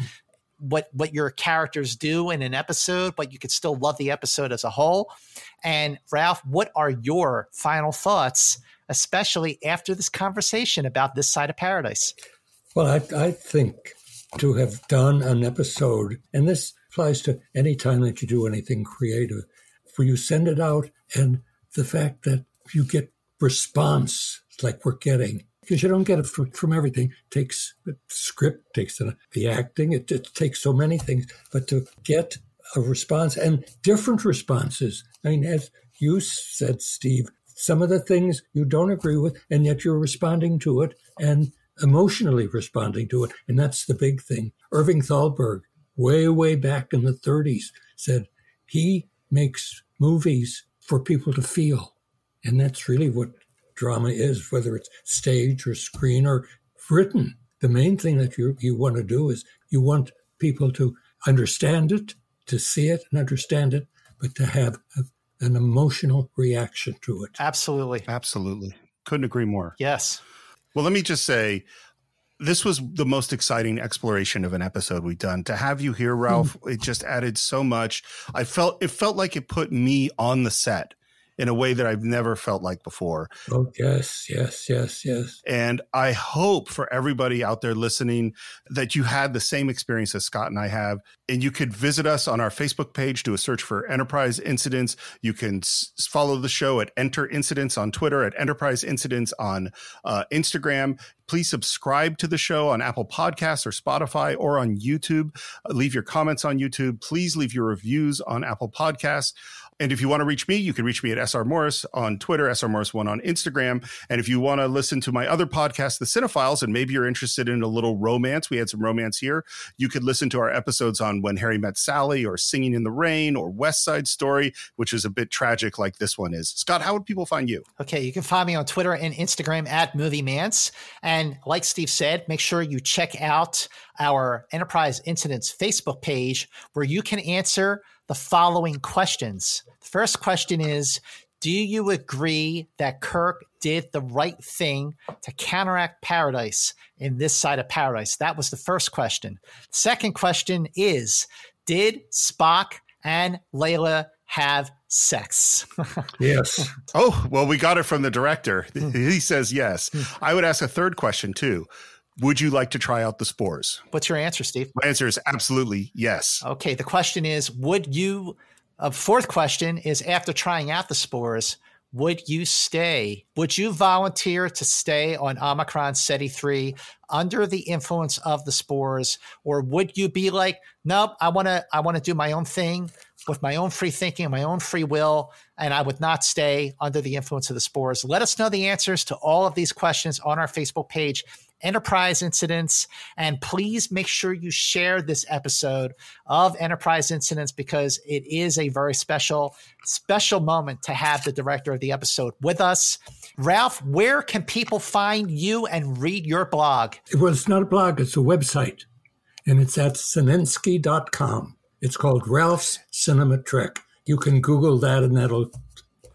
what what your characters do in an episode, but you could still love the episode as a whole. And Ralph, what are your final thoughts, especially after this conversation about this side of paradise? Well, I, I think to have done an episode, and this applies to any time that you do anything creative, where you send it out and the fact that you get response like we're getting, because you don't get it from, from everything, takes the script, takes the, the acting, it, it takes so many things, but to get a response and different responses. I mean, as you said, Steve, some of the things you don't agree with, and yet you're responding to it and emotionally responding to it. And that's the big thing. Irving Thalberg, way, way back in the 30s, said he makes movies for people to feel. And that's really what drama is, whether it's stage or screen or written. The main thing that you, you want to do is you want people to understand it, to see it and understand it, but to have a, an emotional reaction to it. Absolutely. Absolutely. Couldn't agree more. Yes. Well, let me just say this was the most exciting exploration of an episode we've done. To have you here, Ralph, mm. it just added so much. I felt it felt like it put me on the set in a way that I've never felt like before. Oh, yes, yes, yes, yes. And I hope for everybody out there listening that you had the same experience as Scott and I have. And you could visit us on our Facebook page, do a search for Enterprise Incidents. You can s- follow the show at Enter Incidents on Twitter, at Enterprise Incidents on uh, Instagram. Please subscribe to the show on Apple Podcasts or Spotify or on YouTube. Uh, leave your comments on YouTube. Please leave your reviews on Apple Podcasts. And if you want to reach me, you can reach me at SR Morris on Twitter, SR Morris1 on Instagram. And if you want to listen to my other podcast, The Cinephiles, and maybe you're interested in a little romance, we had some romance here. You could listen to our episodes on When Harry Met Sally or Singing in the Rain or West Side Story, which is a bit tragic like this one is. Scott, how would people find you? Okay, you can find me on Twitter and Instagram at Movie Mantz. And like Steve said, make sure you check out our Enterprise Incidents Facebook page where you can answer the following questions. The first question is Do you agree that Kirk did the right thing to counteract paradise in this side of paradise? That was the first question. Second question is Did Spock and Leila have sex? yes. Oh, well, we got it from the director. he says yes. I would ask a third question too. Would you like to try out the spores? What's your answer, Steve? My answer is absolutely yes. Okay. The question is Would you, a fourth question is after trying out the spores, would you stay? Would you volunteer to stay on Omicron Ceti 3 under the influence of the spores? Or would you be like, nope, I want to, I want to do my own thing with my own free thinking, my own free will, and I would not stay under the influence of the spores? Let us know the answers to all of these questions on our Facebook page Enterprise Incidents. And please make sure you share this episode of Enterprise Incidents because it is a very special, special moment to have the director of the episode with us. Ralph, where can people find you and read your blog? Well, it's not a blog, it's a website. And it's at senensky.com. It's called Ralph's Cinema Trek. You can Google that and that'll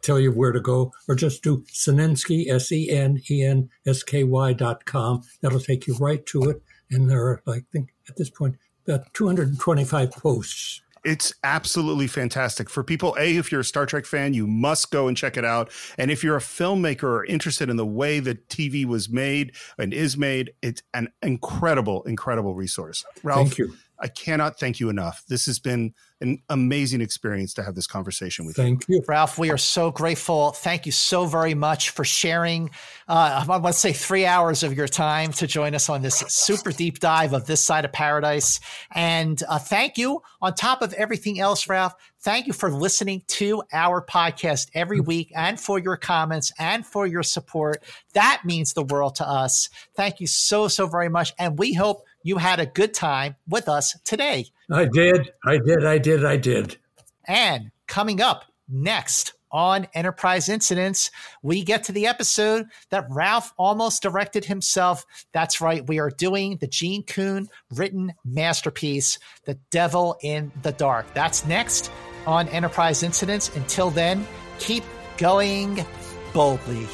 tell you where to go, or just do Senensky, S E N E N S K Y dot com. That'll take you right to it. And there are, I think, at this point, about 225 posts. It's absolutely fantastic for people. A, if you're a Star Trek fan, you must go and check it out. And if you're a filmmaker or interested in the way that TV was made and is made, it's an incredible, incredible resource. Ralph, Thank you. I cannot thank you enough. This has been an amazing experience to have this conversation with Thank you. Thank you. Ralph, we are so grateful. Thank you so very much for sharing, uh, I want to say three hours of your time to join us on this super deep dive of this side of paradise. And uh, thank you, on top of everything else, Ralph, thank you for listening to our podcast every week and for your comments and for your support. That means the world to us. Thank you so, so very much. And we hope you had a good time with us today. I did. I did. I did. I did. And coming up next on Enterprise Incidents, we get to the episode that Ralph almost directed himself. That's right. We are doing the Gene Coon written masterpiece, The Devil in the Dark. That's next on Enterprise Incidents. Until then, keep going boldly.